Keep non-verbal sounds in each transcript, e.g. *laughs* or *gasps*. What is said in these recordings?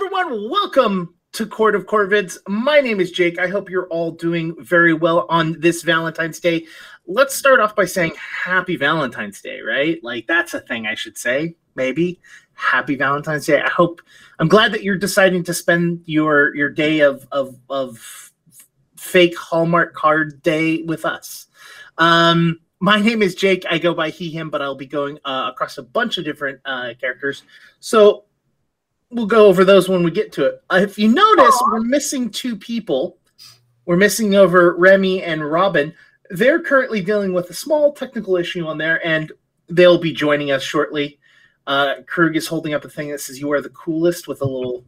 everyone. Welcome to Court of Corvids. My name is Jake. I hope you're all doing very well on this Valentine's Day. Let's start off by saying Happy Valentine's Day, right? Like, that's a thing I should say, maybe. Happy Valentine's Day. I hope I'm glad that you're deciding to spend your your day of of of fake Hallmark card day with us. Um, my name is Jake. I go by he, him, but I'll be going uh, across a bunch of different uh, characters. So we'll go over those when we get to it. Uh, if you notice, Aww. we're missing two people. We're missing over Remy and Robin. They're currently dealing with a small technical issue on there, and they'll be joining us shortly. Uh, Krug is holding up a thing that says "You are the coolest" with a little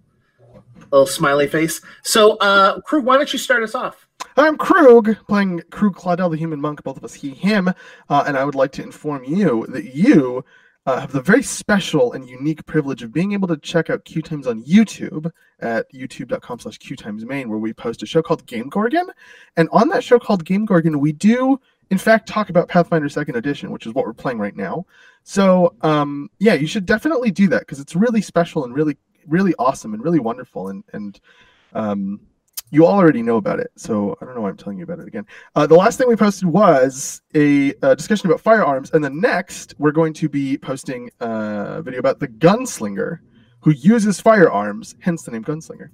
little smiley face. So, uh, Krug, why don't you start us off? I'm Krug, playing Krug Claudel, the human monk, both of us he, him, uh, and I would like to inform you that you uh, have the very special and unique privilege of being able to check out Q Times on YouTube at youtube.com slash Q Times Main, where we post a show called Game Gorgon. And on that show called Game Gorgon, we do, in fact, talk about Pathfinder Second Edition, which is what we're playing right now. So, um, yeah, you should definitely do that because it's really special and really, really awesome and really wonderful. And, and, um, you all already know about it, so I don't know why I'm telling you about it again. Uh, the last thing we posted was a, a, discussion about firearms, and the next we're going to be posting a video about the gunslinger who uses firearms, hence the name gunslinger.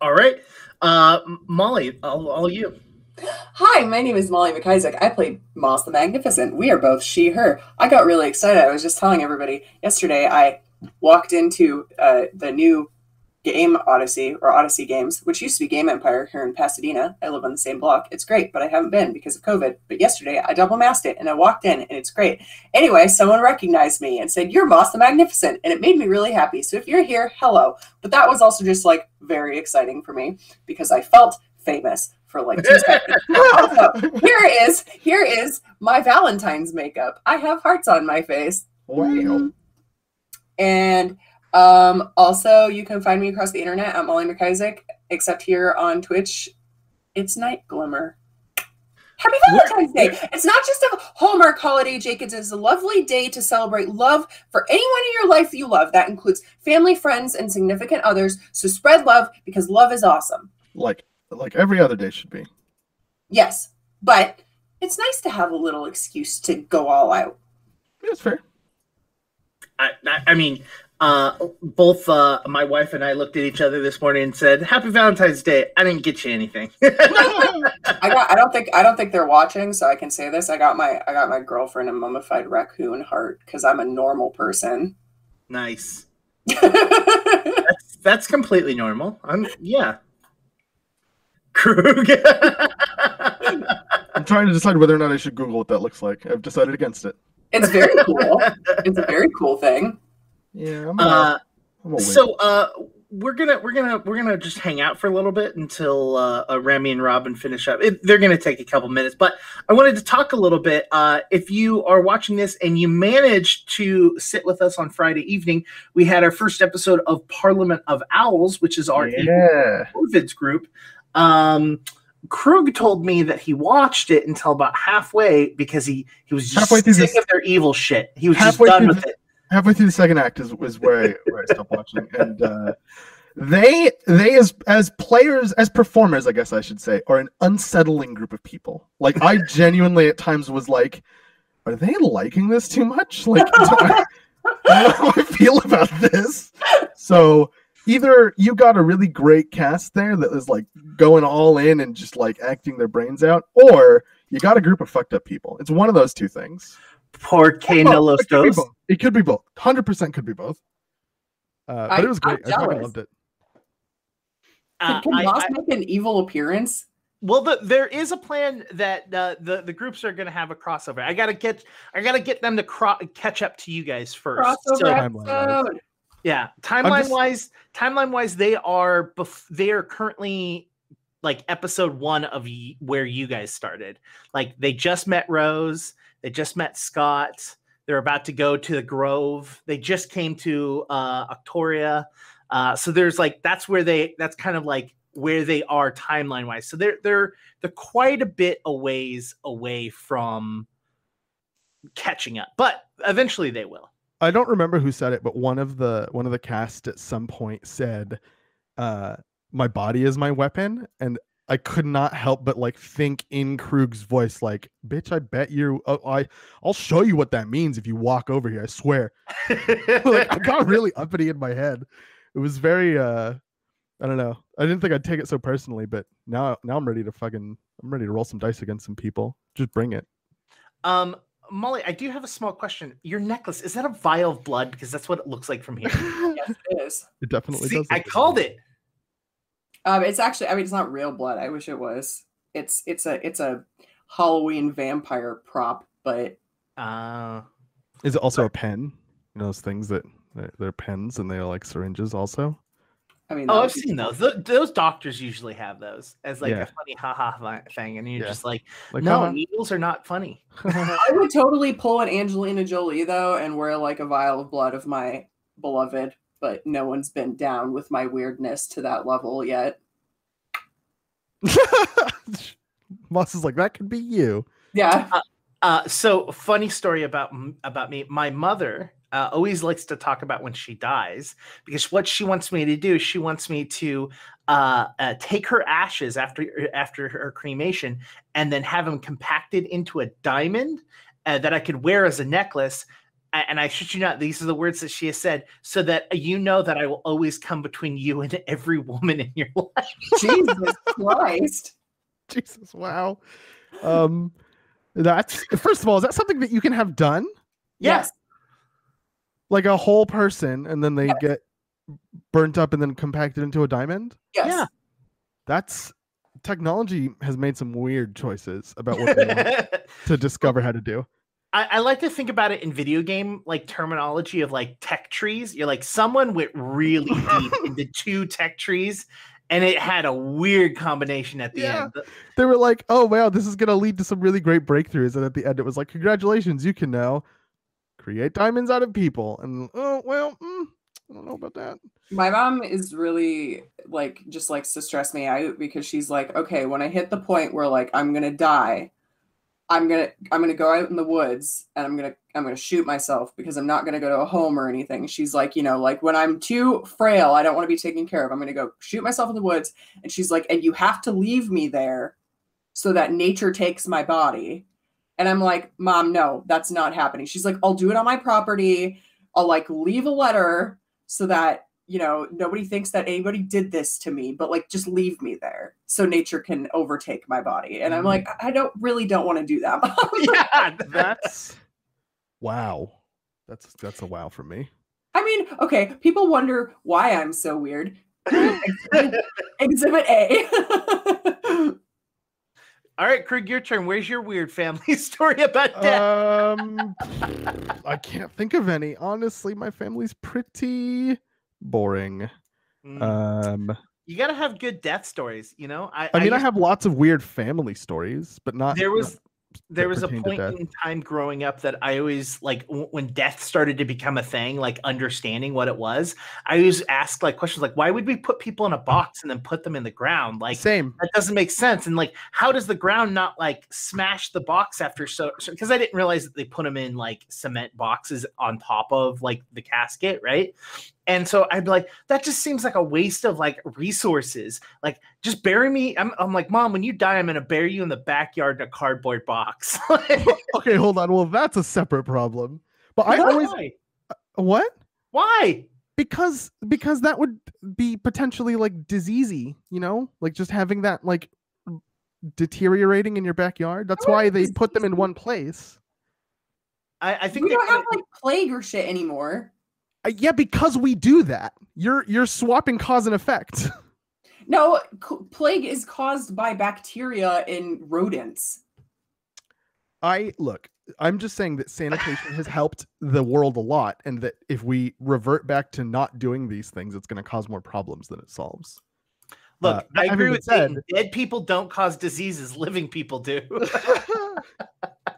All right, uh, Molly, all, all you. Hi, my name is Molly McIsaac. I play Moss the Magnificent. We are both she, her. I got really excited. I was just telling everybody yesterday I walked into uh, the new Game Odyssey or Odyssey Games, which used to be Game Empire here in Pasadena. I live on the same block. It's great, but I haven't been because of COVID. But yesterday I double masked it and I walked in and it's great. Anyway, someone recognized me and said, You're Moss the Magnificent. And it made me really happy. So if you're here, hello. But that was also just like very exciting for me because I felt famous for like two seconds. *laughs* also, here is here is my Valentine's makeup. I have hearts on my face. Wow. And um, also, you can find me across the internet at Molly McIsaac, except here on Twitch, it's Night Glimmer. Happy Valentine's Day. It's not just a Hallmark holiday, Jake. It is a lovely day to celebrate love for anyone in your life you love. That includes family, friends, and significant others. So spread love because love is awesome. Like like every other day should be. Yes. But it's nice to have a little excuse to go all out. That's fair. I, I, I mean, uh, both uh, my wife and I looked at each other this morning and said, "Happy Valentine's Day." I didn't get you anything. *laughs* I got. I don't think. I don't think they're watching, so I can say this. I got my. I got my girlfriend a mummified raccoon heart because I'm a normal person. Nice. *laughs* that's, that's completely normal. I'm. Yeah. Krug. I'm trying to decide whether or not I should Google what that looks like. I've decided against it. It's very *laughs* cool. it's a very cool thing. Yeah. I'm uh, I'm so uh, we're gonna we're gonna we're gonna just hang out for a little bit until uh, uh Remy and Robin finish up. It, they're gonna take a couple minutes, but I wanted to talk a little bit. Uh, if you are watching this and you managed to sit with us on Friday evening, we had our first episode of Parliament of Owls, which is our yeah. COVID's group. Um, Krug told me that he watched it until about halfway because he he was just halfway sick of their evil shit. He was just done with it halfway through the second act is, was where I, where I stopped watching, and uh, they they as as players as performers, I guess I should say, are an unsettling group of people. Like I *laughs* genuinely at times was like, are they liking this too much? Like, *laughs* I, I don't know how I feel about this. So either you got a really great cast there that is like going all in and just like acting their brains out, or you got a group of fucked up people. It's one of those two things. Por que no los dos? It could be both. Hundred percent could be both. Uh, but I, it was great. I fucking loved it. Uh, can Moss make an evil appearance? Well, the, there is a plan that uh, the the groups are going to have a crossover. I gotta get I gotta get them to cro- catch up to you guys first. Crossover so, episode. Yeah, timeline just... wise, timeline wise, they are bef- they are currently like episode one of y- where you guys started. Like they just met Rose, they just met Scott they're about to go to the Grove. They just came to uh, Octoria. Uh, so there's like that's where they that's kind of like where they are timeline wise. So they're they're they're quite a bit a ways away from catching up, but eventually they will. I don't remember who said it, but one of the one of the cast at some point said, uh, "My body is my weapon," and I could not help but like think in Krug's voice, like, "Bitch, I bet you, uh, I, I'll show you what that means if you walk over here. I swear." *laughs* like, I got really uppity in my head. It was very, uh, I don't know. I didn't think I'd take it so personally, but now, now I'm ready to fucking, I'm ready to roll some dice against some people. Just bring it. um, Molly, I do have a small question. Your necklace is that a vial of blood? Because that's what it looks like from here. *laughs* Yes, it is. It definitely See, does. I called different. it. Um, it's actually, I mean, it's not real blood. I wish it was. It's it's a it's a Halloween vampire prop, but Uh, Is it also a pen? You know those things that they're, they're pens and they're like syringes also. I mean, oh, I've would be- seen those. Th- those doctors usually have those as like Yeah. a funny haha fi- thing, and you're Yeah. just like, Like no, haha. needles are not funny. *laughs* I would totally pull an Angelina Jolie though, and wear like a vial of blood of my beloved. But no one's been down with my weirdness to that level yet. *laughs* Moss is like that could be you. Yeah, Uh, so funny story about about me. My mother uh, always likes to talk about when she dies because what she wants me to do, she wants me to uh, uh, take her ashes after after her cremation and then have them compacted into a diamond uh, that I could wear as a necklace. A- And I should you not, these are the words that she has said, so that you know that I will always come between you and every woman in your *laughs* life. Jesus Christ. Jesus, wow. Um, that's first of all, is that something that you can have done? Yes. Like a whole person, and then they Yes. get burnt up and then compacted into a diamond? Yes. Yeah. That's technology has made some weird choices about what they want *laughs* to discover how to do. I, I like to think about it in video game like terminology of like tech trees. You're like someone went really deep *laughs* into two tech trees, and it had a weird combination at the Yeah. end. They were like, "Oh wow, this is going to lead to some really great breakthroughs," and at the end, it was like, "Congratulations, you can now create diamonds out of people." And oh well, mm, I don't know about that. My mom is really like just likes to stress me out because she's like, okay, when I hit the point where like I'm gonna die, I'm gonna I'm gonna go out in the woods and I'm gonna I'm gonna shoot myself because I'm not gonna go to a home or anything. She's like, you know, like when I'm too frail, I don't want to be taken care of. I'm gonna go shoot myself in the woods. And she's like, and you have to leave me there so that nature takes my body. And I'm like, Mom, no, that's not happening. She's like, I'll do it on my property. I'll like leave a letter so that you know nobody thinks that anybody did this to me but like just leave me there so nature can overtake my body and i'm like i don't really don't want to do that *laughs* *laughs* yeah, That's wow. That's that's a wow for me. i mean okay people wonder why i'm so weird exhibit, *laughs* exhibit a All right, Krug, your turn. Where's your weird family story about death? Um, I can't think of any. Honestly, my family's pretty boring. Mm. Um, you gotta have good death stories, you know. I, I mean, I used- have lots of weird family stories, but not there not- was there was a point in time growing up that I always like w- when death started to become a thing, like understanding what it was. I always asked like questions like, why would we put people in a box and then put them in the ground? Like same. that doesn't make sense. And like, how does the ground not like smash the box after so? Because I didn't realize that they put them in like cement boxes on top of like the casket, right? And so I'd be like, that just seems like a waste of like resources. Like, just bury me. I'm, I'm like, mom, when you die, I'm gonna bury you in the backyard in a cardboard box. *laughs* Okay, hold on. Well, that's a separate problem. But I always Why? Uh, what? Why? Because because that would be potentially like diseasey, you know, like just having that like deteriorating in your backyard. That's why they put them in one place. I, I think we they're don't have like plague or shit anymore Uh, yeah, because we do that. You're you're swapping cause and effect. *laughs* no c- plague is caused by bacteria in rodents I look, I'm just saying that sanitation has helped the world a lot, and that if we revert back to not doing these things, it's going to cause more problems than it solves. look. uh, I agree with been Dayton. Dead people don't cause diseases. Living people do. *laughs* *laughs*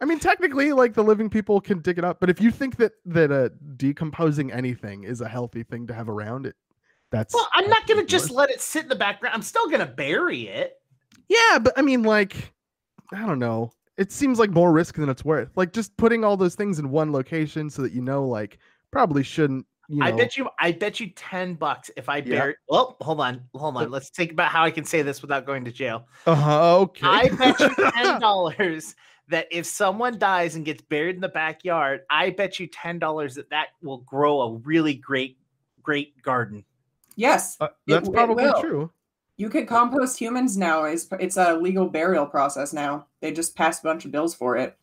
Uh, I mean, technically, like the living people can dig it up, but if you think that that uh, decomposing anything is a healthy thing to have around, it that's well, I'm not gonna just let it sit in the background. I'm still gonna bury it. yeah, but I mean, like, I don't know. it seems like more risk than it's worth. Like just putting all those things in one location so that you know, like, probably shouldn't. You know, I bet you. I bet you ten bucks if I Yeah. bury. Well, hold on, hold on. Let's think about how I can say this without going to jail. Uh-huh, okay. I bet you *laughs* ten dollars that if someone dies and gets buried in the backyard, I bet you ten dollars that that will grow a really great, great garden. Yes, Uh, that's it probably will. true. you can compost humans now. It's, it's a legal burial process now. They just passed a bunch of bills for it.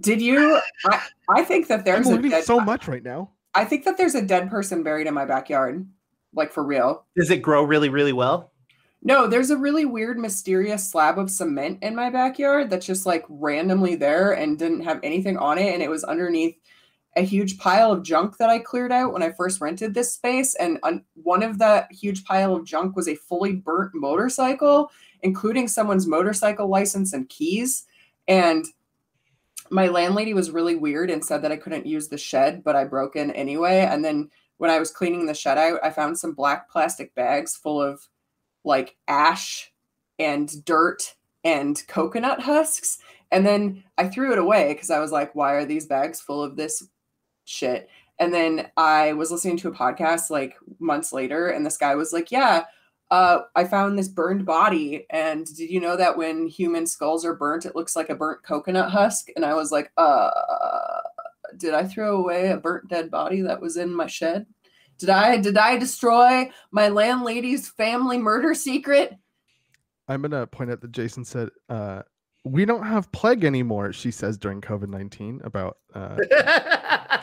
Did you? I, I think that I'm there's a dead, so much right now. I think that there's a dead person buried in my backyard, like for real. Does it grow really, really well? No, there's a really weird, mysterious slab of cement in my backyard that's just like randomly there and didn't have anything on it. And it was underneath a huge pile of junk that I cleared out when I first rented this space. And on, one of the huge pile of junk was a fully burnt motorcycle, including someone's motorcycle license and keys. And my landlady was really weird and said that I couldn't use the shed, but I broke in anyway. And then when I was cleaning the shed out, I found some black plastic bags full of like ash and dirt and coconut husks. And then I threw it away because I was like, why are these bags full of this shit? And then I was listening to a podcast like months later, and this guy was like, yeah, uh, I found this burned body. And did you know that when human skulls are burnt, it looks like a burnt coconut husk? And I was like, uh, did I throw away a burnt dead body that was in my shed? Did I did I destroy my landlady's family murder secret? I'm gonna point out that Jason said, uh, "We don't have plague anymore." She says during COVID nineteen about. Uh, *laughs*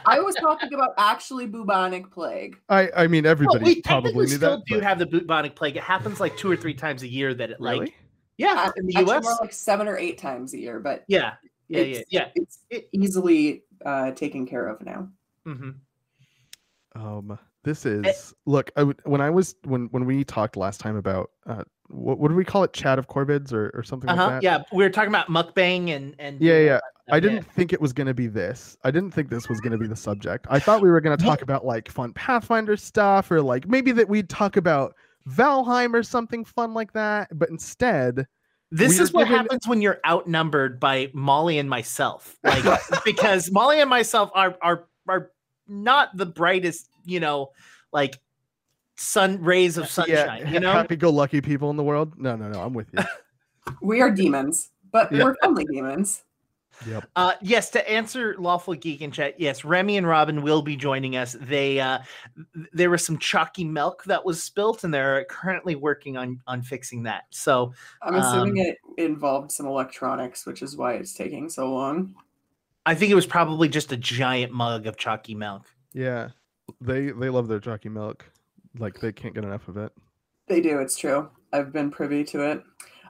I was talking about actually bubonic plague. I I mean everybody well, we probably knew still that. do but- have the bubonic plague. It happens like two or three times a year. That it like really? yeah in the U.S. more like seven or eight times a year, but Yeah, yeah, yeah, it's, yeah. It's easily uh, taken care of now. hmm Um, this is look. I would when I was when when we talked last time about uh, what what do we call it? Chat of Corvids or or something Uh like that. Yeah, we were talking about mukbang and and Yeah, yeah. I didn't think it was going to be this. I didn't think this was going to be the subject. I thought we were going to talk about like fun Pathfinder stuff or like maybe that we'd talk about Valheim or something fun like that. But instead, This is what given- happens when you're outnumbered by Molly and myself. Like *laughs* because Molly and myself are are are not the brightest, you know, like sun rays of *laughs* sunshine, yeah, you know? happy-go-lucky people in the world. No, no, no. I'm with you. *laughs* We are demons, but Yeah. we're friendly demons. yep. Uh, yes, to answer lawful geek in chat, yes, Remy and Robin will be joining us. They uh, there was some chalky milk that was spilt, and they're currently working on on fixing that. So I'm assuming Um, it involved some electronics, which is why it's taking so long. I think it was probably just a giant mug of chalky milk. Yeah. They they love their jockey milk. Like they can't get enough of it. They do. It's true. I've been privy to it.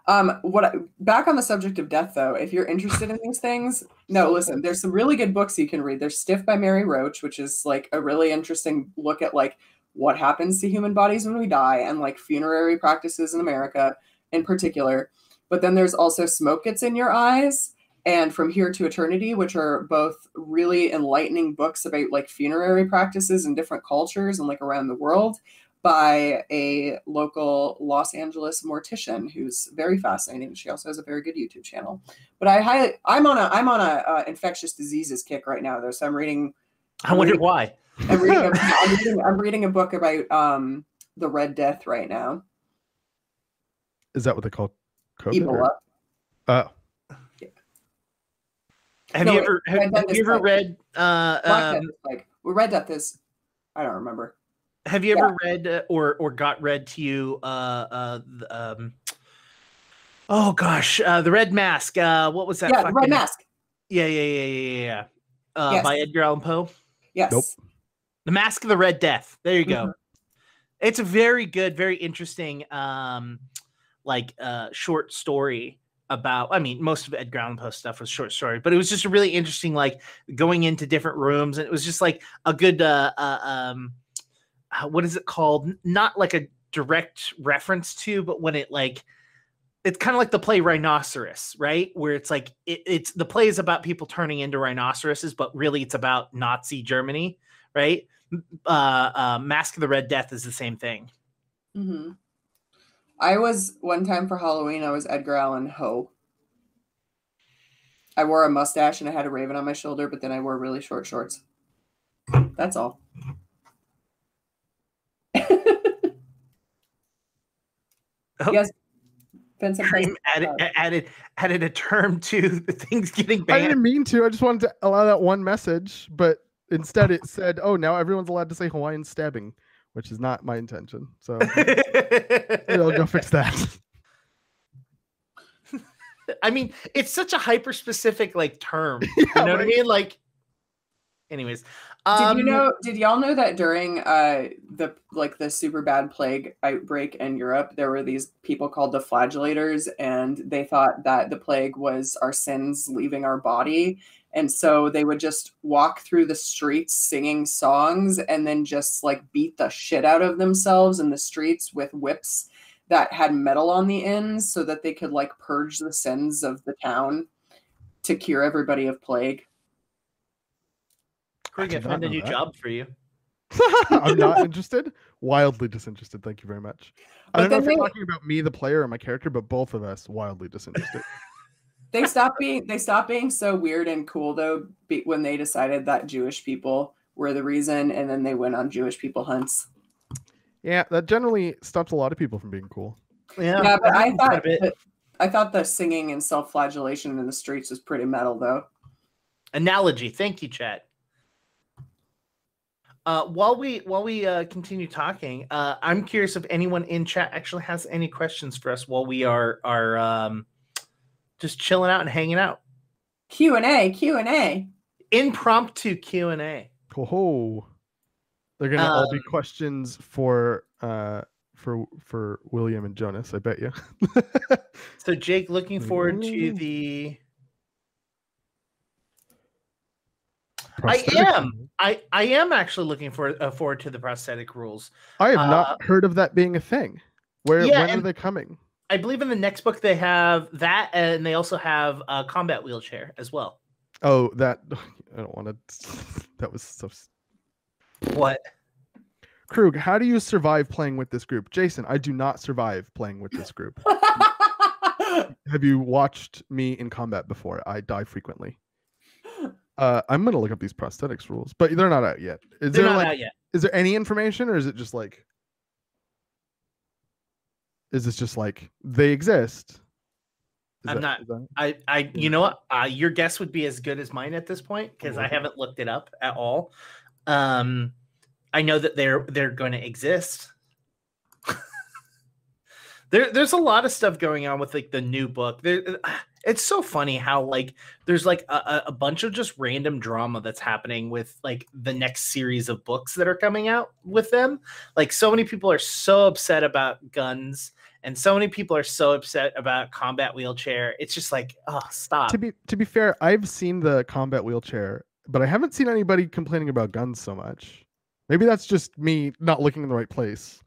Um, what I, back on the subject of death, though, if you're interested in these things, no, listen. There's some really good books you can read. There's Stiff by Mary Roach, which is like a really interesting look at like what happens to human bodies when we die and like funerary practices in America in particular. But then there's also Smoke Gets in Your Eyes and From Here to Eternity, which are both really enlightening books about like funerary practices in different cultures and like around the world by a local Los Angeles mortician who's very fascinating. She also has a very good YouTube channel. But I highly, I'm on a I'm on a uh, infectious diseases kick right now though. So I'm reading I wonder why. I'm reading a, *laughs* I'm reading, I'm reading a book about um the Red Death right now. Is that what they call COVID? or- Ebola. Oh, Have No, you ever have, have you ever like- read uh, Black um, like we read Death this I don't remember. have you ever read uh, or or got read to you uh uh the, um oh gosh uh the red mask uh what was that yeah, the Red Mask. yeah yeah yeah yeah yeah, yeah. Uh, Yes. by Edgar Allan Poe Yes. Nope. The Mask of the Red Death. There you go. Mhm. It's a very good, very interesting, um, like uh, short story about. I mean, most of Edgar Allan Poe stuff was short story, but it was just a really interesting, like going into different rooms, and it was just like a good. Uh, uh, um, uh, what is it called? Not like a direct reference to, but when it like. It's kind of like the play Rhinoceros, right? Where it's like it, it's the play is about people turning into rhinoceroses, but really it's about Nazi Germany, right? uh, uh, Mask of the Red Death is the same thing. hmm I was one time for Halloween. I was Edgar Allan Poe. I wore a mustache and I had a raven on my shoulder, but then I wore really short shorts. That's all. Oh. Yes. Vincent Cream added, uh, added added a term to the things getting banned. I didn't mean to. I just wanted to allow that one message, but instead it said, "Oh, now everyone's allowed to say Hawaiian stabbing," which is not my intention. So *laughs* I'll go fix that. *laughs* I mean, it's such a hyper specific like term. *laughs* Yeah, you know what I mean? Like, anyways, Did um, you know? Did y'all know that during uh the like the super bad plague outbreak in Europe, there were these people called the flagellators, and they thought that the plague was our sins leaving our body, and so they would just walk through the streets singing songs, and then just like beat the shit out of themselves in the streets with whips that had metal on the ends, so that they could like purge the sins of the town to cure everybody of plague. Craig, I found a new that. job for you. *laughs* I'm not *laughs* interested. Wildly disinterested. Thank you very much. I But don't know if you're they- talking about me, the player, or my character, but both of us wildly disinterested. *laughs* they stopped being they stopped being so weird and cool though be, when they decided that Jewish people were the reason, and then they went on Jewish people hunts. yeah, that generally stops a lot of people from being cool. Yeah, Yeah, but I thought bit. that, I thought the singing and self-flagellation in the streets was pretty metal though. analogy. Thank you, Chad. Uh, while we while we uh, continue talking, uh, I'm curious if anyone in chat actually has any questions for us while we are are um, just chilling out and hanging out. Q and A, Q and A. Impromptu Q and A. Ho ho. They're gonna all be Um, questions for uh for for William and Jonas, I bet you. *laughs* So Jake, looking forward to Ooh. the. I am. I I am actually looking for uh, forward to the prosthetic rules. I have uh, not heard of that being a thing. Where Yeah, when are they coming? I believe in the next book they have that, and they also have a combat wheelchair as well. Oh, that *laughs* I don't want to. *laughs* That was so. What? Krug, how do you survive playing with this group? Jason, I do not survive playing with this group. *laughs* Have you watched me in combat before? I die frequently. Uh, I'm gonna look up these prosthetics rules, but they're not out yet. Is They're there not like, out yet. is there any information, or is it just like, is this just like they exist? Is I'm not- that- I, I, you know what? Uh, your guess would be as good as mine at this point because I haven't looked it up at all. Um, I know that they're they're going to exist. *laughs* there, there's a lot of stuff going on with like the new book. There, *sighs* it's so funny how like there's like a- a bunch of just random drama that's happening with like the next series of books that are coming out with them. Like so many people are so upset about guns and so many people are so upset about combat wheelchair. It's just like, oh, stop. to be to be fair, I've seen the combat wheelchair, but I haven't seen anybody complaining about guns so much. Maybe that's just me not looking in the right place.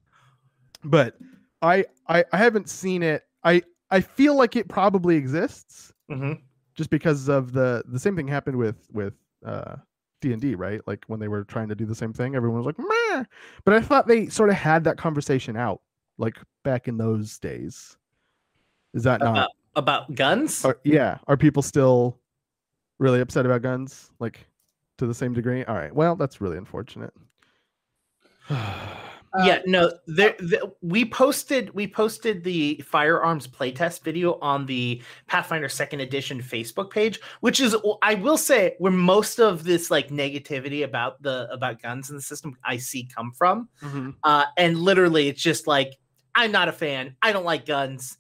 But I I, I haven't seen it. I I feel like it probably exists Mhm. just because of the the same thing happened with with uh D&D, right? Like when they were trying to do the same thing, everyone was like, Meh! but I thought they sort of had that conversation out like back in those days. Is that not About, about guns? are, yeah are people still really upset about guns like to the same degree all right well that's really unfortunate *sighs* yeah, um, no. There, uh the, we posted we posted the firearms playtest video on the Pathfinder Second Edition Facebook page, which is I will say where most of this like negativity about the about guns in the system I see come from. Mm-hmm. Uh, and literally, it's just like I'm not a fan. I don't like guns.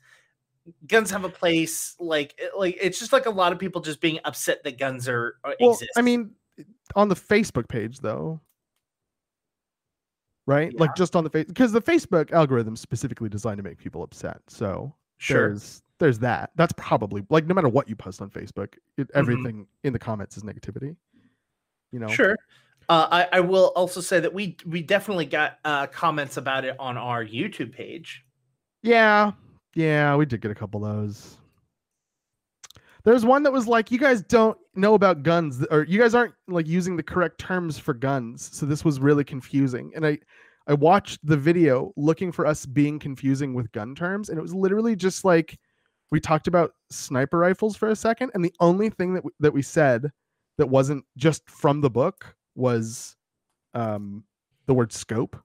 Guns have a place. Like, like it's just like a lot of people just being upset that guns are, are well exist. i mean on the facebook page though right like just on the face because the facebook algorithm is specifically designed to make people upset so sure. there's there's that that's probably like no matter what you post on facebook Mm-hmm. everything in the comments is negativity you know Sure. Uh, I, I will also say that we we definitely got uh, comments about it on our YouTube page. Yeah, yeah, we did get a couple of those. There's one that was like, you guys don't know about guns, or you guys aren't like using the correct terms for guns. So this was really confusing. And I, I watched the video looking for us being confusing with gun terms, and it was literally just like we talked about sniper rifles for a second, and the only thing that that we said that wasn't just from the book was um, the word scope.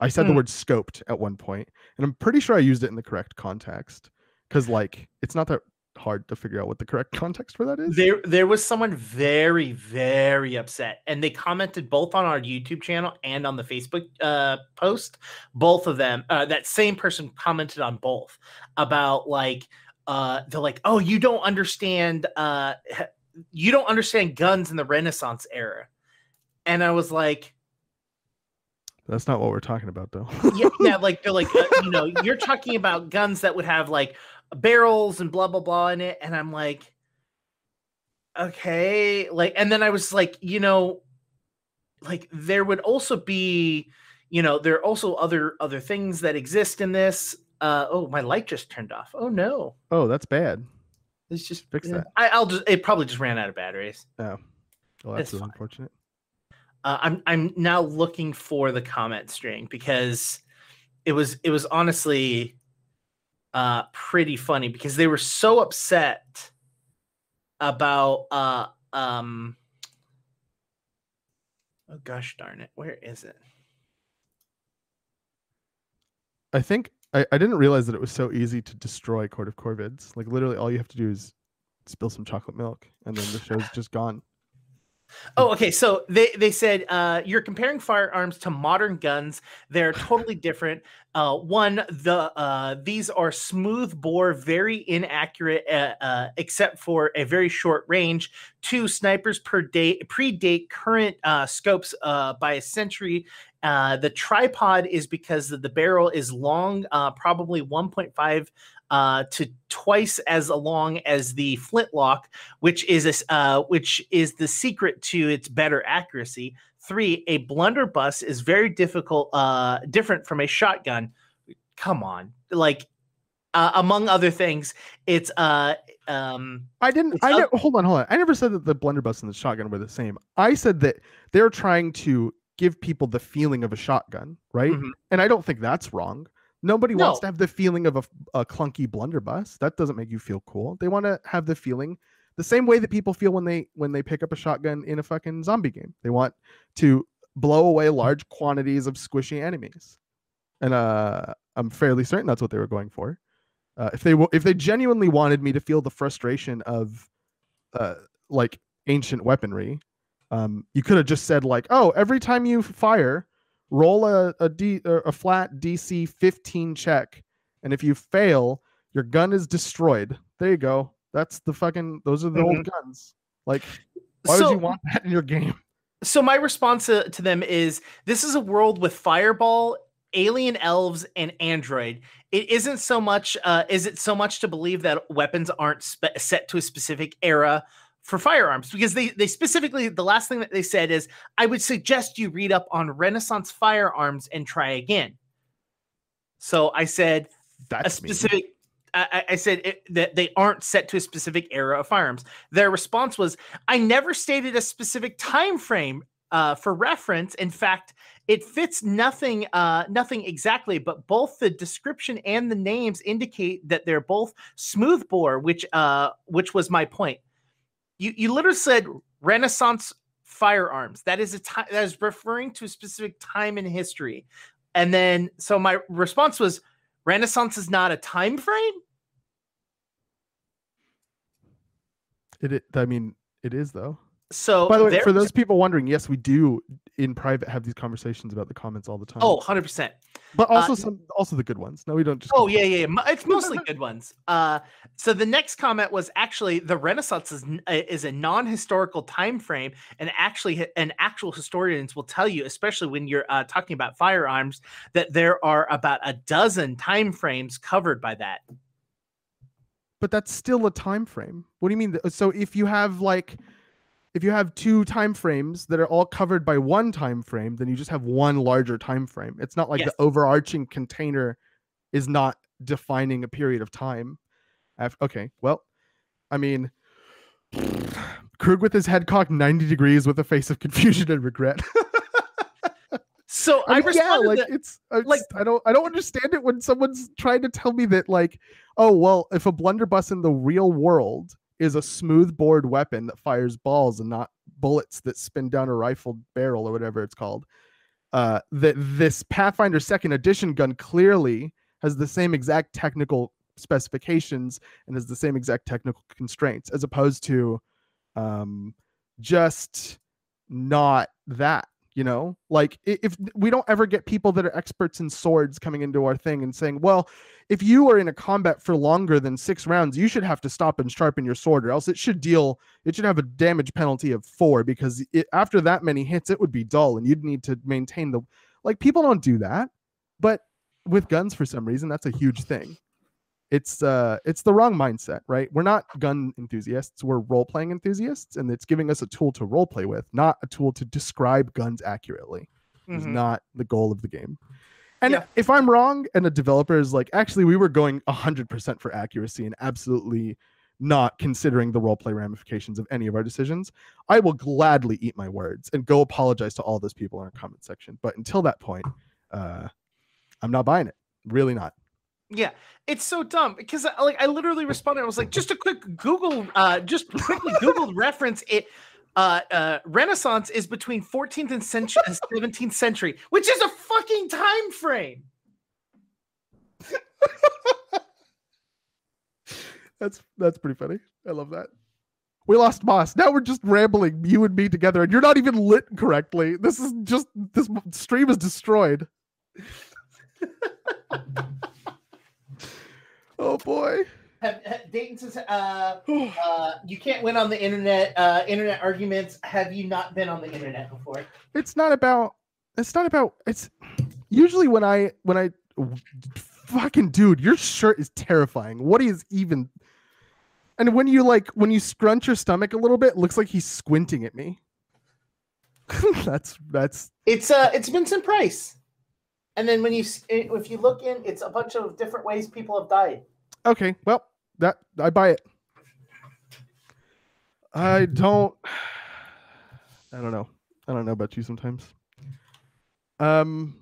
I said the Hmm. word scoped at one point, and I'm pretty sure I used it in the correct context because, like, it's not that hard to figure out what the correct context for that is. There, there was someone very, very upset, and they commented both on our YouTube channel and on the Facebook uh, post. Both of them, uh, that same person commented on both about like, uh, they're like, "Oh, you don't understand, uh, *laughs* you don't understand guns in the Renaissance era," and I was like, That's not what we're talking about, though. yeah, *laughs* yeah, like they're like, uh, you know, you're talking about guns that would have like barrels and blah blah blah in it, and I'm like, okay, like, and then I was like, you know, like there would also be, you know, there are also other other things that exist in this. Uh, oh, my light just turned off. Oh no, oh, that's bad. it's just Fix yeah. that. I, I'll just. It probably just ran out of batteries. Oh, well, that's It's unfortunate. Uh, I'm I'm now looking for the comment string because it was it was honestly uh pretty funny because they were so upset about uh um oh gosh darn it where is it I think I, I didn't realize that it was so easy to destroy Court of Corvids. Like literally, all you have to do is spill some chocolate milk, and then the show's *laughs* just gone. Oh, okay. So they they said uh, you're comparing firearms to modern guns. They're totally different. Uh, one, the uh, these are smooth bore, very inaccurate, uh, uh, except for a very short range. Two, snipers per day predate current uh, scopes by a century. The tripod is because the, the barrel is long, probably 1.5 uh, to twice as long as the flintlock which is a uh, which is the secret to its better accuracy. Three, a blunderbuss is very difficult, uh, different from a shotgun. Come on, like uh, among other things, it's uh, um, I didn't. I ne- hold on, hold on. I never said that the blunderbuss and the shotgun were the same. I said that they're trying to give people the feeling of a shotgun, right? Mhm. And I don't think that's wrong. Nobody wants to have the feeling of a clunky blunderbuss. That doesn't make you feel cool. They want to have the feeling the same way that people feel when they when they pick up a shotgun in a fucking zombie game. They want to blow away large quantities of squishy enemies. And uh I'm fairly certain that's what they were going for. Uh, if they w- if they genuinely wanted me to feel the frustration of uh like ancient weaponry, um you could have just said like, "Oh, every time you fire, roll a a, D, a flat DC 15 check, and if you fail, your gun is destroyed." There you go. That's the fucking those are the old guns. Like why so, would you want that in your game? so my response to, to them is this is a world with fireball alien elves and android it isn't so much uh, is it so much to believe that weapons aren't spe- set to a specific era for firearms because they they specifically the last thing that they said is i would suggest you read up on renaissance firearms and try again so i said That's a specific I, I- I said it, that they aren't set to a specific era of firearms. Their response was, "I never stated a specific time frame uh, for reference. In fact, it fits nothing, uh, nothing exactly. But both the description and the names indicate that they're both smoothbore, which, uh, which was my point. You, you literally said Renaissance firearms. That is a time that is referring to a specific time in history. And then, so my response was." Renaissance is not a time frame. It, I mean it is though. So By the way, for those people wondering, yes, we do in private have these conversations about the comments all the time. oh, 100%. but also uh, some also the good ones. No, we don't just. Oh yeah, yeah, yeah. It's mostly *laughs* good ones. Uh, so the next comment was actually the Renaissance is uh, is a non-historical time frame, and actually, and actual historians will tell you, especially when you're uh, talking about firearms, that there are about a dozen time frames covered by that. But that's still a time frame. What do you mean? So if you have like, if you have two time frames that are all covered by one time frame, then you just have one larger time frame. It's not like Yes. the overarching container is not defining a period of time. Af- okay, well, I mean, *sighs* Krug with his head cocked 90 degrees with a face of confusion and regret. *laughs* So I, I mean, yeah, like that- it's, it's like- I don't I don't understand it when someone's trying to tell me that like oh well if a blunderbuss in the real world is a smooth bored weapon that fires balls and not bullets that spin down a rifled barrel or whatever it's called. Uh that this Pathfinder second edition gun clearly has the same exact technical specifications and has the same exact technical constraints as opposed to um just not that you know? Like if we don't ever get people that are experts in swords coming into our thing and saying well if you are in a combat for longer than six rounds you should have to stop and sharpen your sword or else it should deal it should have a damage penalty of four because it, after that many hits it would be dull and you'd need to maintain the like people don't do that but with guns for some reason that's a huge thing it's uh it's the wrong mindset right? We're not gun enthusiasts we're role-playing enthusiasts and it's giving us a tool to role play with not a tool to describe guns accurately is Mhm. not the goal of the game. And Yeah. if i'm wrong and a developer is like actually we were going 100% for accuracy and absolutely not considering the role play ramifications of any of our decisions i will gladly eat my words and go apologize to all those people in our comment section. But until that point uh i'm not buying it. Really not Yeah, it's so dumb because like I literally responded. I was like, just a quick Google, uh, just quickly Googled reference. It uh, uh, Renaissance is between 14th and century, 17th century, which is a fucking time frame. *laughs* That's that's pretty funny. I love that. We lost Moss. Now we're just rambling, you and me together, and you're not even lit correctly. This is just this stream is destroyed. *laughs* oh boy. Dayton says, uh, uh, "You can't win on the internet. Uh, internet arguments. Have you not been on the internet before?" It's not about it's not about it's usually when I when I fucking dude, your shirt is terrifying. What is even and when you like when you scrunch your stomach a little bit, it looks like he's squinting at me. *laughs* that's that's It's uh, it's Vincent Price. And then when you if you look in, it's a bunch of different ways people have died. Okay, well, that I buy it. I don't *sighs* I don't know. I don't know about you sometimes. Um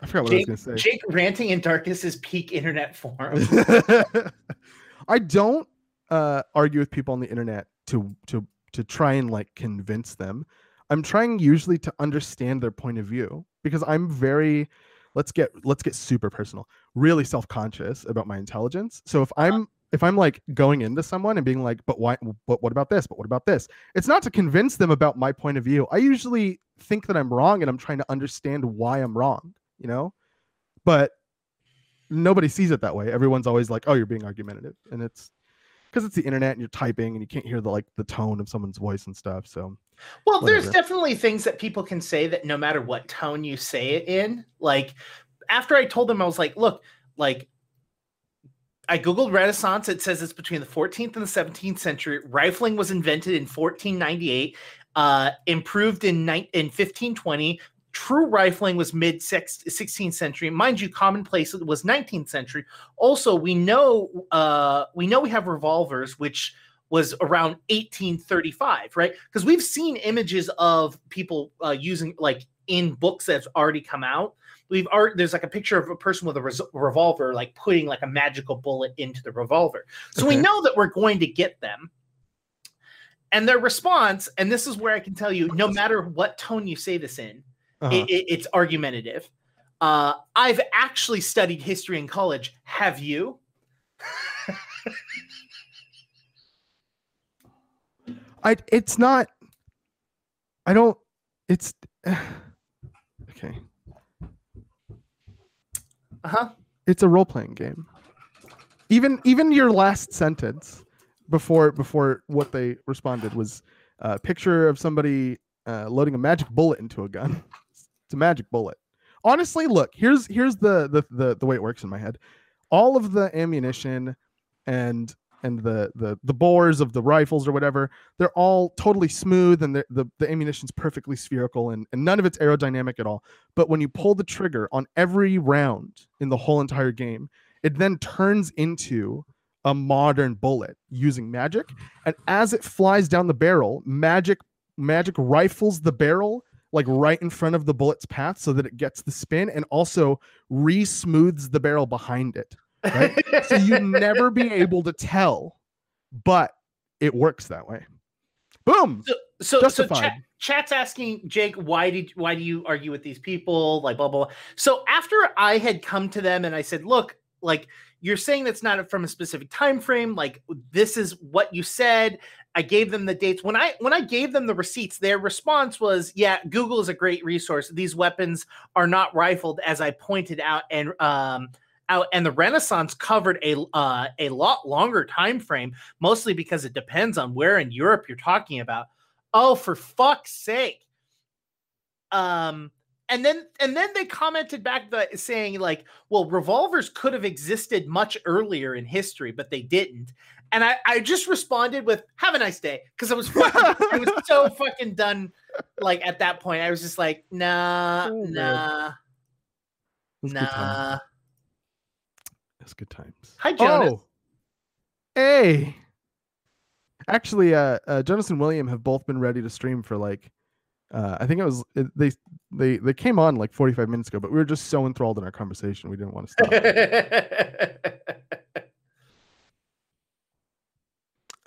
I forgot what Jake, I was gonna say. Jake ranting in darkness is peak internet form. *laughs* *laughs* I don't uh argue with people on the internet to to to try and like convince them. I'm trying usually to understand their point of view because I'm very let's get let's get super personal. Really self-conscious about my intelligence. So if uh-huh. I'm if I'm like going into someone and being like, but why but what about this? But what about this? It's not to convince them about my point of view. I usually think that I'm wrong and I'm trying to understand why I'm wrong, you know? But nobody sees it that way. Everyone's always like, "Oh, you're being argumentative," and it's because it's the internet and you're typing and you can't hear the like the tone of someone's voice and stuff. So Well, there's definitely things that people can say that no matter what tone you say it in, like after I told them, I was like, look, like I Googled Renaissance. It says it's between the 14th and the 17th century. Rifling was invented in 1498, uh, improved in, ni- in 1520. True rifling was mid 16th century. Mind you, commonplace was 19th century. Also, we know uh, we know we have revolvers, which was around 1835, right? Because we've seen images of people uh, using like in books that's already come out. We've art there's like a picture of a person with a res- revolver, like putting like a magical bullet into the revolver. So we know that we're going to get them. And their response, and this is where I can tell you, no matter what tone you say this in, uh-huh. it, it- it's argumentative. Uh, I've actually studied history in college. Have you? *laughs* I it's not. I don't. It's *sighs* okay. Uh huh. It's a role playing game. Even even your last sentence before before what they responded was a picture of somebody uh, loading a magic bullet into a gun. It's a magic bullet. Honestly, look here's here's the the the, the way it works in my head. All of the ammunition and and the the the bores of the rifles or whatever they're all totally smooth and the the, ammunition's perfectly spherical and, and none of it's aerodynamic at all but when you pull the trigger on every round in the whole entire game it then turns into a modern bullet using magic and as it flies down the barrel magic magic rifles the barrel like right in front of the bullet's path so that it gets the spin and also re-smooths the barrel behind it. Right? so you'd *laughs* never be able to tell, but it works that way. Boom. So, so, so Justified. chat, chat's asking Jake, why did why do you argue with these people? Like blah blah. blah. So after I had come to them and I said, look, like you're saying that's not from a specific time frame. Like this is what you said. I gave them the dates. When I when I gave them the receipts, their response was, "Yeah, Google is a great resource. These weapons are not rifled, as I pointed out, and um, out and the Renaissance covered a uh, a lot longer time frame, mostly because it depends on where in Europe you're talking about. Oh, for fuck's sake! Um, and then and then they commented back that saying like, well, revolvers could have existed much earlier in history, but they didn't. And I, I just responded with "Have a nice day" because I was fucking, I was so *laughs* fucking done. Like at that point, I was just like, nah, Oh, man. nah, That's good times. nah. That's good times. Hi, Jonas. Oh, hey. Actually, uh, uh, Jonas and William have both been ready to stream for like, uh, I think it was it, they they they came on like 45 minutes ago, but we were just so enthralled in our conversation we didn't want to stop.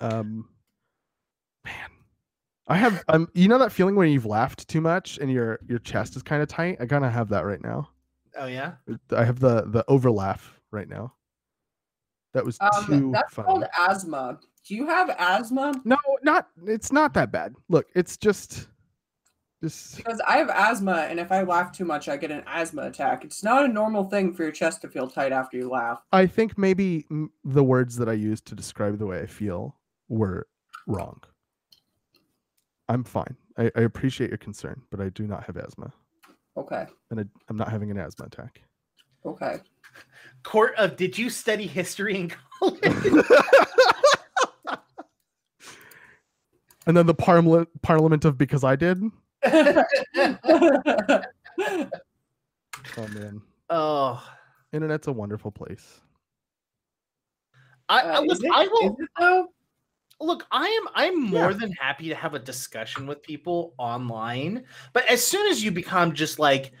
*laughs* um, man, I have um, you know that feeling when you've laughed too much and your your chest is kind of tight. I kind of have that right now. oh yeah. I have the the overlaugh right now. That was too Um, that's funny. called asthma. Do you have asthma? No, not it's not that bad. Look, it's just just Because I have asthma, and if I laugh too much, I get an asthma attack. It's not a normal thing for your chest to feel tight after you laugh. I think maybe the words that I used to describe the way I feel were wrong. I'm fine. I, I appreciate your concern, but I do not have asthma, Okay. and I, I'm not having an asthma attack. Okay. Court of Did you study history in college? *laughs* and then the parliament parliament of because I did. Oh man, oh, internet's a wonderful place. I, I, Uh, look, it- I will though? look. I am. I'm more Yeah. than happy to have a discussion with people online. But as soon as you become just like,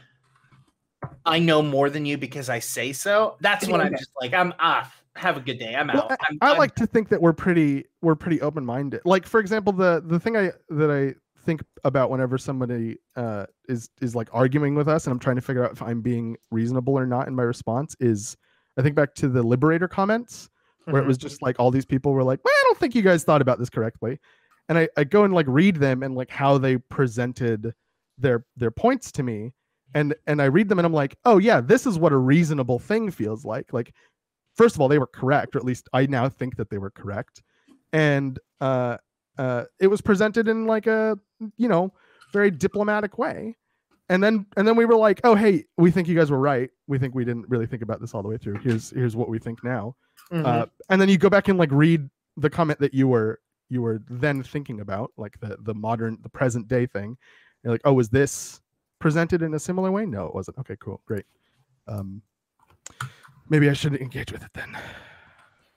I know more than you because I say so. That's when I'm just like, I'm off. Have a good day. I'm Well, out. I'm, I I'm- like to think that we're pretty we're pretty open minded. Like for example, the the thing I that I think about whenever somebody uh, is is like arguing with us, and I'm trying to figure out if I'm being reasonable or not in my response is I think back to the Liberator comments where it Mhm. was just like all these people were like, "Well, I don't think you guys thought about this correctly," and I, I go and like read them and like how they presented their their points to me, and and I read them and I'm like, "Oh yeah, this is what a reasonable thing feels like." Like, first of all, they were correct, or at least I now think that they were correct, and uh, uh, it was presented in like a you know very diplomatic way. And then and then we were like, oh hey, we think you guys were right. We think we didn't really think about this all the way through. Here's here's what we think now. Mhm. Uh, and then you go back and like read the comment that you were you were then thinking about, like the the modern the present day thing. You're like, oh, was this presented in a similar way? No, it wasn't. Okay, cool, great. Um, maybe I should engage with it then.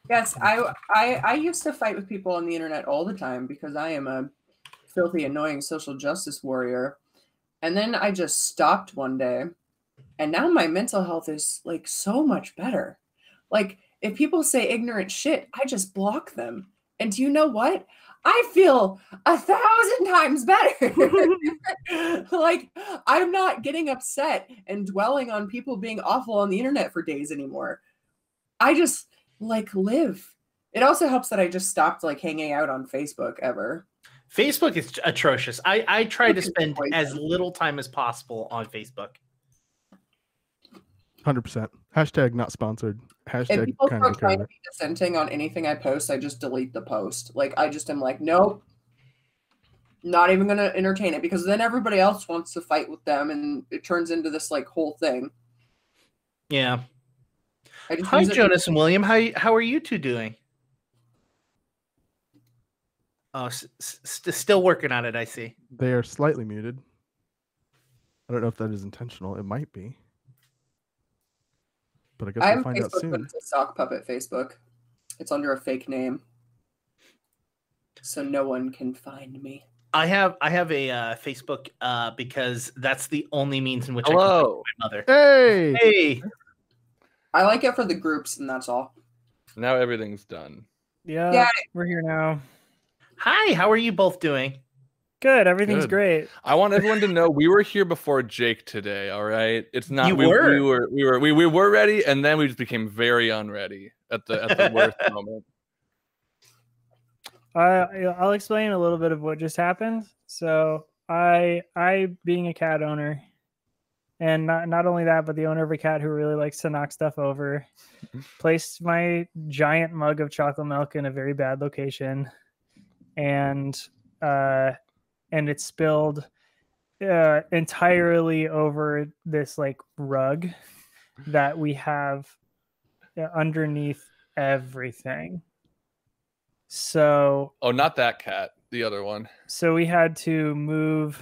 Yes, I, I I used to fight with people on the internet all the time because I am a filthy, annoying social justice warrior. And then I just stopped one day, and now my mental health is like so much better. Like if people say ignorant shit, I just block them. And do you know what? I feel a thousand times better. *laughs* like I'm not getting upset and dwelling on people being awful on the internet for days anymore. I just like live. It also helps that I just stopped like hanging out on Facebook ever. Facebook is atrocious. I I try to spend as little time as possible on Facebook. Hundred percent. Hashtag not sponsored. If people kind start of trying to be dissenting on anything I post, I just delete the post. Like I just am like, nope. Not even gonna entertain it because then everybody else wants to fight with them and it turns into this like whole thing. Yeah. I just Hi, use it- Jonas and William. How how are you two doing? Oh, s- s- st- still working on it. I see. They are slightly muted. I don't know if that is intentional. It might be. But I guess I we'll have find Facebook, out but it's a sock puppet Facebook. It's under a fake name. So no one can find me. I have I have a uh, Facebook uh, because that's the only means in which I Hello. can my mother. Hey, Hey, I like it for the groups, and that's all. Now everything's done. Yeah, Yeah. we're here now. hi. How are you both doing? Good, everything's Good. great. I want everyone to know we were here before Jake today. All right, it's not You we, were? we were we were we, we were ready, and then we just became very unready at the at the worst *laughs* moment. I I'll explain a little bit of what just happened. So I I being a cat owner, and not not only that, but the owner of a cat who really likes to knock stuff over, *laughs* placed my giant mug of chocolate milk in a very bad location, and uh, and it spilled uh, entirely over this like rug that we have uh, underneath everything. So Oh, not that cat. The other one. so we had to move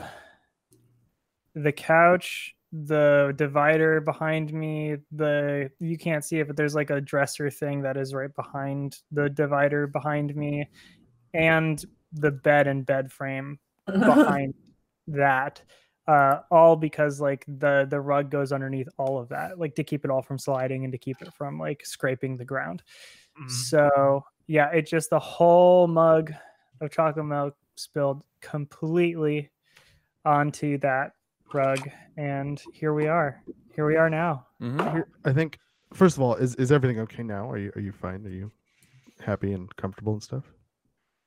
the couch, the divider behind me, the you can't see it, but there's like a dresser thing that is right behind the divider behind me, and the bed and bed frame behind *laughs* that. Uh, all because like the the rug goes underneath all of that, like to keep it all from sliding and to keep it from like scraping the ground. So yeah, it just the whole mug of chocolate milk spilled completely onto that rug, and here we are. Here we are now. Mhm. Here- I think first of all, is is everything okay now? Are you are you fine? Are you happy and comfortable and stuff?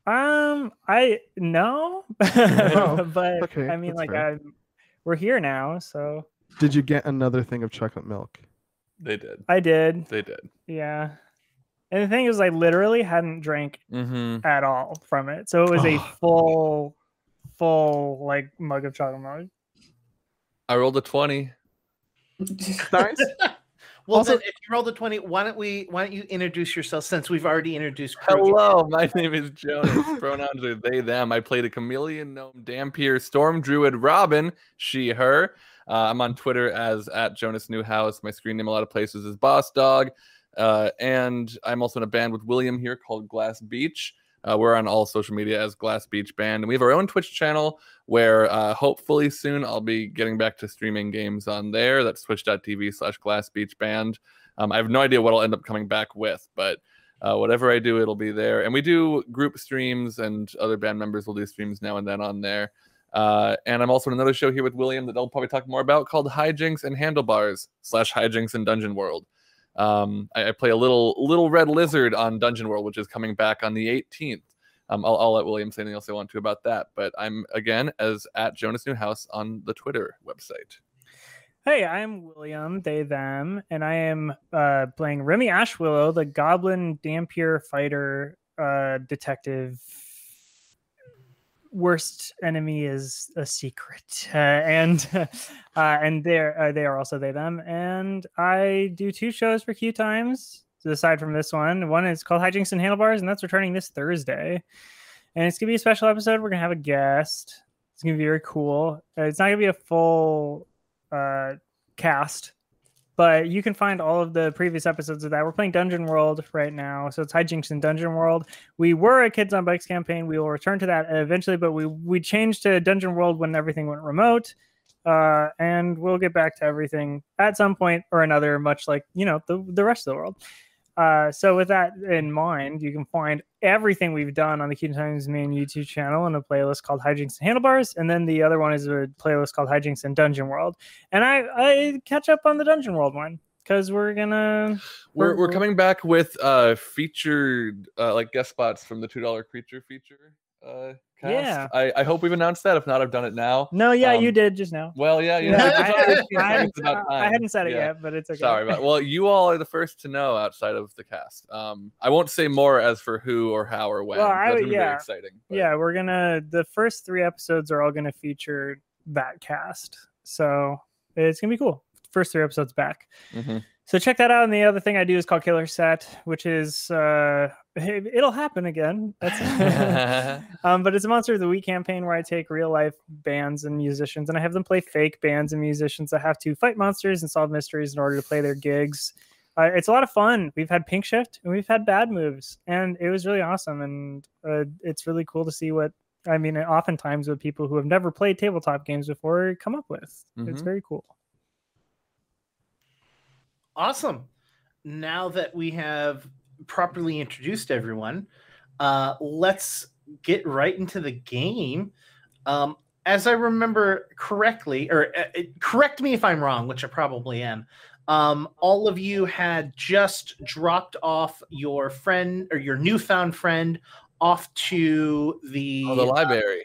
Um, I *laughs* no, but okay, I mean, like, fair. I'm, we're here now, so Did you get another thing of chocolate milk? They did. I did, They did. yeah. And the thing is, I literally hadn't drank Mm-hmm. at all from it, so it was a full, full like mug of chocolate milk. I rolled a twenty. *laughs* Nice. Well, Also- then, if you rolled the twenty, why don't we? Why don't you introduce yourself since we've already introduced? Hello, my name is Jonas. Pronouns are they, them. I played a chameleon gnome, Dhampir, storm druid, Robin, she, her. Uh, I'm on Twitter as at Jonas Newhouse. My screen name a lot of places is Boss Dog. Uh, and I'm also in a band with William here called Glass Beach. Uh, we're on all social media as Glass Beach Band. And we have our own Twitch channel where uh, hopefully soon I'll be getting back to streaming games on there. That's twitch.tv slash Glass Beach Band. Um, I have no idea what I'll end up coming back with, but uh, whatever I do, it'll be there. And we do group streams, and other band members will do streams now and then on there. Uh, and I'm also in another show here with William that they'll probably talk more about called Hijinks and Handlebars slash Hijinks and Dungeon World. Um, I, I play a little little red lizard on Dungeon World, which is coming back on the 18th. Um, I'll, I'll let William say anything else they want to about that. But I'm again as at Jonas Newhouse on the Twitter website. Hey, I'm William, they, them, and I am uh, playing Remy Ashwillow, the Goblin Dhampir fighter uh, detective. Worst enemy is a secret, uh, and *laughs* uh, and they're uh, they are also they them, and I do two shows for Q Times. Aside from this one, one is called Hijinks and Handlebars, and that's returning this Thursday, and it's gonna be a special episode. We're gonna have a guest. It's gonna be very cool. Uh, it's not gonna be a full uh, cast, but you can find all of the previous episodes of that. We're playing Dungeon World right now, so it's Hijinks in Dungeon World. We were a Kids on Bikes campaign. We will return to that eventually, but we we changed to Dungeon World when everything went remote, uh, and we'll get back to everything at some point or another, much like you know the the rest of the world. Uh, so with that in mind, you can find everything we've done on the Times main YouTube channel in a playlist called Hijinks and Handlebars, and then the other one is a playlist called Hijinks and Dungeon World. And I I catch up on the Dungeon World one because we're gonna We're, We're- we're coming back with uh featured uh like guest spots from the two dollar creature feature uh cast. Yeah. I, I hope we've announced that. If not, I've done it now. no yeah you Um, did just now. Well, yeah. Yeah, it's I, I hadn't, I hadn't said it Yeah. yet, but it's okay. Sorry about. Well, you all are the first to know outside of the cast. Um, I won't say more as for who or how or when. Well, I it's would- be yeah. exciting. but- yeah, we're gonna the first three episodes are all gonna feature that cast, so it's gonna be cool. First three episodes back. Mhm. So check that out. And the other thing I do is called Killer Set, which is uh, it- it'll happen again. That's *laughs* *laughs* um, but it's a Monster of the Week campaign where I take real life bands and musicians and I have them play fake bands and musicians that have to fight monsters and solve mysteries in order to play their gigs. Uh, it's a lot of fun. We've had Pink Shift and we've had Bad Moves, and it was really awesome. And uh, it's really cool to see what I mean, oftentimes with people who have never played tabletop games before come up with. It's Mhm. very cool. Awesome. Now that we have properly introduced everyone, uh, let's get right into the game. Um, as I remember correctly, or uh, uh, correct me if I'm wrong, which I probably am. Um, all of you had just dropped off your friend or your newfound friend off to the, Oh, the library.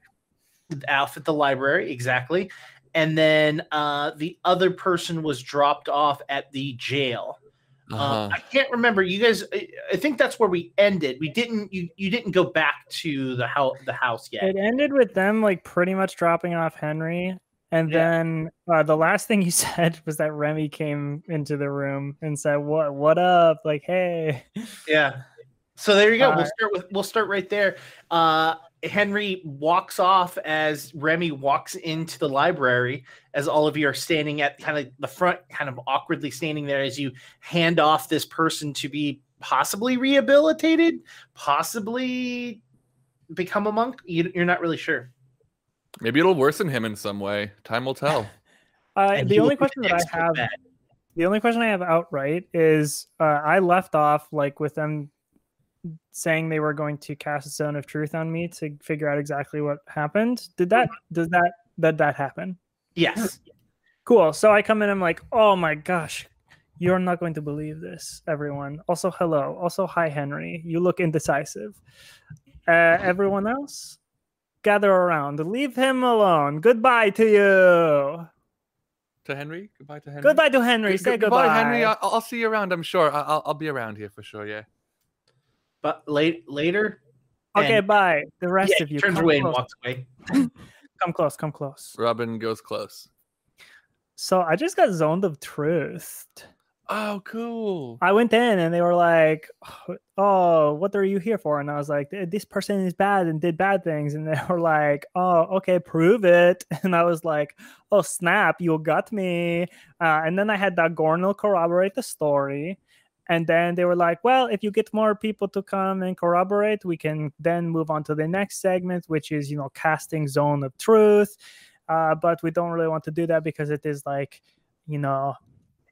off at the library, exactly. And then uh, the other person was dropped off at the jail. Uh-huh. Um, I can't remember. You guys, I, I think that's where we ended. We didn't. You you didn't go back to the house the house yet. It ended with them like pretty much dropping off Henry. And Yeah. then uh, the last thing you *laughs* said was that Remy came into the room and said, "What? What up? Like, hey." Yeah. So there you go. we'll Uh, start with. We'll start right there. Uh, Henry walks off as Remy walks into the library. As all of you are standing at kind of the front, kind of awkwardly standing there, as you hand off this person to be possibly rehabilitated, possibly become a monk. You, you're not really sure. Maybe it'll worsen him in some way. Time will tell. *laughs* Uh, the only question that I have, bad. the only question I have outright is, uh, I left off like with them saying they were going to cast a zone of truth on me to figure out exactly what happened. Did that? Does that? Did that happen? Yes. Cool. So I come in, I'm like, oh my gosh, you're not going to believe this, everyone. Also, hello. Also, hi, Henry. You look indecisive. Uh, everyone else, gather around. Leave him alone. Goodbye to you. To Henry. Goodbye to Henry. Goodbye to Henry. Say good- goodbye. Henry. I'll, I'll see you around. I'm sure. I'll, I'll be around here for sure. Yeah. But late later. okay, bye. The rest yeah, of you. turns come away and walks away. *laughs* Come close. Come close. Robin goes close. So I just got zoned of truth. Oh, cool. I went in and they were like, "Oh, what are you here for?" And I was like, "This person is bad and did bad things." And they *laughs* were like, "Oh, okay, prove it." *laughs* And I was like, "Oh, snap, you got me." Uh, and then I had that Gornal corroborate the story. And then they were like, "Well, if you get more people to come and corroborate, we can then move on to the next segment, which is you know casting zone of truth." Uh, but we don't really want to do that because it is like, you know,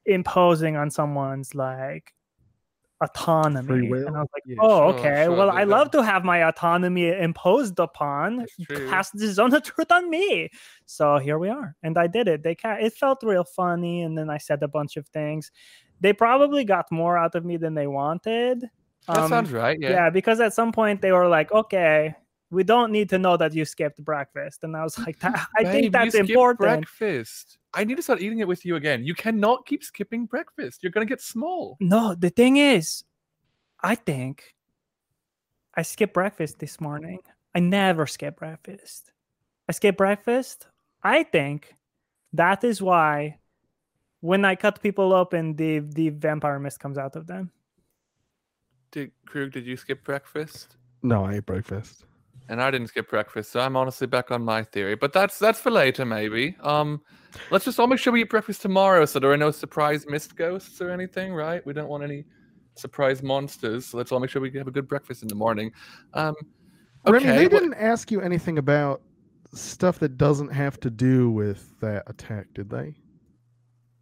imposing on someone's like autonomy. Free will? And I was like, Yeah, oh, sure, okay. sure, Well, they I love don't- to have my autonomy imposed upon. Cast the zone of truth on me. So here we are. And I did it. They ca- it felt real funny. And then I said a bunch of things. They probably got more out of me than they wanted. That Um, sounds right. yeah. Yeah. because at some point they were like, okay, we don't need to know that you skipped breakfast. And I was *laughs* like, I Babe, think that's important. Breakfast. I need to start eating it with you again. You cannot keep skipping breakfast. You're gonna get small. No, the thing is, I think I skipped breakfast this morning. I never skip breakfast. I skip breakfast. I think that is why when I cut people open, the the vampire mist comes out of them. Did Krug? Did you skip breakfast? No, I ate breakfast. And I didn't skip breakfast, so I'm honestly back on my theory. But that's that's for later, maybe. Um, let's just all make sure we eat breakfast tomorrow, so there are no surprise mist ghosts or anything, right? We don't want any surprise monsters. So let's all make sure we have a good breakfast in the morning. Um, Remy, they okay, didn't ask you anything about stuff that doesn't have to do with that attack, did they?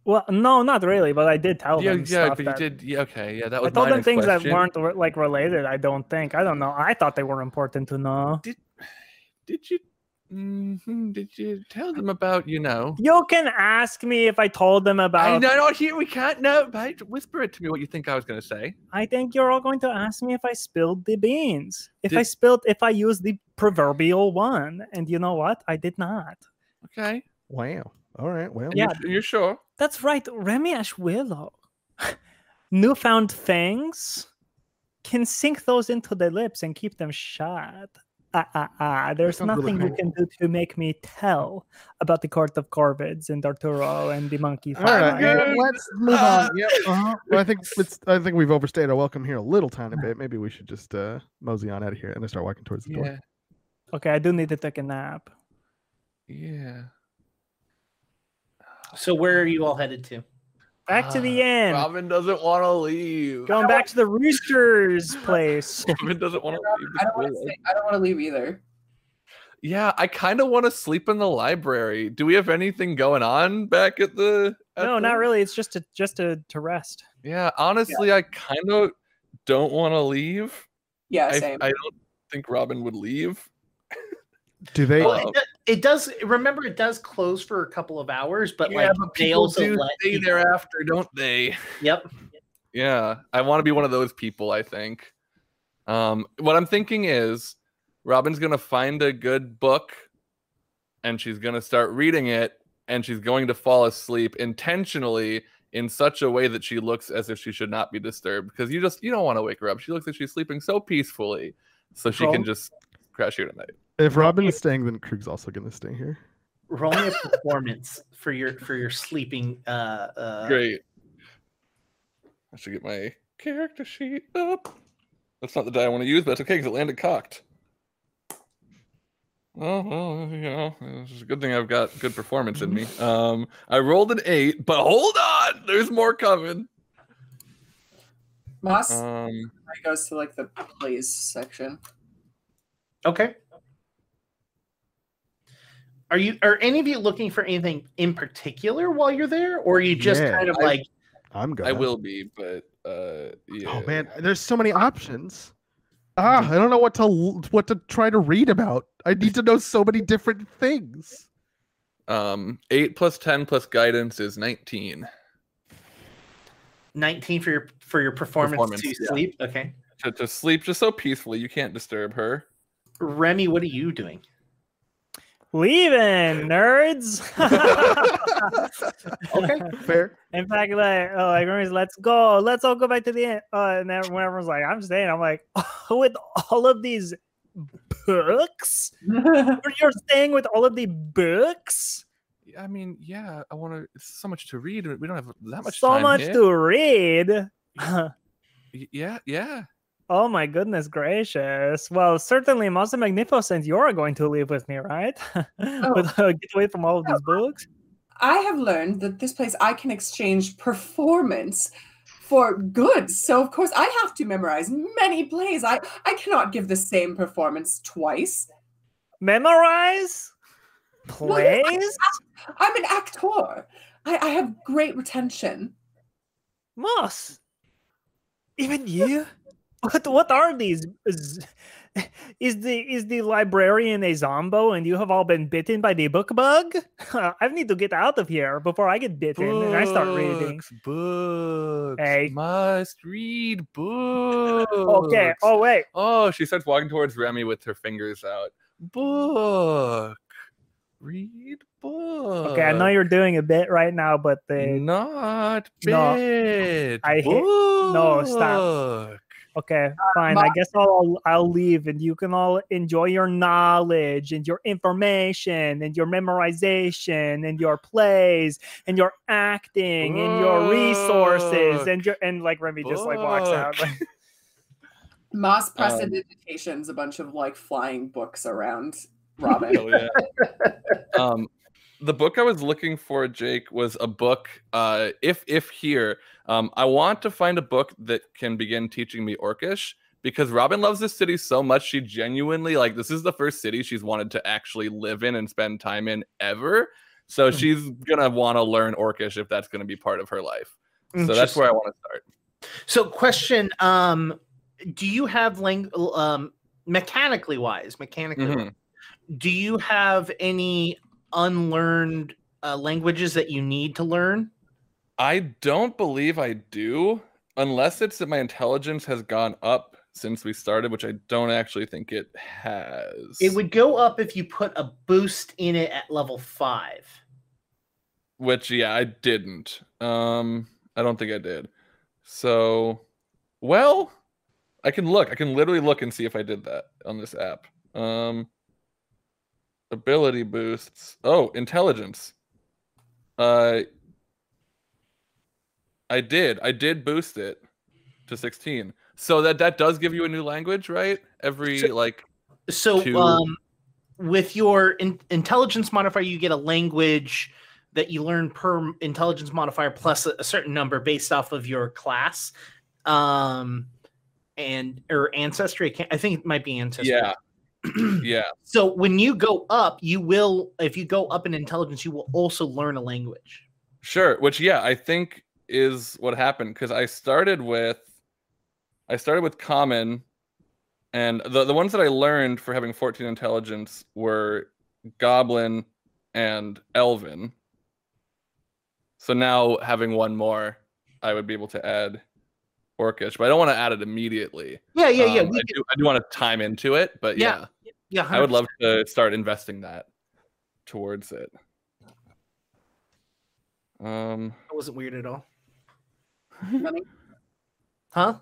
Well, no, not really, but I did tell yeah, them yeah, stuff but you that- did. Yeah, okay, yeah, that was. I was told my them things question. that weren't re- like related. I don't think. I don't know. I thought they were important to know. Did did you? mhm, Did you tell them about you know? You can ask me if I told them about. I know, not here. We can't. No, mate. Whisper it to me. What you think I was going to say? I think you're all going to ask me if I spilled the beans. If I spilled, if I used the proverbial one. And you know what? I did not. Okay. Wow. All right. Well, Yeah. You're, you're sure? That's right. Remy Ash Willow. *laughs* Newfound fangs can sink those into the lips and keep them shut. Ah, ah, ah. There's sounds really nothing you can do to make me tell about the court of Corvids and Arturo and the monkey. All right, family. yeah, let's move on. Yep. Uh-huh. Well, I think it's. I think we've overstayed our welcome here a little tiny bit. Maybe we should just uh, mosey on out of here and then start walking towards the door. Yeah. Okay, I do need to take a nap. Yeah. So where are you all headed to? Back to the uh, end. Robin doesn't want to leave. Going back to the rooster's place. *laughs* Robin doesn't want to leave. I don't want to say, I don't want to leave either. Yeah, I kind of want to sleep in the library. Do we have anything going on back at the? at No, the- not really. It's just to just to to rest. Yeah, honestly, I kind of don't want to leave. Yeah, I, same. I don't think Robin would leave. Do they? Well, Oh. It, does. Remember, it does close for a couple of hours, but yeah, like but they also do stay people- there after, don't they? Yep. Yeah, I want to be one of those people. I think. Um, what I'm thinking is, Robin's gonna find a good book, and she's gonna start reading it, and she's going to fall asleep intentionally in such a way that she looks as if she should not be disturbed. Because you just you don't want to wake her up. She looks like she's sleeping so peacefully, so she Roll. can just crash here tonight. If Robin is staying, then Krug's also going to stay here. Roll me a performance for your for your sleeping. Uh, uh, Great. I should get my character sheet up. That's not the die I want to use, but that's okay because it landed cocked. Oh well, you know, it's a good thing I've got good performance in me. *laughs* Um, I rolled an eight, but hold on, there's more coming. Moss Um, he goes to like the plays section. Okay. Are you are any of you looking for anything in particular while you're there, or are you just Yeah, kind of I- like I'm going. I will be, but uh, yeah. Oh man, there's so many options. Ah, I don't know what to what to try to read about. I need to know so many different things. Um, eight plus ten plus guidance is nineteen. 19 for your for your performance, Performance, to yeah. sleep? Okay. To, to sleep just so peacefully, you can't disturb her. Remy, what are you doing? Leaving nerds. *laughs* Okay. Fair. In fact, like, oh, like Remy's, let's go, let's all go back to the end. Uh, and then when everyone's like, I'm staying, I'm like, *laughs* with all of these books, *laughs* you're staying with all of the books. Yeah, I mean, yeah, I want to. It's so much to read. We don't have that much. so time much here. to read. Y- Yeah, yeah. Oh my goodness gracious! Well, certainly, Monster Magnificent, you're going to live with me, right? *laughs* with, uh, get away from all of these books. I have learned that this place I can exchange performance for goods. So of course I have to memorize many plays. I I cannot give the same performance twice. Memorize Well, yeah, plays. I'm an actor. I, I have great retention. Moss, even you? What what are these? Is, is the is the librarian a zombo and you have all been bitten by the book bug? *laughs* I need to get out of here before I get bitten and I start reading. Books, Books. Hey. Must read books. Okay. Oh wait. Oh, she starts walking towards Remy with her fingers out. Book. Read book. Okay, I know you're doing a bit right now, but the not No. bit. I hate- no, stop. Book. okay, fine. I guess I'll I'll leave and you can all enjoy your knowledge and your information and your memorization and your plays and your acting and your resources and your and like Remy just like walks out. Book. *laughs* Moss Um, prestidigitations a bunch of like flying books around *laughs* Robin. Hell yeah. *laughs* um, the book I was looking for, Jake, was a book. Uh, if if here, um, I want to find a book that can begin teaching me Orcish because Robin loves this city so much. She genuinely like this is the first city she's wanted to actually live in and spend time in ever. So Hmm. she's gonna want to learn Orcish if that's gonna be part of her life. So that's where I want to start. So, question: um, Do you have lang- um, mechanically wise, mechanically, Mhm. wise, do you have any unlearned uh, languages that you need to learn? I don't believe I do, unless it's that my intelligence has gone up since we started, which I don't actually think it has. It would go up if you put a boost in it at level five. which yeah, I didn't. Um, I don't think I did. So, well, I can look. I can literally look and see if I did that on this app. Um, ability boosts. Oh, intelligence. Uh, I did. I did boost it to 16. So that that does give you a new language, right? Every So- like So, to- um, with your in- intelligence modifier, you get a language that you learn per intelligence modifier plus a, a certain number based off of your class, um, and or ancestry. I, I think it might be ancestry. yeah. *clears throat* Yeah. So when you go up, you will, if you go up in intelligence, you will also learn a language. Sure. Which yeah, I think is what happened because I started with I started with common and the the ones that I learned for having 14 intelligence were goblin and elven. So now having one more, I would be able to add orcish, but I don't want to add it immediately. Yeah, yeah, yeah. Um, I, do, I do want to time into it, but Yeah, yeah, yeah, I would love to start investing that towards it. Um, That wasn't weird at all. *laughs* Huh?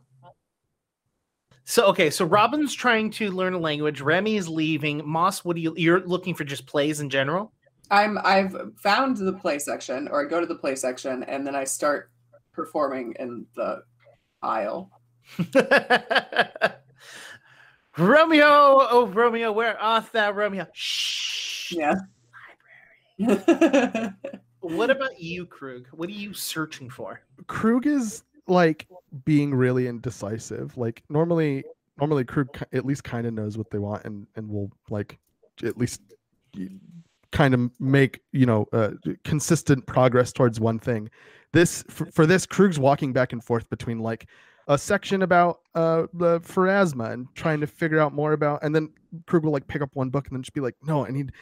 So okay, so Robin's trying to learn a language. Remy is leaving. Moss, what do you? You're looking for just plays in general. I'm I've found the play section, or I go to the play section, and then I start performing in the aisle. *laughs* Romeo, oh Romeo, where art thou, Romeo? Shh. Yeah. Library. What about you, Krug? What are you searching for? Krug is like being really indecisive. Like normally, normally Krug at least kind of knows what they want and and will like at least kind of make you know uh, consistent progress towards one thing. This for, for this Krug's walking back and forth between like a section about uh the pharasma and trying to figure out more about and then Krug will like pick up one book and then just be like no I need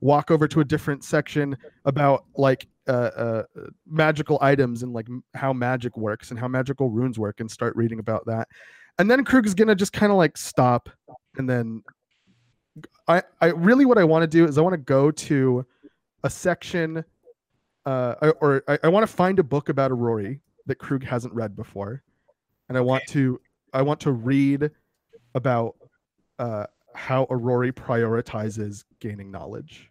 walk over to a different section about like uh, uh magical items and like how magic works and how magical runes work and start reading about that. And then Krug is gonna just kind of like stop and then I I really what I want to do is I want to go to a section uh or I, I want to find a book about Aurori that Krug hasn't read before and I want to I want to read about uh how Aurori prioritizes gaining knowledge.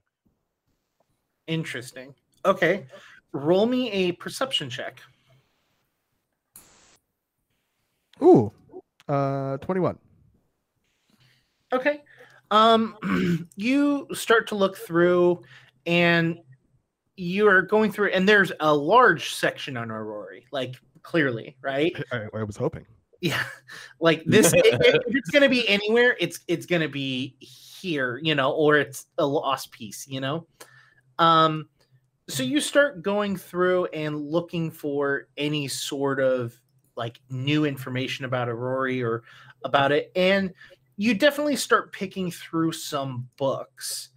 Interesting. Okay, roll me a perception check. Ooh, uh, 21. Okay. Um, *clears throat* you start to look through, and you are going through, and there's a large section on Aurori, like clearly, right? I, I was hoping. Yeah, *laughs* like this. *laughs* i- i- if it's gonna be anywhere, it's it's gonna be here, you know, or it's a lost piece, you know. Um, so you start going through and looking for any sort of like new information about Aurori or about it, and you definitely start picking through some books.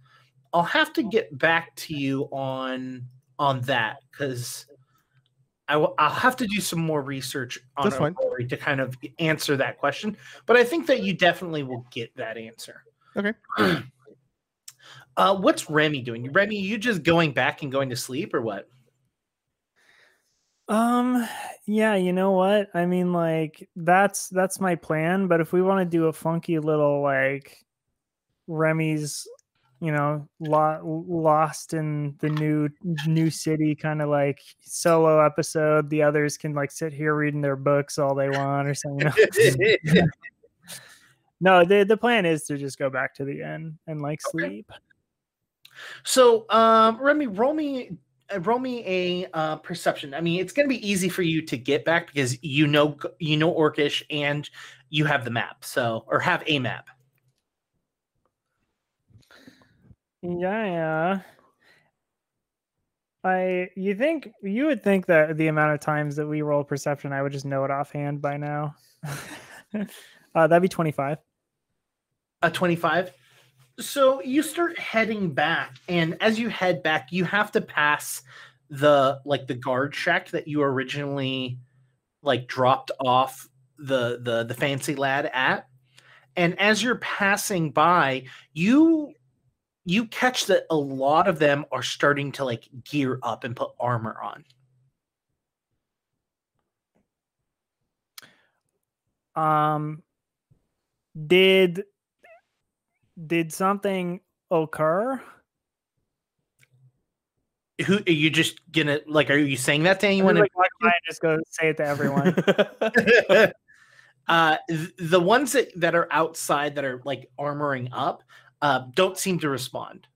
I'll have to get back to you on on that because I w- I'll have to do some more research on That's fine. To kind of answer that question. But I think that you definitely will get that answer. Okay. *clears throat* uh, what's Remy doing? Remy, you just going back and going to sleep or what? Um yeah, you know what? I mean like that's that's my plan, but if we want to do a funky little like Remy's you know, lo- lost in the new new city kind of like solo episode, the others can like sit here reading their books all they want or something. *laughs* no, the the plan is to just go back to the inn and like Okay. sleep. So, um, Remy, roll me, uh, roll me a uh, perception. I mean, it's going to be easy for you to get back because you know you know Orcish and you have the map. So, or have a map. Yeah. I you think you would think that the amount of times that we roll perception, I would just know it offhand by now. *laughs* uh, that'd be twenty five. A twenty-five. So you start heading back, and as you head back, you have to pass the like the guard shack that you originally like dropped off the the the fancy lad at. And as you're passing by, you you catch that a lot of them are starting to like gear up and put armor on. Um, did did something occur? Who are you just gonna like? Are you saying that to anyone? Like, I just go say it to everyone? *laughs* uh, th- the ones that, that are outside that are like armoring up uh, don't seem to respond.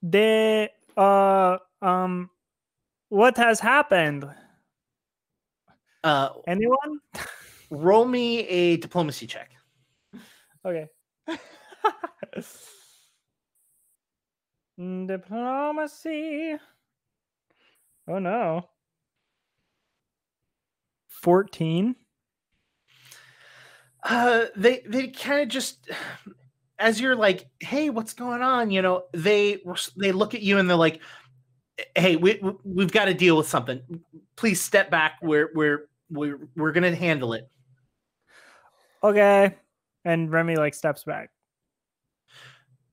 they uh um, what has happened? Uh, Anyone? roll me a diplomacy check. Okay. *laughs* Diplomacy. Oh no. 14. Uh, they they kind of just as you're like, hey, what's going on? You know, they they look at you and they're like, hey, we we've got to deal with something. Please step back. We're we're we're we're gonna handle it. Okay. And Remy like steps back.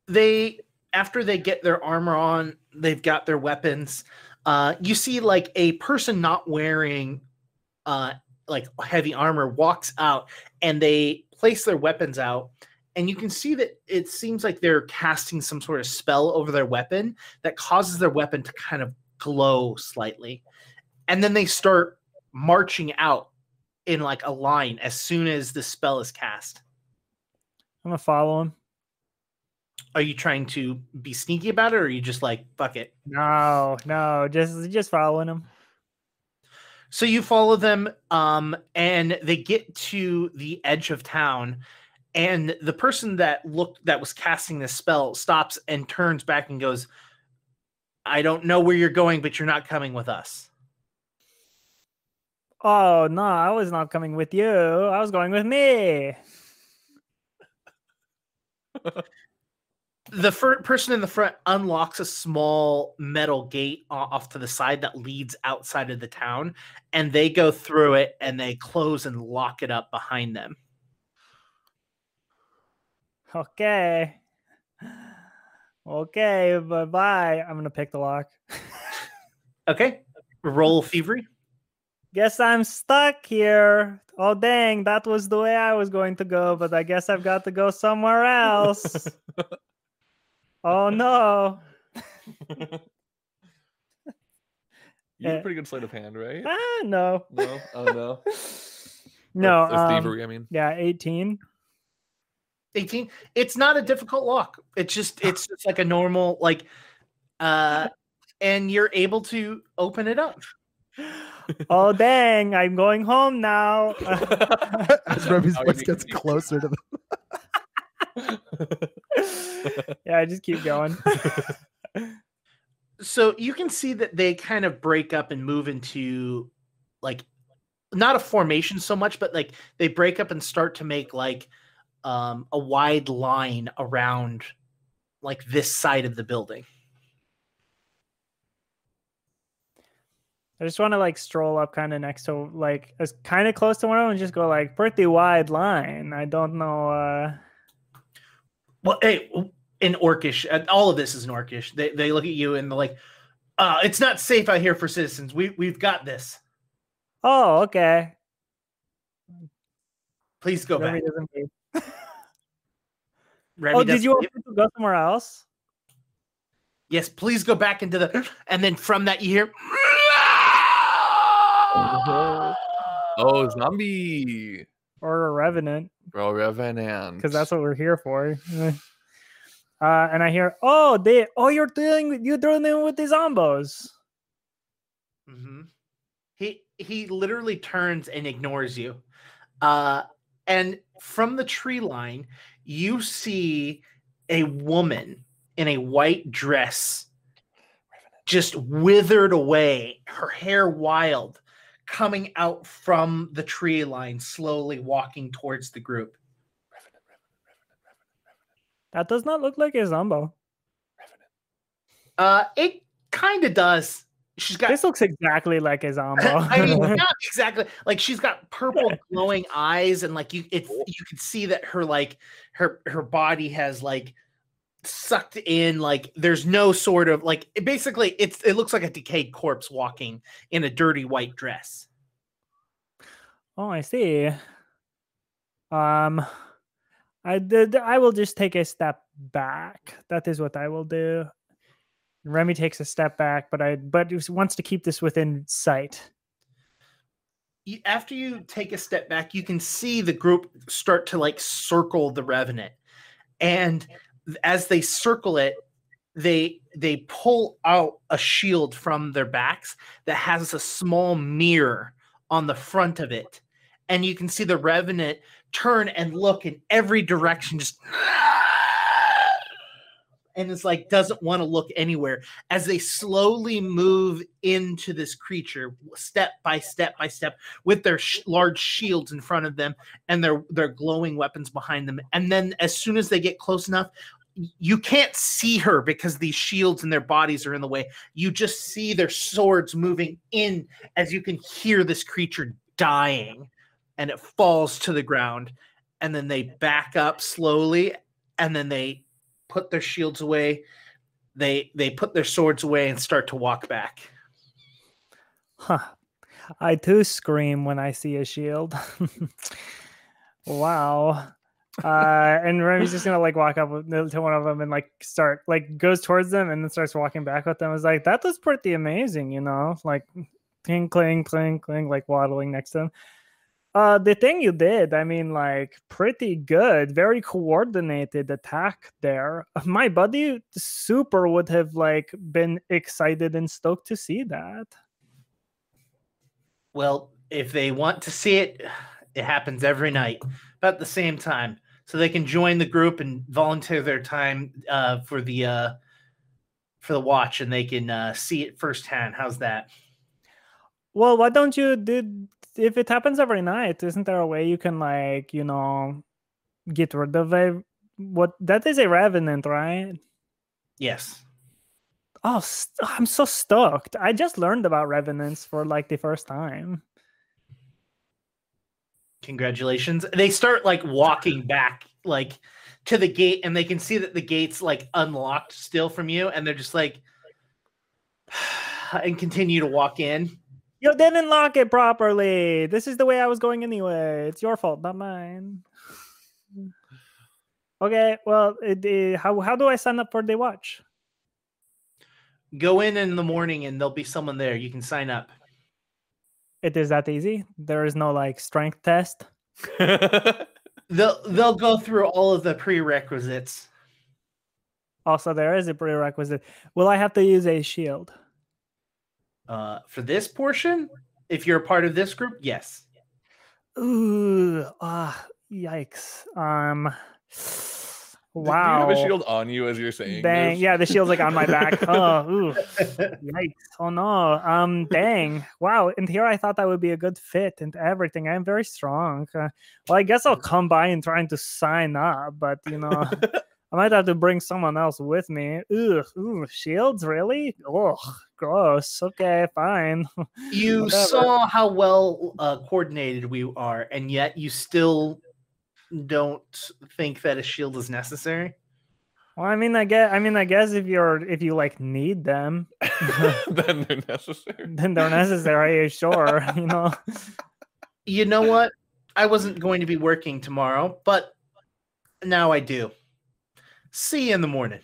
They after they get their armor on, they've got their weapons. Uh, you see like a person not wearing uh like heavy armor walks out and they place their weapons out and you can see that it seems like they're casting some sort of spell over their weapon that causes their weapon to kind of glow slightly and then they start marching out in like a line as soon as the spell is cast I'm gonna follow him. are you trying to be sneaky about it or are you just like fuck it No, no, just just following him. So you follow them, um, and they get to the edge of town, and the person that looked that was casting this spell stops and turns back and goes, "I don't know where you're going, but you're not coming with us." Oh no, I was not coming with you. I was going with me. *laughs* The fir- person in the front unlocks a small metal gate off to the side that leads outside of the town, and they go through it and they close and lock it up behind them. Okay. Okay, bye bye. I'm gonna pick the lock. *laughs* Okay, roll thievery. Guess I'm stuck here. Oh dang, that was the way I was going to go, but I guess I've got to go somewhere else. *laughs* oh no. You have Eh. a pretty good sleight of hand, right? Ah no. No, oh no. *laughs* No, That's- that's um, thievery. I mean, yeah, 18. 18 it's not a difficult lock it's just *laughs* it's just like a normal like uh and you're able to open it up *laughs* Oh dang, I'm going home now. As Remy's voice gets closer to the *laughs* yeah, I just keep going. *laughs* so you can see that they kind of break up and move into like not a formation so much but like they break up and start to make like um a wide line around like this side of the building I just want to like stroll up kind of next to like as kind of close to one of them and just go like pretty wide line. I don't know. uh well hey in orcish uh, all of this is in orcish they, they look at you and they're like uh it's not safe out here for citizens we we've got this Oh, okay. please go Remy back. *laughs* Remy oh, did you want to go somewhere else? Yes, please go back into the. And then from that, you hear. oh, *laughs* zombie, Or a revenant? bro, revenant. Because that's what we're here for. *laughs* Uh, and I hear, oh, they, oh, you're dealing, you're dealing with the zombos. hmm He he literally turns and ignores you, uh, and from the tree line, you see a woman in a white dress, just withered away, her hair wild, coming out from the tree line, slowly walking towards the group. That does not look like a zombo. Uh, it kind of does. She's got This looks exactly like a *laughs* zombo. I mean, *laughs* not exactly. Like she's got purple *laughs* glowing eyes, and like you, it you can see that her like her her body has like sucked in. Like there's no sort of like it basically it's it looks like a decayed corpse walking in a dirty white dress. Oh, I see. Um, I did. I will just take a step back. That is what I will do. Remy takes a step back, but I but wants to keep this within sight. After you take a step back, you can see the group start to like circle the revenant, and as they circle it, they they pull out a shield from their backs that has a small mirror on the front of it. And you can see the revenant turn and look in every direction, just and it's like doesn't want to look anywhere. As they slowly move into this creature step by step by step with their sh- large shields in front of them and their their glowing weapons behind them and then as soon as they get close enough you can't see her because these shields and their bodies are in the way. You just see their swords moving in as you can hear this creature dying and it falls to the ground and then they back up slowly and then they put their shields away they they put their swords away and start to walk back Huh. I too scream when I see a shield. *laughs* wow. Uh, and Remy's just gonna like walk up to one of them and like start like goes towards them and then starts walking back with them. Is like that was pretty amazing, you know, like cling, cling, cling, cling, like waddling next to them. Uh, the thing you did, I mean, like pretty good, very coordinated attack there. *laughs* My buddy Super would have like been excited and stoked to see that. well if they want to see it it happens every night about the same time so they can join the group and volunteer their time uh, for the uh, for the watch and they can uh, see it firsthand how's that Well, why don't you do if it happens every night? Isn't there a way you can like you know get rid of a what that is a revenant, right? yes Oh, st- I'm so stoked! I just learned about revenants for like the first time. congratulations they start like walking back like to the gate and they can see that the gate's like unlocked still from you and they're just like *sighs* and continue to walk in You didn't lock it properly. This is the way I was going anyway. It's your fault, not mine. Okay, well, it, it- how how do I sign up for the watch? go in in the morning and there'll be someone there you can sign up It is that easy. There is no like strength test. *laughs* they'll they'll go through all of the prerequisites Also, there is a prerequisite. Will I have to use a shield? Uh, for this portion if you're a part of this group yes Ooh, ah, yikes. Um, wow. Do you have a shield on you as you're saying Dang, this? yeah, the shield's like on my back. *laughs* Oh, ooh, yikes. Oh no. Um, dang. Wow. And here I thought that would be a good fit and everything. I'm very strong. Uh, well, I guess I'll come by and trying to sign up, but you know, *laughs* I might have to bring someone else with me. Ugh, ooh, shields, really? Ugh, gross. Okay, fine. *laughs* you saw how well uh, coordinated we are and yet you still don't think that a shield is necessary Well, I mean, I guess. I mean, I guess if you're if you like need them, *laughs* then they're necessary. then they're necessary. Sure, *laughs* you know. you know what i wasn't going to be working tomorrow but now i do see you in the morning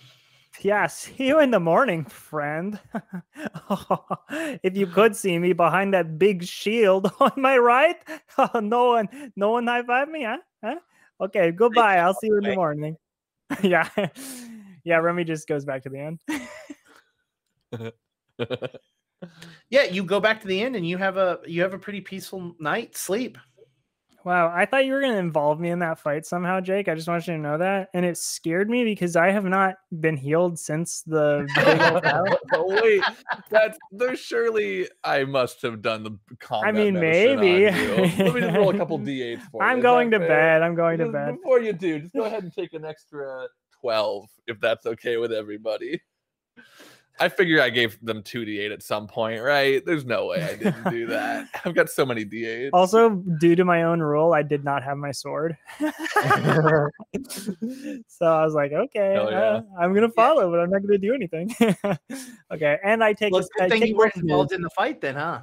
Yeah, see you in the morning, friend. *laughs* if you could see me behind that big shield *laughs* on my right, *laughs* no one, no one high five me, huh? huh? Okay, goodbye. I'll see you in the morning. yeah, yeah. Remy just goes back to the end. yeah you go back to the end, and you have a you have a pretty peaceful night sleep Wow, I thought you were gonna involve me in that fight somehow, Jake. I just want you to know that, and it scared me because I have not been healed since the. big old *laughs* battle. oh wait, that's there's surely I must have done the combat. I mean, maybe. you. Let me just roll a couple *laughs* d8s for you. I'm Is going to fair? bed. I'm going to bed. Before you do, just go ahead and take an extra twelve if that's okay with everybody. I figure I gave them two d8 at some point, right? There's no way I didn't do that. *laughs* I've got so many d8s. Also, due to my own rule, I did not have my sword. *laughs* so I was like, okay, yeah. uh, I'm gonna follow, but I'm not gonna do anything. *laughs* okay, and I take. well, a- good I thing take you weren't involved in the fight then huh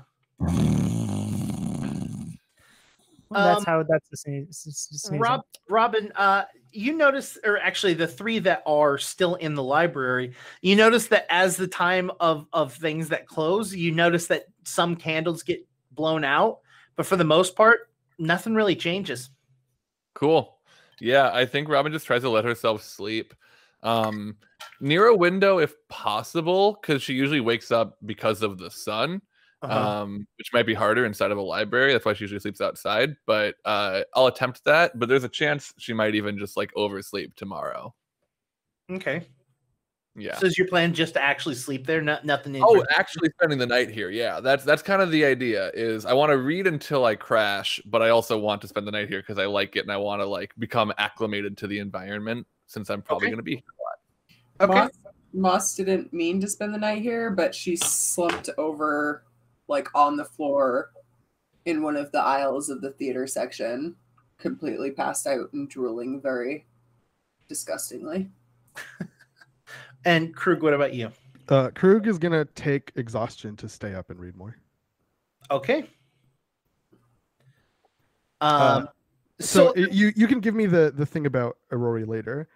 Well, that's Um, how that's the same. s- s- Rob, Robin, uh, you notice, or actually, the three that are still in the library, you notice that as the time of of things that close, you notice that some candles get blown out, but for the most part, nothing really changes. Cool. Yeah, I think Robin just tries to let herself sleep. Um, near a window if possible, because she usually wakes up because of the sun. Uh-huh. um, which might be harder inside of a library. That's why she usually sleeps outside. But uh, I'll attempt that. But there's a chance she might even just like oversleep tomorrow. okay. Yeah. So is your plan just to actually sleep there? Not nothing. in Oh, particular? actually spending the night here. Yeah, that's that's kind of the idea. Is I want to read until I crash, but I also want to spend the night here because I like it and I want to like become acclimated to the environment since I'm probably Okay. going to be. here a lot. okay. Moss, Moss didn't mean to spend the night here, but she slumped over, like on the floor, in one of the aisles of the theater section, completely passed out and drooling very disgustingly. *laughs* And Krug, what about you? Uh, Krug is gonna take exhaustion to stay up and read more. Okay. Uh, Um. So, so you you can give me the the thing about Irori later.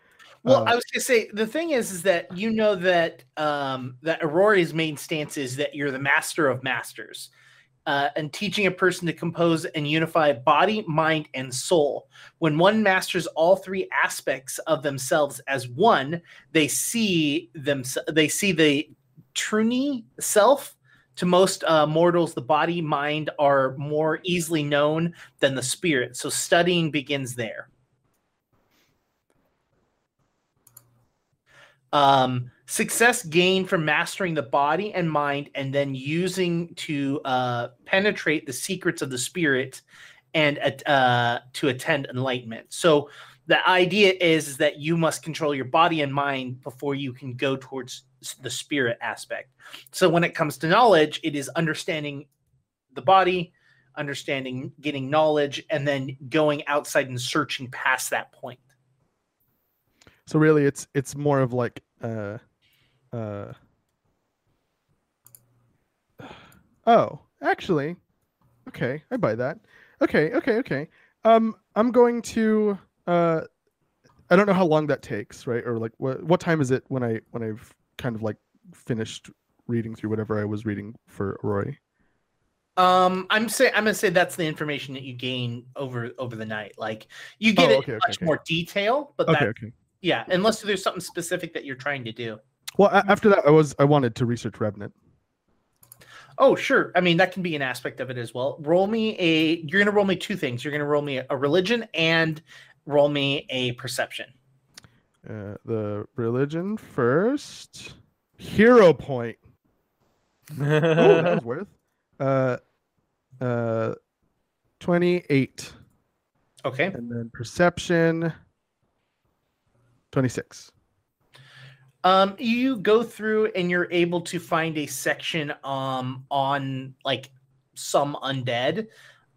Well, Uh, I was gonna say the thing is, is that you know that um, that Irori's main stance is that you're the master of masters, uh, and teaching a person to compose and unify body, mind, and soul. When one masters all three aspects of themselves as one, they see them. They see the truni self. To most uh, mortals, the body, mind are more easily known than the spirit. So studying begins there. Um, success gained from mastering the body and mind and then using to uh, penetrate the secrets of the spirit and uh, to attend enlightenment. So the idea is, is that you must control your body and mind before you can go towards the spirit aspect. So when it comes to knowledge it is understanding the body understanding getting knowledge and then going outside and searching past that point So really, it's it's more of like uh, uh. Oh, actually, okay, I buy that. Okay, okay, okay. Um, I'm going to uh, I don't know how long that takes, right? Or like what what time is it when I when I've kind of like finished reading through whatever I was reading for Roy. Um, I'm say I'm gonna say that's the information that you gain over over the night. Like you get Oh, it okay, in okay, much okay. more detail, but that okay. Yeah, unless there's something specific that you're trying to do. Well, after that, I was I wanted to research Revenant. Oh, sure. I mean that can be an aspect of it as well. Roll me a. You're gonna roll me two things. You're gonna roll me a religion and roll me a perception. Uh, the religion first. Hero point. *laughs* Oh, that was worth. Uh, uh, twenty-eight, Okay. and then perception. Twenty-six. Um, you go through and you're able to find a section um on like some undead.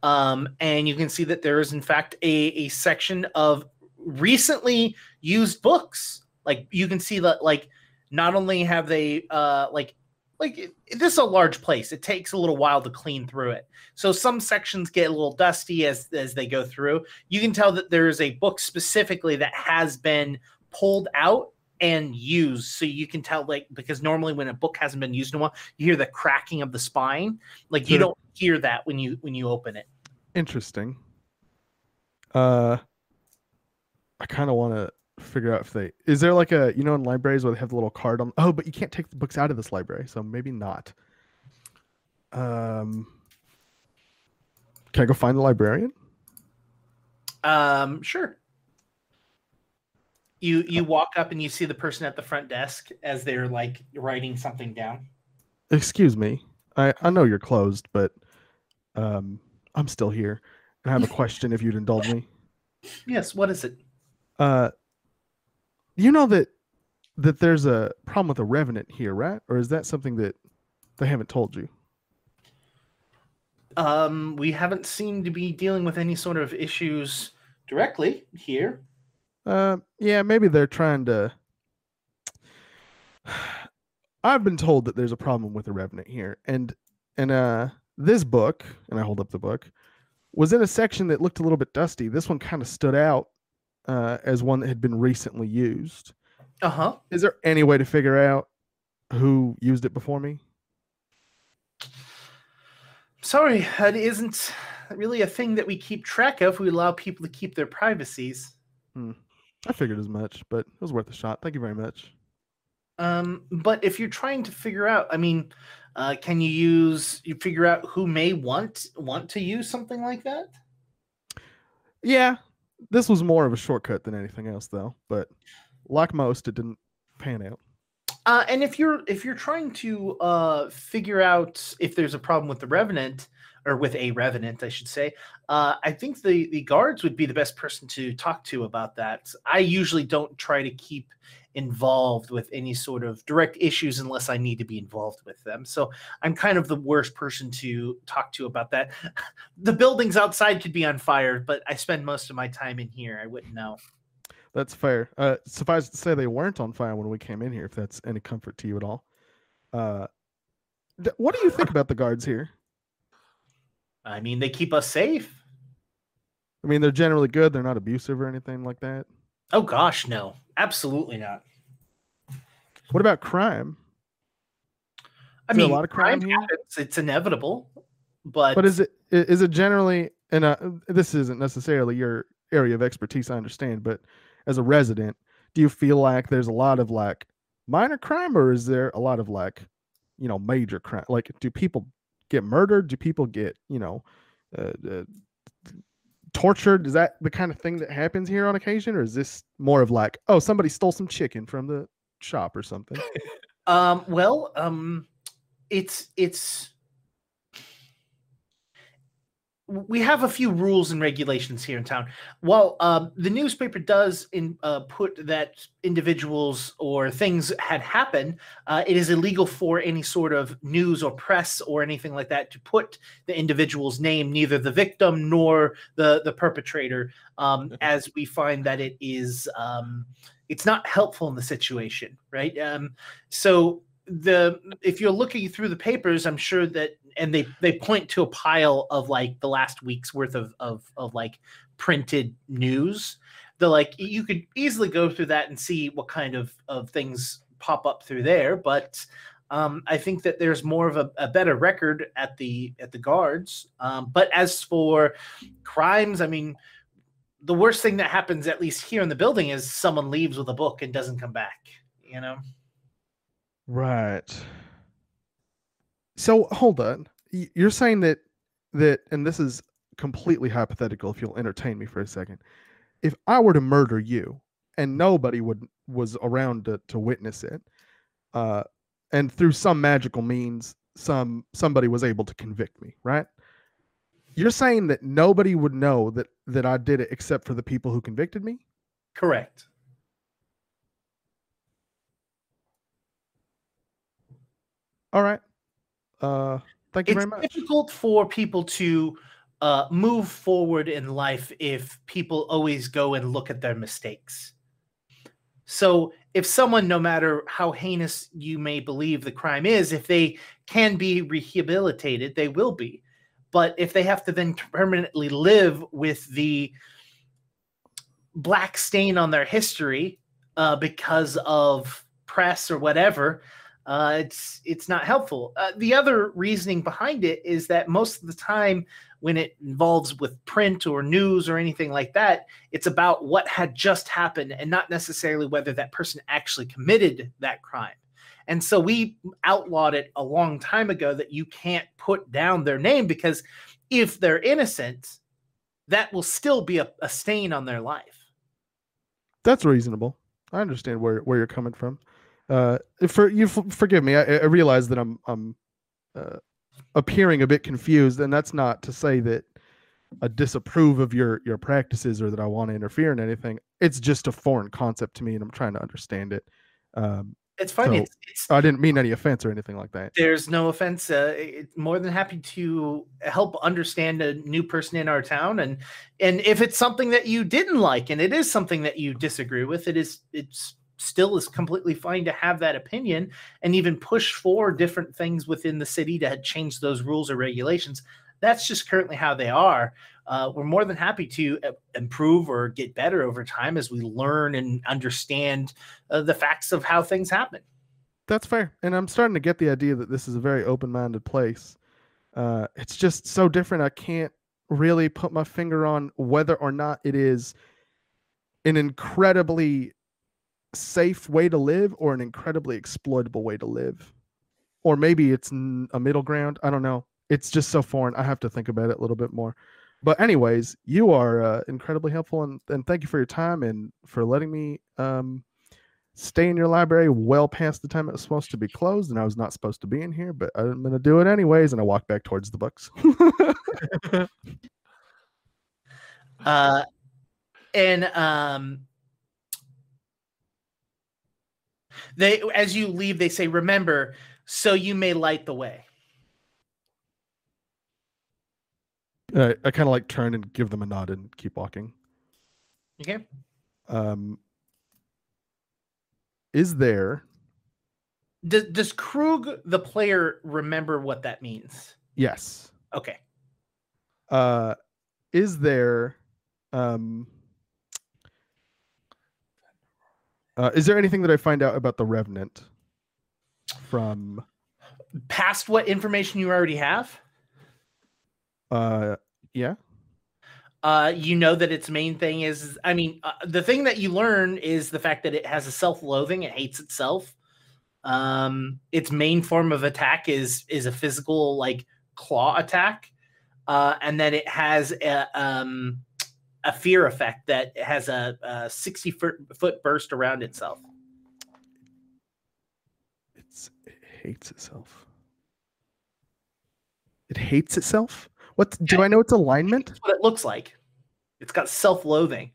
Um, and you can see that there is in fact a, a section of recently used books. Like you can see that like not only have they uh like like it, this is a large place. It takes a little while to clean through it. So some sections get a little dusty as as they go through. You can tell that there is a book specifically that has been pulled out and used so you can tell like because normally when a book hasn't been used in a while you hear the cracking of the spine like you don't hear that when you when you open it Interesting. Uh, I kind of want to figure out if they is there like a you know in libraries where they have the little card on. Oh, but you can't take the books out of this library, so maybe not. Um, can I go find the librarian? um sure you you walk up and you see the person at the front desk as they're like writing something down Excuse me. I I know you're closed, but um, I'm still here, and I have a question. if you'd indulge me. *laughs* yes what is it Uh, you know that that there's a problem with a revenant here, right? Or is that something that they haven't told you? um we haven't seemed to be dealing with any sort of issues directly here Uh, yeah, maybe they're trying to. *sighs* I've been told that there's a problem with the revenant here, and and uh, this book, and I hold up the book, was in a section that looked a little bit dusty. This one kind of stood out uh, as one that had been recently used. uh-huh Is there any way to figure out who used it before me? sorry that isn't really a thing that we keep track of we allow people to keep their privacies I figured as much, but it was worth a shot. Thank you very much. Um, but if you're trying to figure out, I mean, uh, can you use you figure out who may want want to use something like that? Yeah, this was more of a shortcut than anything else, though. But like most, it didn't pan out. Uh, and if you're if you're trying to uh, figure out if there's a problem with the revenant or with a revenant, I should say, uh, I think the the guards would be the best person to talk to about that. I usually don't try to keep involved with any sort of direct issues unless I need to be involved with them. So I'm kind of the worst person to talk to about that. *laughs* The buildings outside could be on fire, but I spend most of my time in here. I wouldn't know. That's fair. Uh, suffice to say, they weren't on fire when we came in here. If that's any comfort to you at all. Uh, th- what do you think about the guards here? I mean, they keep us safe. I mean, they're generally good. They're not abusive or anything like that. Oh gosh, no, absolutely not. What about crime? I Is there a lot of crime here? happens. It's inevitable, but But is it is it generally and uh, this isn't necessarily your area of expertise, I understand, but as a resident, do you feel like there's a lot of like minor crime, or is there a lot of like, you know, major crime? Like, do people get murdered? Do people get you know, uh, uh, tortured? Is that the kind of thing that happens here on occasion, or is this more of like, oh, somebody stole some chicken from the shop or something? *laughs* Um, well, um, it's it's we have a few rules and regulations here in town. While um, the newspaper does in, uh, put that individuals or things had happened, uh, it is illegal for any sort of news or press or anything like that to put the individual's name, neither the victim nor the the perpetrator, um, *laughs* as we find that it is um, it's not helpful in the situation, right? Um, so the if you're looking through the papers, I'm sure that and they they point to a pile of like the last week's worth of of of like printed news. The like you could easily go through that and see what kind of of things pop up through there, but um, I think that there's more of a, a better record at the at the guards. Um, but as for crimes, I mean, the worst thing that happens, at least here in the building, is someone leaves with a book and doesn't come back. You know. Right. So hold on. You're saying that that and this is completely hypothetical if you'll entertain me for a second. If I were to murder you and nobody would was around to, to witness it, uh and through some magical means some somebody was able to convict me, right? You're saying that nobody would know that that I did it except for the people who convicted me? Correct. All right. Uh thank you it's very much. It's difficult for people to uh, move forward in life if people always go and look at their mistakes. So, if someone, no matter how heinous you may believe the crime is, if they can be rehabilitated, they will be. But if they have to then permanently live with the black stain on their history uh, because of press or whatever, uh, it's it's not helpful. Uh, the other reasoning behind it is that most of the time, when it involves with print or news or anything like that, it's about what had just happened and not necessarily whether that person actually committed that crime. And so we outlawed it a long time ago that you can't put down their name because if they're innocent, that will still be a, a stain on their life. That's reasonable. I understand where where you're coming from. Uh, for you, f- forgive me. I, I realize that I'm I'm uh, appearing a bit confused, and that's not to say that I disapprove of your your practices or that I want to interfere in anything. It's just a foreign concept to me, and I'm trying to understand it. Um, It's fine. So- it's, it's I didn't mean any offense or anything like that. there's no offense. Uh, it, more than happy to help understand a new person in our town, and and if it's something that you didn't like, and it is something that you disagree with, it is it's still is completely fine to have that opinion and even push for different things within the city to change those rules or regulations. That's just currently how they are. Uh, we're more than happy to uh, improve or get better over time as we learn and understand uh, the facts of how things happen. That's fair, and I'm starting to get the idea that this is a very open-minded place. Uh, it's just so different. I can't really put my finger on whether or not it is an incredibly safe way to live or an incredibly exploitable way to live? Or maybe it's n- a middle ground? I don't know. It's just so foreign. I have to think about it a little bit more. But anyways you are uh, incredibly helpful and, and thank you for your time and for letting me um, stay in your library well past the time it was supposed to be closed and i was not supposed to be in here but i'm going to do it anyways and i walk back towards the books. *laughs* *laughs* Uh, and um, they as you leave, they say, "Remember, so you may light the way." uh, i kind of like turn and give them a nod and keep walking Okay. um, is there Does, does Krug, the player, remember what that means? yes Okay. uh is there um uh, is there anything that i find out about the revenant from Past what information you already have, uh yeah uh, you know that its main thing is. I mean, uh, the thing that you learn is the fact that it has a self-loathing. It hates itself. Um, its main form of attack is is a physical like claw attack, uh, and then it has a, um, a fear effect that has a, a sixty foot, foot burst around itself. it's it hates itself it hates itself what do i know its alignment That's what it looks like. It's got self-loathing.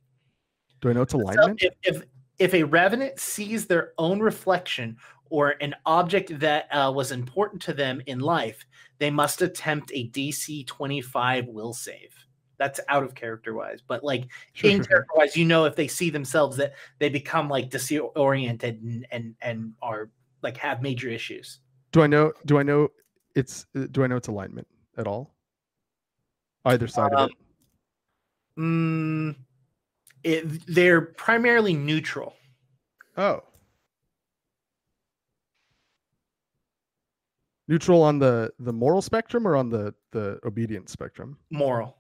do i know its So alignment if, if if a revenant sees their own reflection or an object that uh, was important to them in life, they must attempt a DC 25 will save. That's out of character wise, but like Sure, in sure, character wise, you know if they see themselves that they become like disoriented and and and are like have major issues. do i know do i know its do i know its alignment at all either side of Um, it Mm, it, they're primarily neutral. Oh. Neutral on the the moral spectrum or on the the obedience spectrum? Moral.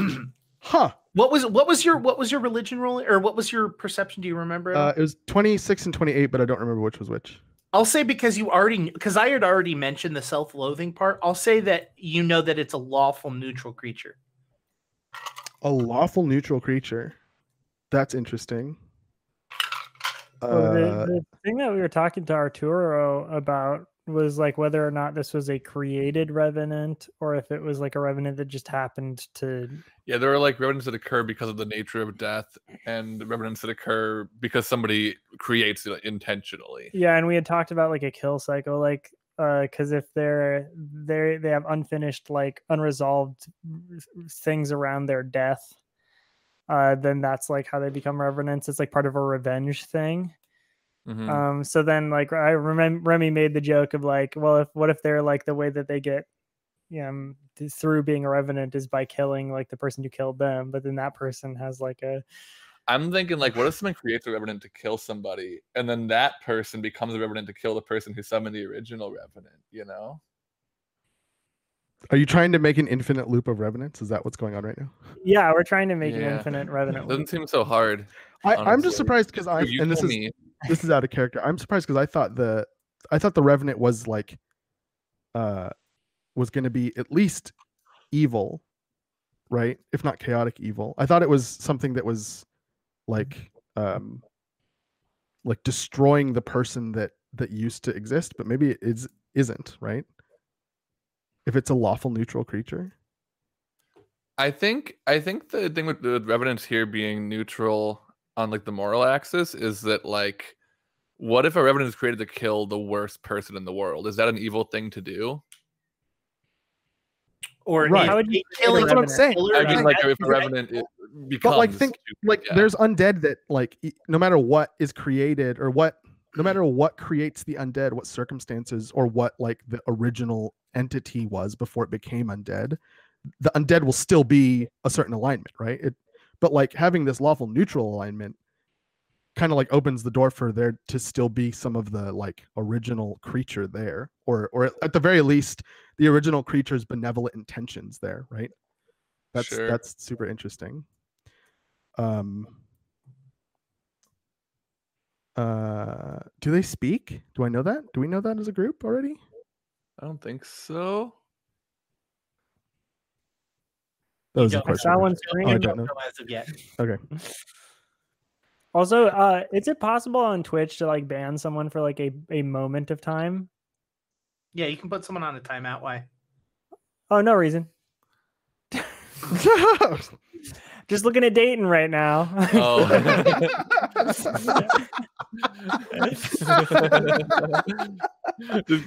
*clears throat* Huh. What was what was your what was your religion role or what was your perception? Do you remember? Uh, it was 26 and 28, but I don't remember which was which. I'll say because you already because I had already mentioned the self-loathing part. I'll say that you know that it's a lawful neutral creature. A lawful neutral creature. That's interesting. Well, the, Uh, the thing that we were talking to Arturo about was like whether or not this was a created revenant or if it was like a revenant that just happened to Yeah, there are like revenants that occur because of the nature of death, and revenants that occur because somebody creates it intentionally. yeah and we had talked about like a kill cycle like uh because if they're they they have unfinished like unresolved things around their death uh then that's like how they become revenants it's like part of a revenge thing Mhm. Um, so then like I remember Remy made the joke of like, well, if what if they're like the way that they get you know, through being a revenant is by killing like the person who killed them, but then that person has like a I'm thinking like, what if someone creates a revenant to kill somebody, and then that person becomes a revenant to kill the person who summoned the original revenant? You know? are you trying to make an infinite loop of revenants? Is that what's going on right now? yeah, we're trying to make an infinite revenant. Doesn't loop. seem so hard. I, I'm just surprised because I and this tell is me. This is out of character. I'm surprised because I thought the I thought the Revenant was like uh was gonna be at least evil, right? If not chaotic evil. I thought it was something that was like um like destroying the person that that used to exist, but maybe it is isn't, right? If it's a lawful neutral creature. I think I think the thing with the revenants here being neutral on like the moral axis is that like what if a revenant is created to kill the worst person in the world? Is that an evil thing to do? Or Right. How would you it create a killing That's what I'm saying. I mean, like if a revenant it becomes But like think stupid, like yeah. there's undead that like no matter what is created or what no matter what creates the undead what circumstances or what like the original entity was before it became undead the undead will still be a certain alignment right it but like having this lawful neutral alignment kind of like opens the door for there to still be some of the like original creature there or or at the very least the original creature's benevolent intentions there right that's Sure. that's super interesting um Uh, do they speak? Do I know that? Do we know that as a group already? I don't think so. That was a don't. I question. saw one Oh, I don't know. as of yet. Okay. *laughs* Also, uh, is it possible on Twitch to like ban someone for like a, a moment of time? Yeah, you can put someone on a timeout. Why? Oh, no reason. *laughs* Just looking at Dayton right now. Oh. Just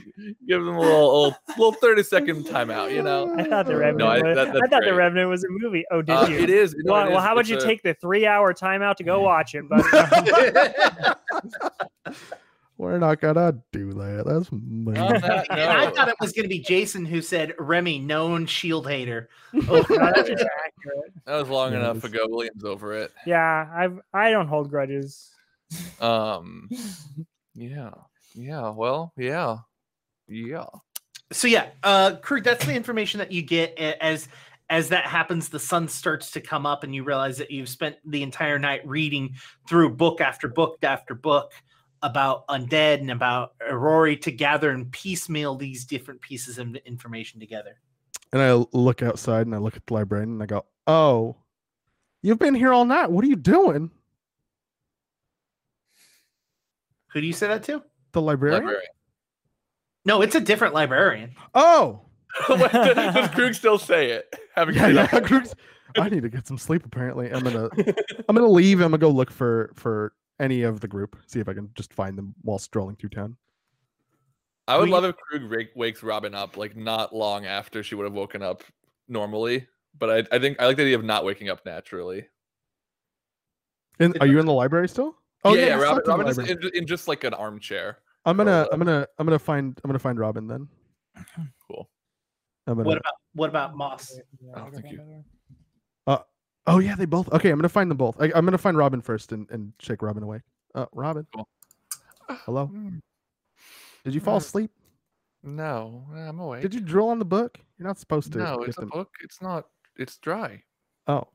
give them a little, little, little 30 second timeout, you know? I thought the No, Revenant. I- was, that- I that's thought the great. Revenant was a movie. Oh, did Uh, you? it is. no, Well, it well, is. how about It's you a- take the three-hour timeout to go *laughs* watch it? But *laughs* We're not gonna do that. That's mean. On that *laughs* And I thought it was going to be Jason who said Remy, known shield hater. oh, *laughs* no, that's *laughs* that was long Yeah, enough it's- ago. William's over it. Yeah, I've I don't hold grudges. Um, yeah, yeah. Well, yeah, yeah. So yeah, uh, Krug, that's the information that you get as as that happens. The sun starts to come up, and you realize that you've spent the entire night reading through book after book after book about undead and about Irori to gather and piecemeal these different pieces of information together. And I look outside and I look at the librarian and I go, "Oh, you've been here all night. What are you doing?" Who do you say that to? The librarian. Librarian. No, it's a different librarian. Oh, *laughs* Does Krug still say it? Having yeah, yeah. up? Krug's- I need to get some sleep. Apparently, I'm gonna I'm gonna leave. I'm gonna go look for for any of the group. See if I can just find them while strolling through town. I would We- love if Krug wake, wakes Robin up like not long after she would have woken up normally. But I, I think I like the idea of not waking up naturally. And are you in the library still? Oh yeah, you yeah. Robin, in Robin is in, in just like an armchair. I'm gonna uh, I'm gonna I'm gonna find I'm gonna find Robin then. *clears throat* Cool. Gonna. What about what about Moss? Oh, thank you. Oh yeah, they both. Okay, I'm gonna find them both. I, I'm gonna find Robin first and, and shake Robin awake. Uh, Robin. Cool. Hello. *sighs* Mm, Did you fall asleep? No, I'm awake. Did you drill on the book? You're not supposed to. No, You it's a have book. It's not. It's dry. Oh,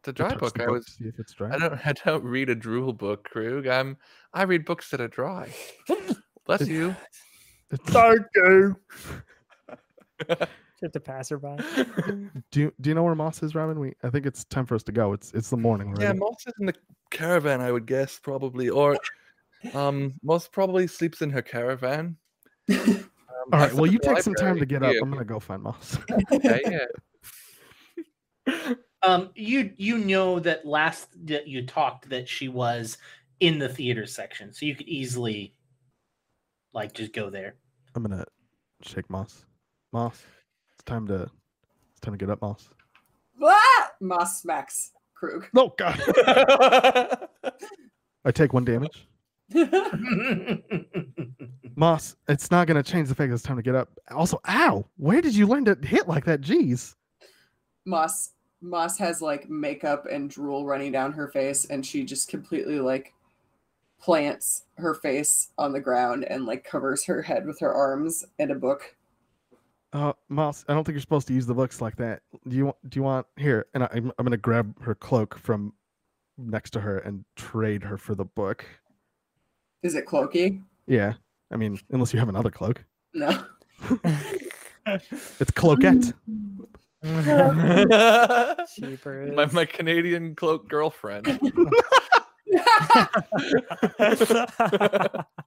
It's a dry touch book. I was. see if it's dry. I don't. *laughs* I don't read a drool book, Krug. I'm. I read books that are dry. *laughs* Bless you. It's- *laughs* Thank you. *laughs* Just a passerby. *laughs* *laughs* do you do you know where Moss is, Robin? We I think it's time for us to go. It's it's the morning right? Yeah. Moss is in the caravan, I would guess, probably, or um, Moss probably sleeps in her caravan. Um, All I right. Well, you in the take some time to get up. Yeah, I'm gonna go find Moss. yeah, yeah. Um, you you know that last that you talked that she was in the theater section, so you could easily like just go there. I'm gonna shake Moss. Moss, it's time to it's time to get up, Moss. Ah! Moss smacks Krug. No, God. I take one damage. *laughs* Moss, it's not gonna change the fact that it's time to get up. Also, ow! Where did you learn to hit like that? Jeez. Moss Moss has like makeup and drool running down her face, and she just completely like plants her face on the ground and like covers her head with her arms and a book. Uh, Moss, I don't think you're supposed to use the books like that. Do you want? Do you want here? And I, I'm, I'm gonna grab her cloak from next to her and trade her for the book. Is it cloaky? Yeah, I mean, unless you have another cloak, No. *laughs* it's cloakette. Cheaper. *laughs* my my Canadian cloak girlfriend. *laughs*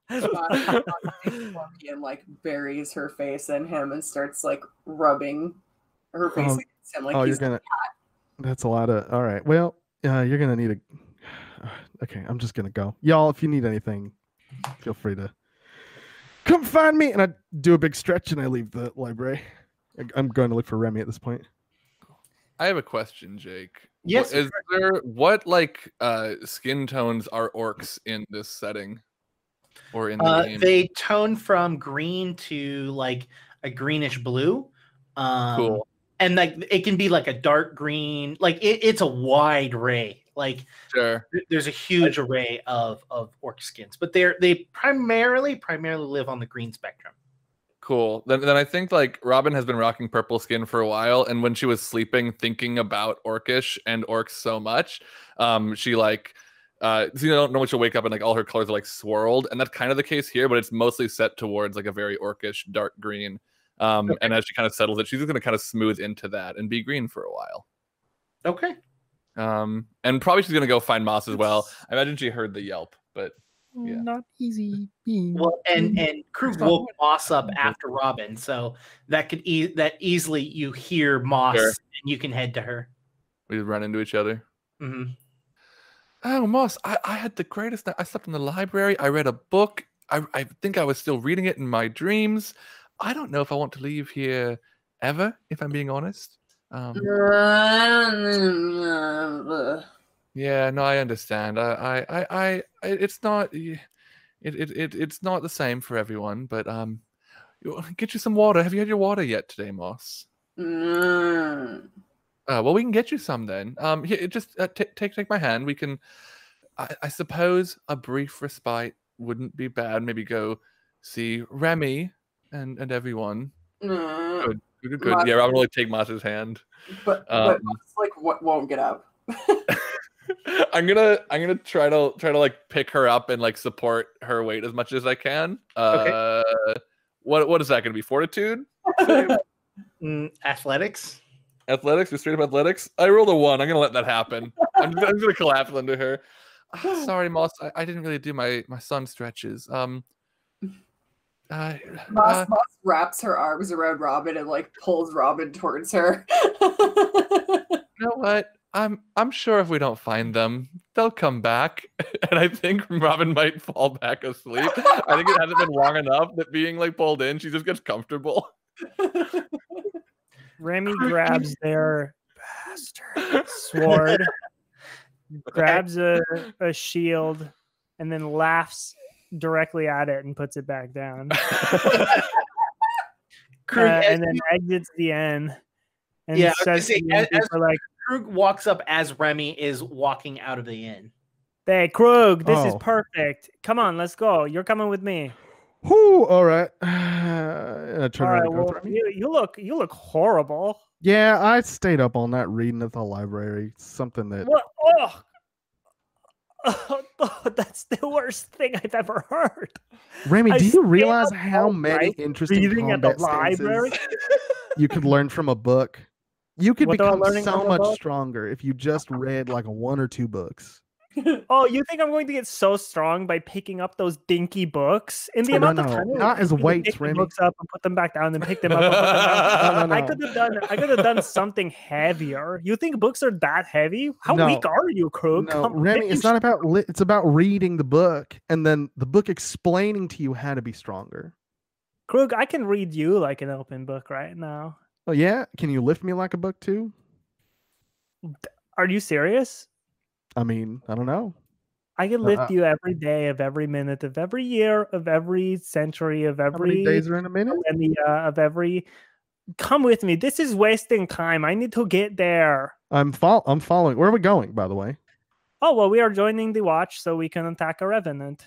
*laughs* Moss and like buries her face in him and starts like rubbing her face Oh. against him like oh, you're he's gonna. That's a lot of. All right. Well, uh, you're gonna need a. *sighs* Okay, I'm just gonna go. Y'all, if you need anything, feel free to come find me. And I do a big stretch and I leave the library. I- I'm going to look for Remy at this point. I have a question, Jake. Yes, Wh- Is there what like uh skin tones are orcs in this setting? Or in the uh, game? they tone from green to like a greenish blue. Um, cool. And like it can be like a dark green. Like it, it's a wide array. Like Sure. th- there's a huge array of of orc skins, but they're they primarily primarily live on the green spectrum. Cool. Then, then I think like Robin has been rocking purple skin for a while, and when she was sleeping, thinking about Orcish and orcs so much, um, she like uh, so you don't know when she'll wake up and like all her colors are like swirled, and that's kind of the case here, but it's mostly set towards like a very orcish dark green. Um, and as she kind of settles it, she's just gonna kind of smooth into that and be green for a while. Okay. Um, and probably she's gonna go find Moss as well. I imagine she heard the yelp, but Yeah. Not easy being. Well, and and Krug woke Moss up after Robin, so that could e- that easily you hear Moss Sure. and you can head to her. we run into each other. hmm Oh, Moss, I, I had the greatest night. I slept in the library. I read a book. I, I think I was still reading it in my dreams. I don't know if I want to leave here ever, if I'm being honest. Um, yeah, no, I understand. I, I, I, I it's not, it, it, it, it's not the same for everyone. But um, get you some water. Have you had your water yet today, Moss? Mm. Uh, well, we can get you some then. Um, here, just uh, take take take my hand. We can. I, I suppose a brief respite wouldn't be bad. Maybe go see Remy and and everyone. Mm. Good, good, good. Moss- Yeah, I'm gonna take Moss's hand. But, but Um, Moss, like what won't get up. *laughs* I'm gonna I'm gonna try to try to like pick her up and like support her weight as much as I can. Uh, what what is that gonna be? Fortitude, *laughs* Mm, athletics. Athletics, just straight up athletics. I rolled a one. I'm gonna let that happen. I'm, I'm gonna collapse under her. *laughs* Ah, sorry, Moss. I, I didn't really do my my sun stretches. Um. Uh, Moss, uh, Moss wraps her arms around Robin and like pulls Robin towards her. *laughs* you know what? I'm I'm sure if we don't find them, they'll come back. *laughs* And I think Robin might fall back asleep. I think it hasn't been long enough that being like pulled in, she just gets comfortable. Remy *laughs* grabs their bastard sword, *laughs* grabs a, a shield, and then laughs directly at it and puts it back down. *laughs* Uh, Krug, as and then exits the inn. And Yeah, I was gonna says say, to the as- inn like, Krug walks up as Remy is walking out of the inn. Hey, Krug, this is Oh. perfect. Come on, let's go. You're coming with me. Whoo, all right. *sighs* I turn All right. Well, you, you look you look horrible. Yeah, I stayed up all night reading at the library. Something that What? Oh. Oh, *laughs* that's the worst thing I've ever heard. Remy, I do you realize how many interesting reading at the library. you could learn from a book? You could What become so much stronger if you just read like one or two books. *laughs* Oh, you think I'm going to get so strong by picking up those dinky books? In the oh, No, amount no, of time it not as me to weights, pick books up and put them back down, and pick them up. And them *laughs* down. No, no, I could have done. I could have done something heavier. You think books are that heavy? How No. weak are you, Krug? No, Come- Remy, it's not about li- it's about reading the book and then the book explaining to you how to be stronger. Krug, I can read you like an open book right now. Oh yeah, can you lift me like a book too? Are you serious? I mean, I don't know. I can Uh, lift uh, you every day of every minute of every year of every century of every days are in a minute? millennia of every. Come with me. This is wasting time. I need to get there. I'm fol- I'm following. Where are we going, by the way? Oh well, we are joining the watch so we can attack a revenant.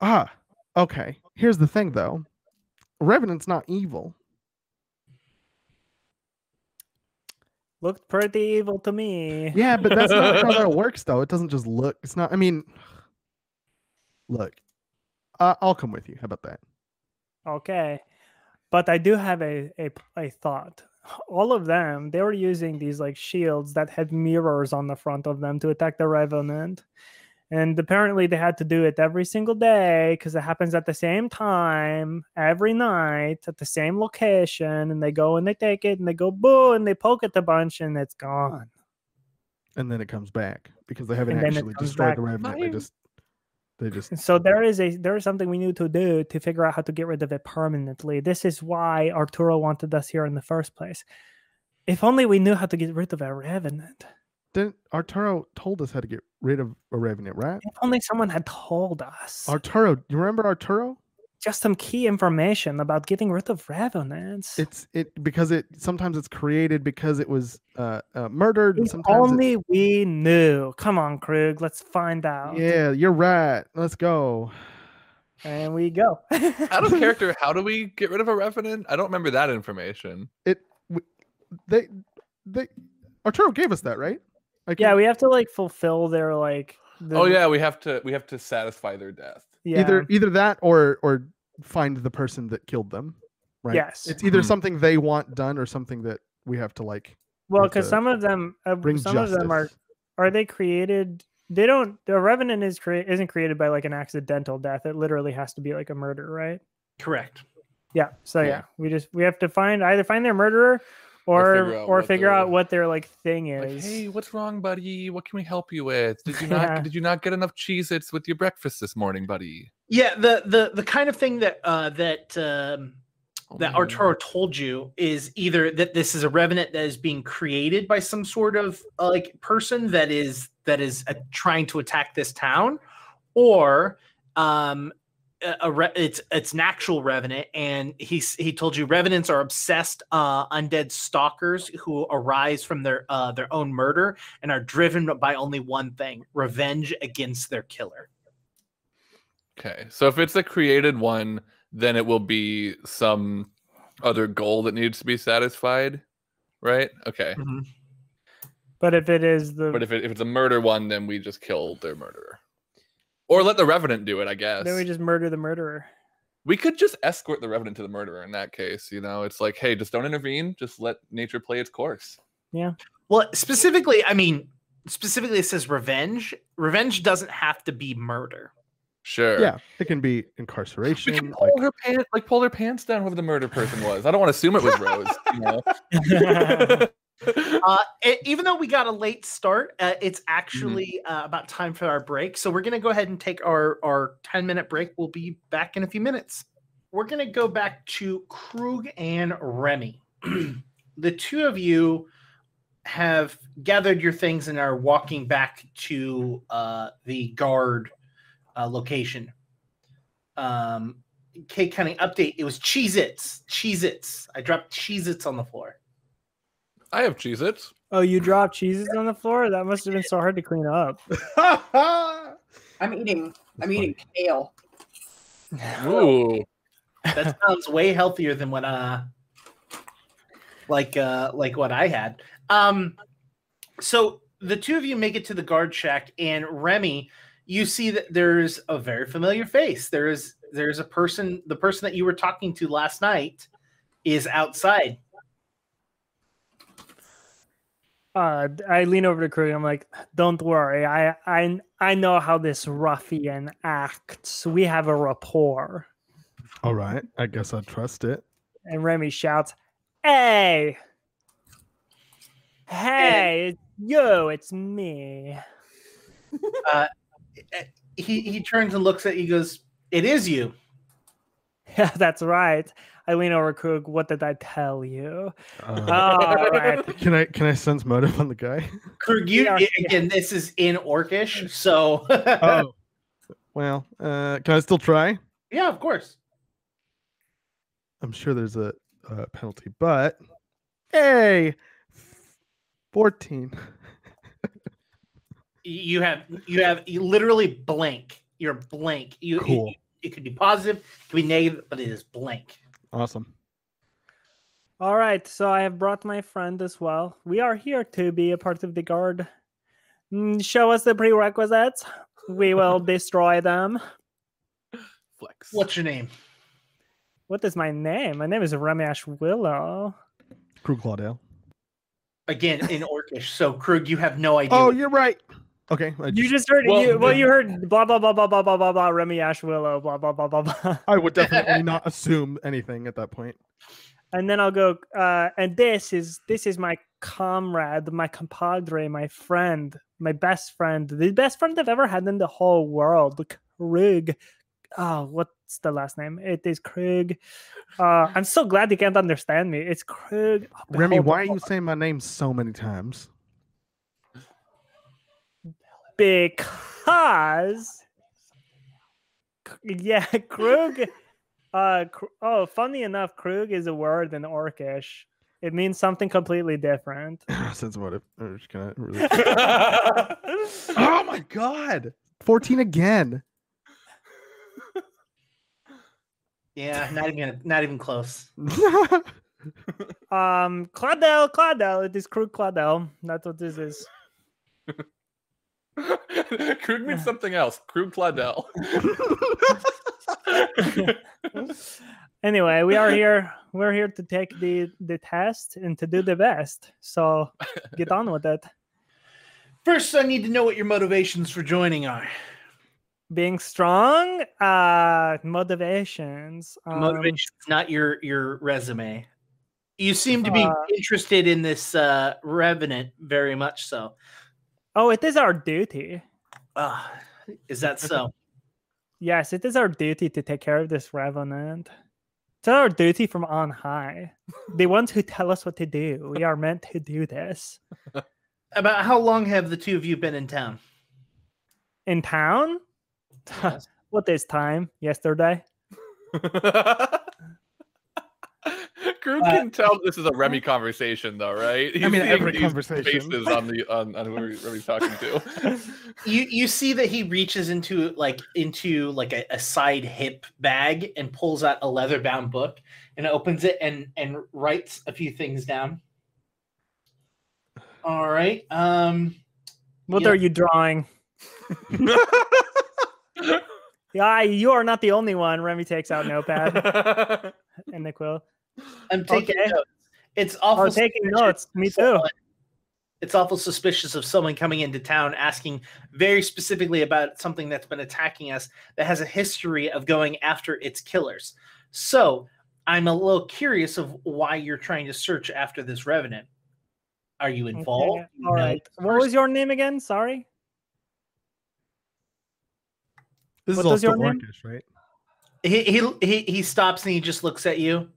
Ah, okay. Here's the thing, though. Revenant's not evil. Looked pretty evil to me. Yeah, but that's not how that *laughs* works, though. It doesn't just look. It's not. I mean, look, uh, I'll come with you. How about that? Okay. But I do have a, a a thought. All of them, they were using these like shields that had mirrors on the front of them to attack the revenant. And apparently they had to do it every single day because it happens at the same time, every night, at the same location. And they go and they take it and they go boo and they poke it a bunch and it's gone. And then it comes back because they haven't And then it actually comes destroyed the. Revenant. They just, they just. So there is a there is something we need to do to figure out how to get rid of it permanently. This is why Arturo wanted us here in the first place. If only we knew how to get rid of a revenant. Didn't Arturo told us how to get rid of a Revenant, right? If only someone had told us Arturo, you remember Arturo? just some key information about getting rid of revenants. It's it because it sometimes it's created because it was uh, uh murdered. If sometimes it- only we knew. Come on, Krug, let's find out. yeah, you're right. Let's go. And we go. Out of *laughs* character, how do we get rid of a revenant? I don't remember that information. It they they Arturo gave us that right? Like yeah, we have to like fulfill their like The- oh yeah, we have to we have to satisfy their death. yeah. Either either that or or find the person that killed them. Right. Yes. It's either Mhm. something they want done or something that we have to like well, because some of them, uh, bring some justice. of them are are they created? They don't. The revenant is create isn't created by like an accidental death. It literally has to be like a murder, right? Correct. Yeah. So yeah, Yeah. we just we have to find either find their murderer or figure out or what figure out what their like thing Like, is. hey, what's wrong, buddy? What can we help you with? Did you *laughs* not Yeah. did you not get enough Cheez-Its with your breakfast this morning, buddy? Yeah, the the the kind of thing that uh that um Oh, that. Arturo told you is either that this is a revenant that is being created by some sort of uh, like person that is that is uh, trying to attack this town, or um, a, a re- it's it's an actual revenant, and he's he told you revenants are obsessed uh, undead stalkers who arise from their uh, their own murder and are driven by only one thing: revenge against their killer. Okay, so if it's a created one, then it will be some other goal that needs to be satisfied, right? Okay, But if it is the but if, it, if it's a murder one, then we just kill their murderer, or let the revenant do it. I guess then we just murder the murderer. we could just escort the revenant to the murderer. In that case, you know, it's like, hey, just don't intervene. Just let nature play its course. Yeah. Well, specifically, I mean, specifically, it says revenge. Revenge doesn't have to be murder. Sure. Yeah, it can be We incarceration. can pull like- her pants, like pull her pants down, whoever the murder person was. I don't want to assume it was Rose. You know. *laughs* *laughs* Uh, even though we got a late start, uh, it's actually uh, about time for our break. So we're going to go ahead and take our, our 10 minute break. We'll be back in a few minutes. We're going to go back to Krug and Remy. *clears throat* the two of you have gathered your things and are walking back to uh, the guard uh, location. Um, K County update. It was Cheez Its. Cheez Its. I dropped Cheez Its on the floor. I have Cheez-Its. oh, you dropped cheeses on the floor? That must have been so hard to clean up. *laughs* I'm eating. I'm eating kale. Ooh. that sounds way healthier than what uh like uh like what I had. Um so the two of you make it to the guard shack and Remy you see that there's a very familiar face. There is there's a person the person that you were talking to last night is outside. Uh, I lean over to Krug. I'm like, "Don't worry. I I I know how this ruffian acts. We have a rapport." All right, I guess I trust it. And Remy shouts, "Hey, hey, it's you! It's me." *laughs* He he turns and looks at you goes, "It is you." Yeah, *laughs* that's right. I lean over Krug. What did I tell you? Uh, All right. *laughs* can I can I sense motive on the guy? Krug, you Yeah. again this is in orcish, so *laughs* oh, well, uh, can I still try? yeah, of course. I'm sure there's a, uh penalty, but hey, fourteen. you have you have you literally blank. You're blank. You it- Cool. It, could be positive, it could be negative, but it is blank. Awesome. All right, so I have brought my friend as well. We are here to be a part of the guard. Mm, Show us the prerequisites. We will *laughs* destroy them. Flex. What's your name? What is my name? My name is Remy Ashwillow. Krug Claudel. Again in orcish. So Krug, you have no idea. Oh, you're right. Okay, I, You just, just heard Well, you well you heard blah blah blah blah blah blah blah blah Remy Ash Willow blah blah blah blah blah. I would definitely not assume anything at that point. And then I'll go uh and this is this is my comrade, my compadre, my friend, my best friend, the best friend I've ever had in the whole world, Krug. Oh, what's the last name? It is Krug. Uh, I'm so glad you can't understand me. It's Krug. Oh, Remy, why are you saying my name so many times? Because *laughs* yeah krug uh oh funny enough krug is a word in orcish it means something completely different Sense motive. I'm just gonna really... *laughs* oh my god, fourteen again. yeah, not even not even close. *laughs* um claudel claudel it is krug claudel that's what this is *laughs* Krug means something else. Krug Claudel. *laughs* anyway, we are here. We're here to take the the test and to do the best. So get on with it. First, I need to know what your motivations for joining are. Being strong, uh, motivations. Um, Motivations, not your your resume. You seem to be Uh, interested in this uh, revenant very much so. Oh, it is our duty. Ah, is that so? *laughs* Yes, it is our duty to take care of this revenant. It's our duty from on high. the ones who tell us what to do. We are meant to do this. *laughs* About how long have the two of you been in town? In town? Yes. *laughs* what is time? Yesterday? Krug can tell this is a Remy *laughs* conversation, though, right? I mean, every these conversation. Faces on the on, on who Remy's talking to. *laughs* You you see that he reaches into like into like a, a side hip bag and pulls out a leather bound book and opens it and and writes a few things down. All right. Um What Yeah. are you drawing? *laughs* Yeah, you are not the only one. Remy takes out notepad and the quill. I'm taking Okay. notes. It's awful. Oh, taking suspicious notes. Me of too. someone- It's awful suspicious of someone coming into town asking very specifically about something that's been attacking us that has a history of going after its killers. So I'm a little curious of why you're trying to search after this revenant. Are you involved? Okay, All know right. What was your name again? Sorry. This What is was also your name? Orcish, right? He, he he he stops and he just looks at you.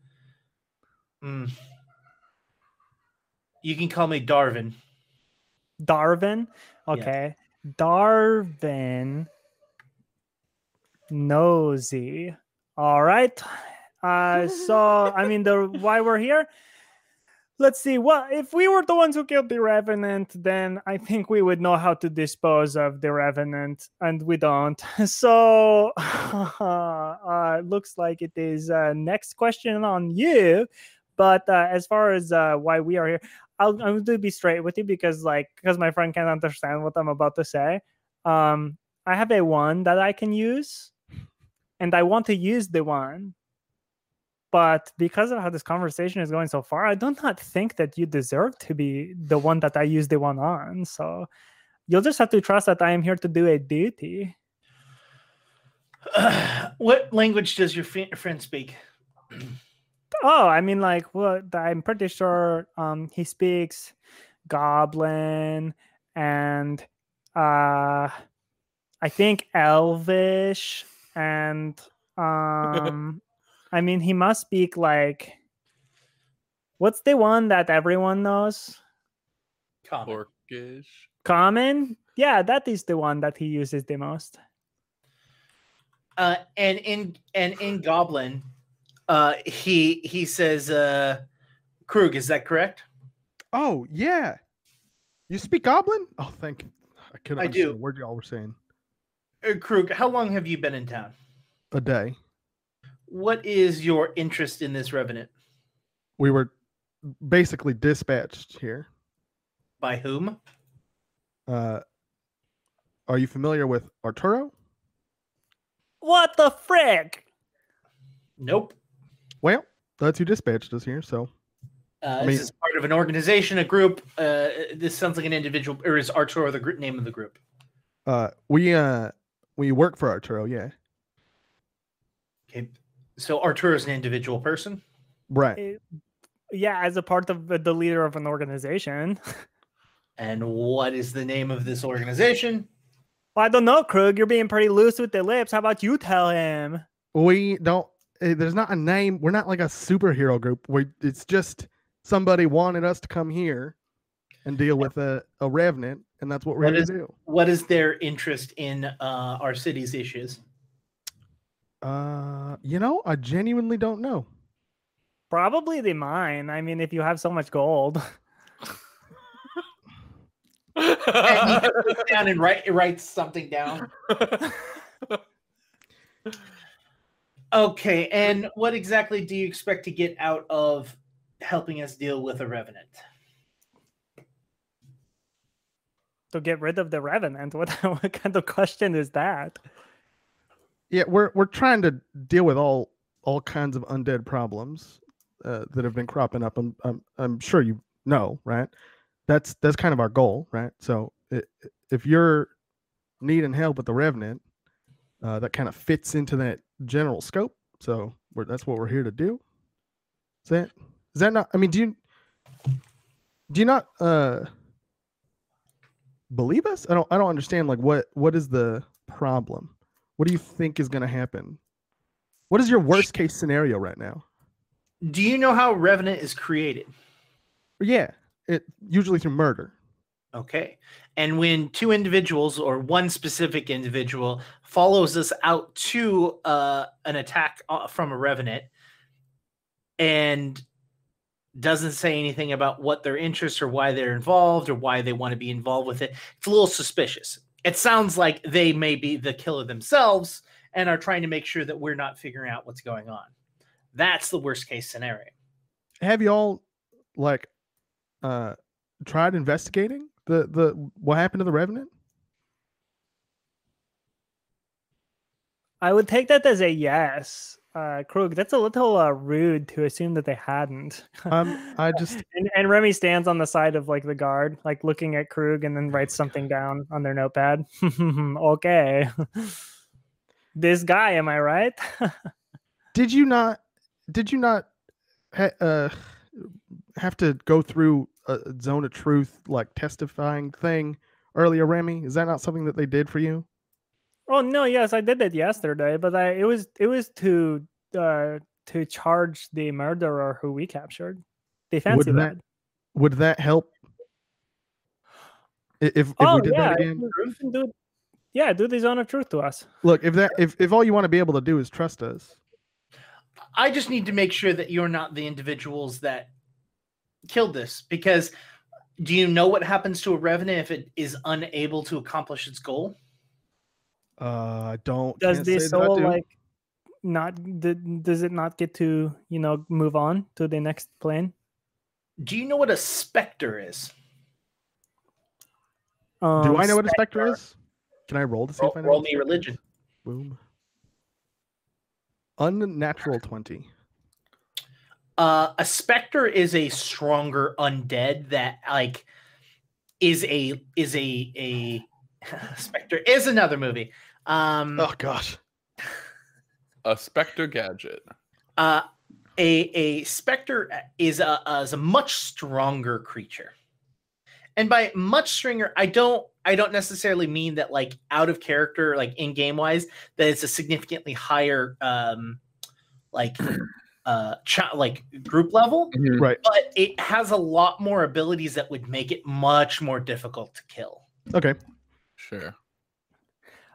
Hmm. You can call me Darvin. Darwin. Okay. Darwin Nosy. All right. Uh *laughs* so I mean the why we're here. Let's see. Well, if we were the ones who killed the revenant, then I think we would know how to dispose of the revenant, and we don't. *laughs* So, *laughs* uh, looks like it is uh, next question on you. But uh, as far as uh, why we are here, I'll, I'm going to be straight with you because, like, because my friend can't understand what I'm about to say. Um, I have a one that I can use, and I want to use the one. But because of how this conversation is going so far, I do not think that you deserve to be the one that I use the one on. So you'll just have to trust that I am here to do a duty. *sighs* what language does your friend speak? *clears throat* Oh, I mean, like, what? I'm pretty sure um, he speaks Goblin and uh, I think Elvish, and um, *laughs* I mean, he must speak like what's the one that everyone knows? Common. Orcish. Common. Yeah, that is the one that he uses the most. Uh, and in and in Goblin, uh, he he says, uh, "Krug, is that correct?" Oh yeah, you speak Goblin? Oh, thank you. I couldn't I do. What y'all were saying. Uh, Krug, how long have you been in town? A day. What is your interest in this revenant? We were basically dispatched here. By whom? Uh, are you familiar with Arturo? What the frick? Nope. Well, that's who dispatched us here. So Uh, mean- is part of an organization, a group? Uh, this sounds like an individual, or is Arturo the gr- name of the group? uh, we uh we work for Arturo. Yeah, Okay, so Arturo is an individual person. right. Eh, yeah, as a part of the leader of an organization. *laughs* And what is the name of this organization? Well, I don't know, Krug. You're being pretty loose with the lips. How about you tell him? We don't. Eh, There's not a name. We're not like a superhero group. We it's just somebody wanted us to come here and deal with a, a revenant, and that's what we're What here is- to do. What is their interest in uh, our city's issues? Uh, you know, I genuinely don't know. Probably the mine. I mean, if you have so much gold. and he down and write, writes something down. *laughs* Okay, and what exactly do you expect to get out of helping us deal with a revenant? to get rid of the revenant. *laughs* What what kind of question is that? Yeah, we're we're trying to deal with all all kinds of undead problems uh, that have been cropping up. I'm, I'm I'm sure you know, right? That's that's kind of our goal, right? So i if you're needing help with the revenant, uh, that kind of fits into that general scope. So we're, that's what we're here to do. Is that is that not? I mean, do you do you not uh believe us? I don't I don't understand. Like, what what is the problem? What do you think is going to happen? What is your worst case scenario right now? Do you know how Revenant is created? Yeah, it usually through murder. Okay. And when two individuals or one specific individual follows us out to uh, an attack uh, from a revenant and doesn't say anything about what their interests or why they're involved or why they want to be involved with it, it's a little suspicious. It sounds like they may be the killer themselves and are trying to make sure that we're not figuring out what's going on. That's the worst case scenario. Have you all like uh tried investigating the the what happened to the revenant? I would take that as a yes. Uh, Krug, that's a little uh, rude to assume that they hadn't. Um, I *laughs* just and, and Remy stands on the side of like the guard, like looking at Krug, and then writes something down on their notepad. *laughs* okay, *laughs* this guy, am I right? did you not did you not uh have to go through a zone of truth like testifying thing earlier, Remy? Is that not something that they did for you? Oh no, yes, I did it yesterday, but I, it was it was to uh to charge the murderer who we captured. They fancy would that. that would that help? If, if oh we did yeah, that again, you can- you can do, yeah, do the zone of truth to us. look if that if, if all you want to be able to do is trust us, I just need to make sure that you're not the individuals that killed this because do you know what happens to a revenant if it is unable to accomplish its goal? uh, don't. Does can't the say that I soul do. like not d- does it not get to you know move on to the next plane? Do you know what a specter is? Um, Do I know what a specter is? Can I roll to see Roll, if I know? roll me religion. Boom. Unnatural 20. Uh, a specter is a stronger undead that like is a is a a *laughs* specter is another movie. Um, Oh gosh. A Spectre gadget. uh, a a specter is a is a much stronger creature, and by much stronger, I don't I don't necessarily mean that like out of character, like in game wise, that it's a significantly higher um like *clears throat* uh cha- like group level, Right. but it has a lot more abilities that would make it much more difficult to kill. Okay. Sure.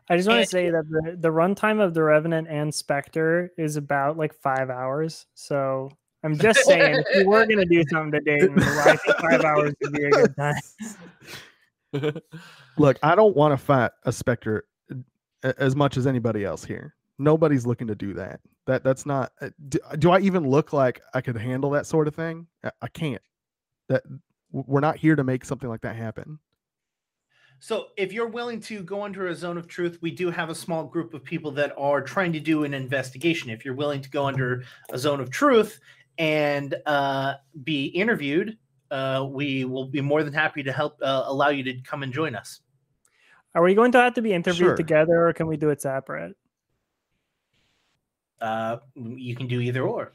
I just want And- to say that the, the runtime of the Revenant and Spectre is about like five hours. So I'm just saying, if you were gonna do something to Dayton, *laughs* I think five hours would be a good time. *laughs* Look, I don't want to fight a specter as much as anybody else here. Nobody's looking to do that. That that's not. uh, Do, do I even look like I could handle that sort of thing? I, I can't. That we're not here to make something like that happen. So, if you're willing to go under a zone of truth, we do have a small group of people that are trying to do an investigation. If you're willing to go under a zone of truth and uh, be interviewed, uh, we will be more than happy to help uh, allow you to come and join us. Are we going to have to be interviewed Sure. together, or can we do it separate? Uh, you can do either or.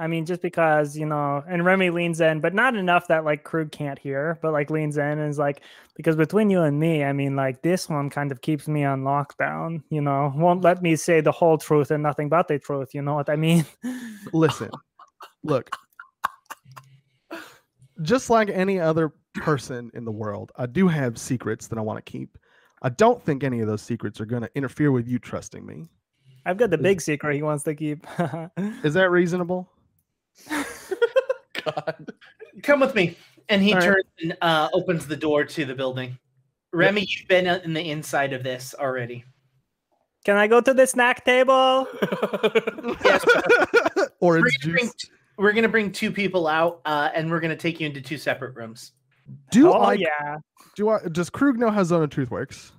I mean, just because you know, and Remy leans in, but not enough that like Krug can't hear, but like leans in and is like, because between you and me, I mean, like this one kind of keeps me on lockdown. You know, won't let me say the whole truth and nothing but the truth. You know what I mean? *laughs* Listen, look. Just like any other person in the world, I do have secrets that I want to keep. I don't think any of those secrets are going to interfere with you trusting me. I've got the big secret he wants to keep. *laughs* Is that reasonable? *laughs* God. Come with me. And he All right. turns and uh, opens the door to the building. Remy, you've been in the inside of this already. Can I go to the snack table? *laughs* Yes, Orange we're gonna, juice. We're gonna bring two people out, uh, and we're gonna take you into two separate rooms. Do oh I? yeah. Do I? Does Krug know how Zone of Truth works?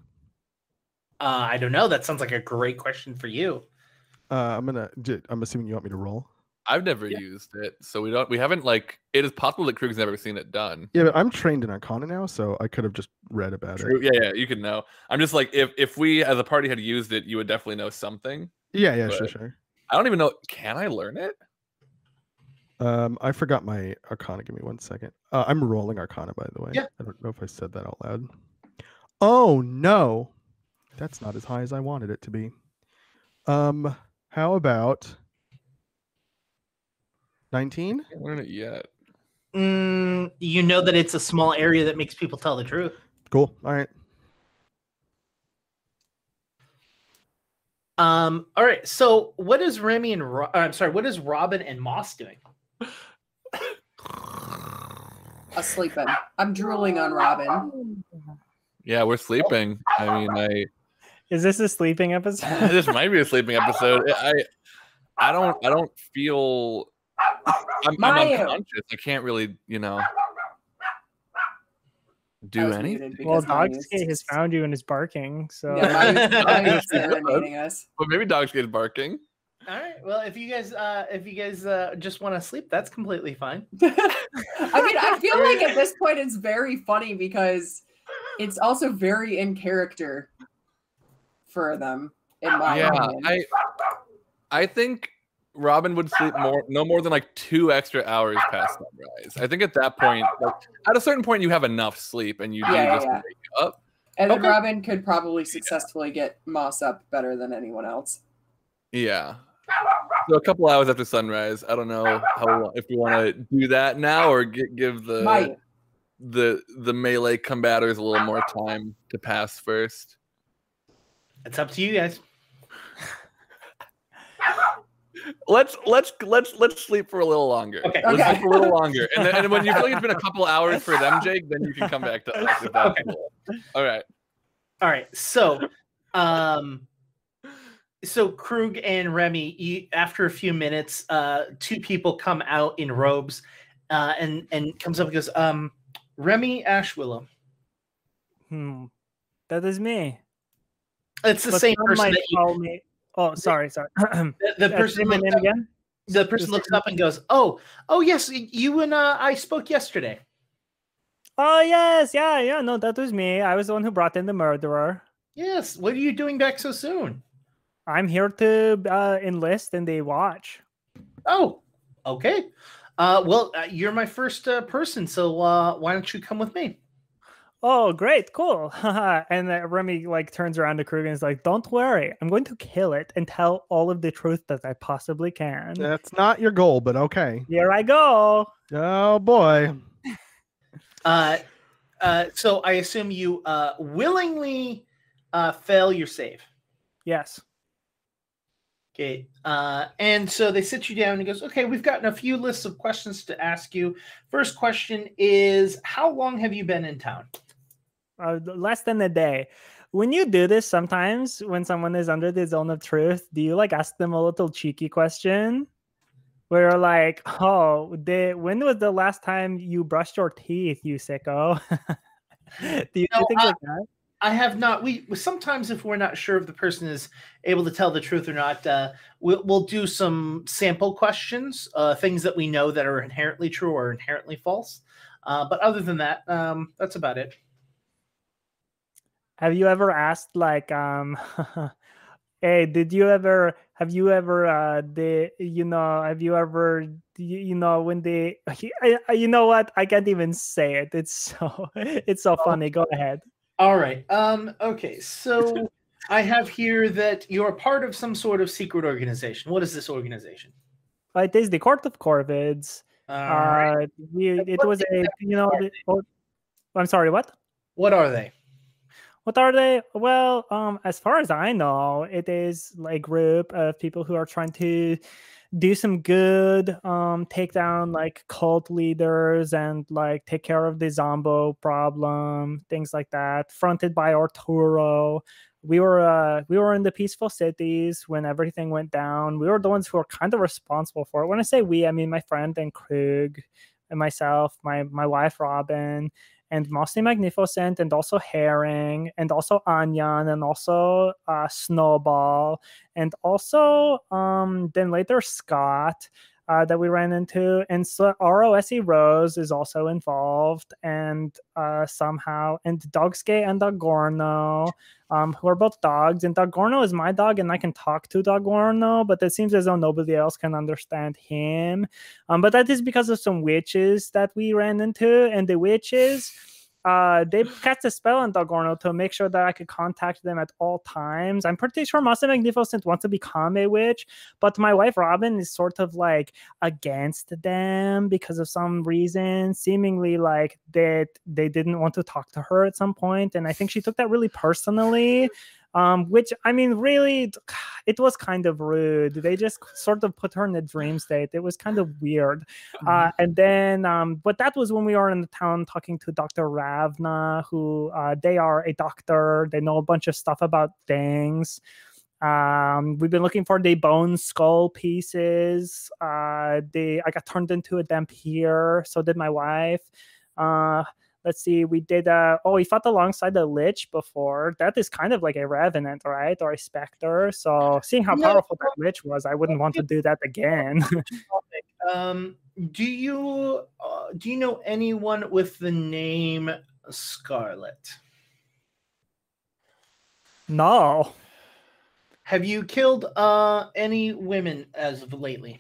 Uh, I don't know. That sounds like a great question for you. Uh, I'm gonna. I'm assuming you want me to roll. I've never used it, so we don't. We haven't like. It is possible that Krug's never seen it done. Yeah, but I'm trained in Arcana now, so I could have just read about True. it. Yeah, yeah. You can know. I'm just like, if if we as a party had used it, you would definitely know something. Yeah, yeah, sure, sure. I don't even know. Can I learn it? Um, I forgot my Arcana. Give me one second. Uh, I'm rolling Arcana, by the way. Yeah. I don't know if I said that out loud. Oh no, that's not as high as I wanted it to be. Um, how about nineteen? Can't learn it yet. Mm, you know that it's a small area that makes people tell the truth. Cool. All right. Um, all right. So, what is Remy and Ro- uh, I'm sorry, what is Robin and Moss doing? Asleeping. I'm drooling on Robin. Yeah, we're sleeping. I mean, I Is this a sleeping episode? *laughs* this might be a sleeping episode. I I don't I don't feel I'm, I'm unconscious. I can't really, you know, do was anything. well, because Maya's Dogscape has found you and is barking. So Yeah, Maya's, Maya's Yes, it us. But maybe dogs get barking. All right. Well, if you guys uh if you guys uh just want to sleep, that's completely fine. *laughs* I mean, I feel like at this point it's very funny because it's also very in character for them, in my yeah, opinion. I I think Robin would sleep more no more than like two extra hours past sunrise. I think at that point, like at a certain point you have enough sleep and you do Yeah, yeah, just yeah. wake up. and then. Robin could probably successfully get Moss up better than anyone else. Yeah. So a couple hours after sunrise. I don't know how long, if we want to do that now or gi- give the Might. the the melee combaters a little more time to pass first. It's up to you guys. *laughs* Let's let's let's let's sleep for a little longer. Okay. Let's Okay. sleep a little longer, and then and when you feel like it's been a couple hours for them, *laughs* Jake, then you can come back to us. If that's Okay. cool. All right. All right. So, um, so Krug and Remy, after a few minutes, uh, two people come out in robes, uh, and and comes up and goes, um, Remy Ashwillow. hmm, that is me. It's the But same person that you. Oh, sorry, sorry. *clears throat* the, the *clears throat* person my name up, again. the person Just- looks up and goes, oh, oh yes, you and uh, I spoke yesterday. Oh yes, yeah, yeah. No, that was me. I was the one who brought in the murderer. Yes. What are you doing back so soon? I'm here to uh, enlist and they watch. Oh, okay. Uh, well, uh, you're my first uh, person, so uh, why don't you come with me? Oh, great, cool. *laughs* and uh, Remy like turns around to Krug and is like, "Don't worry, I'm going to kill it and tell all of the truth that I possibly can." That's not your goal, but okay. Here I go. Oh boy. *laughs* Uh, uh, so I assume you uh, willingly uh, fail your save. Yes. Okay. Uh, and so they sit you down and he goes, okay, we've gotten a few lists of questions to ask you. First question is How long have you been in town? uh, less than a day. When you do this, sometimes when someone is under the zone of truth, do you like ask them a little cheeky question? Where you're like, oh, they, when was the last time you brushed your teeth, you sicko? *laughs* do you No, uh, like that? I have not. We sometimes, if we're not sure if the person is able to tell the truth or not, uh, we'll, we'll do some sample questions, uh, things that we know that are inherently true or inherently false. Uh, but other than that, um, that's about it. Have you ever asked like, um, *laughs* hey, did you ever, have you ever, uh, the, you know, have you ever, you, you know, when they, *laughs* you know what? I can't even say it. It's so, *laughs* it's so funny. Go ahead. All right. Um, okay. So *laughs* I have here that you're part of some sort of secret organization. What is this organization? Uh, It is the Court of Corvids. All right. Uh, we, it was a, you know, the, oh, I'm sorry, what? What are they? What are they? Well, um, as far as I know, it is a group of people who are trying to do some good, um, take down like cult leaders and like take care of the Zombo problem, things like that. Fronted by Arturo. We were uh, we were in the peaceful cities when everything went down. We were the ones who were kind of responsible for it. When I say we, I mean my friend and Krug and myself, my my wife Robin, and mostly Magnificent, and also Herring, and also Anyan, and also uh, Snowball, and also um, then later Scott. Uh, that we ran into, and so ROSE Rose is also involved, and uh, somehow, and Dogske and Dogorno, um, who are both dogs, and Dogorno is my dog, and I can talk to Dogorno, but it seems as though nobody else can understand him. Um, but that is because of some witches that we ran into, and the witches uh, they cast a spell on Dogorno to make sure that I could contact them at all times. I'm pretty sure Mossy Magnificent wants to become a witch, but my wife Robin is sort of like against them because of some reason, seemingly like that they didn't want to talk to her at some point, and I think she took that really personally um, which I mean, really, *sighs* it was kind of rude. They just sort of put her in a dream *sighs* state. It was kind of weird. Uh, Mm-hmm. and then, um, but that was when we were in the town talking to Dr. Ravna, who uh, they are a doctor. They know a bunch of stuff about things. Um, we've been looking for the bone skull pieces. Uh, they I got turned into a Dhampir. So did my wife. Uh, let's see, we did uh oh we fought alongside the Lich before. That is kind of like a revenant, right? Or a specter. So seeing how No. powerful that Lich was, I wouldn't want to do that again. *laughs* Um, do you uh, do you know anyone with the name Scarlet? no. Have you killed uh any women as of lately?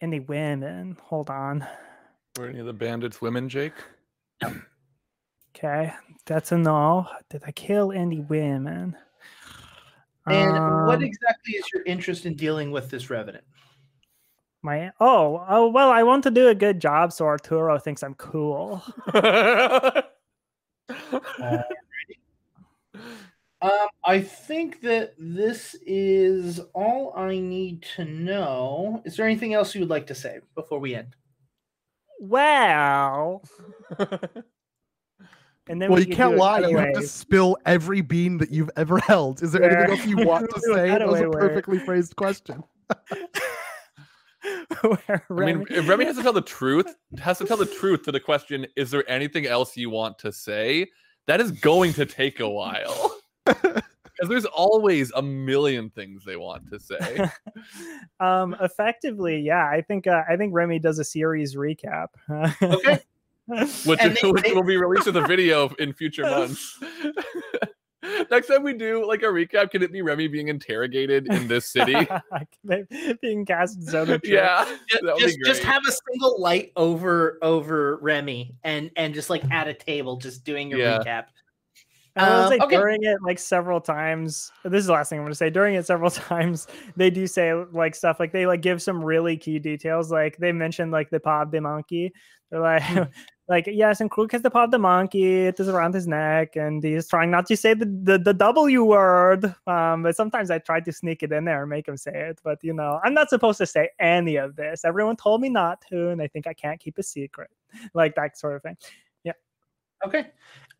Any women? Hold on. Were any of the bandits women, Jake? Okay. That's a no. Did I kill any women? And what Um, exactly is your interest in dealing with this revenant? my oh oh well I want to do a good job so Arturo thinks I'm cool. *laughs* Um, I think that this is all I need to know. Is there anything else you would like to say before we end? Well, *laughs* and then well, we you can't lie. You have to spill every bean that you've ever *laughs* held. Is there Yeah. anything else you want *laughs* to say? That was a perfectly phrased question. Where I mean, if Remy has to tell the truth, has to tell the truth to the question, is there anything else you want to say? That is going to take a while. Because there's always a million things they want to say. *laughs* um, effectively, yeah. I think uh, I think Remy does a series recap. Okay. *laughs* which, they- which they- will be released as a video *laughs* in future months. Next time we do like a recap, can it be Remy being interrogated in this city? being cast zone of truth. yeah, Ju- that would just just have a single light over over Remy and and just like at a table just doing your Yeah. recap. I will Um, say okay. during it, like several times. This is the last thing I'm going to say. During it, several *laughs* times they do say like stuff like they like give some really key details. Like they mentioned like the paw of the monkey. They're like, Hmm. *laughs* like yes, and Krug has the paw of the monkey. It is around his neck, and he's trying not to say the, the the W word. Um, but sometimes I try to sneak it in there and make him say it. But you know, I'm not supposed to say any of this. Everyone told me not to, and they think I can't keep a secret, like that sort of thing. Yeah. Okay.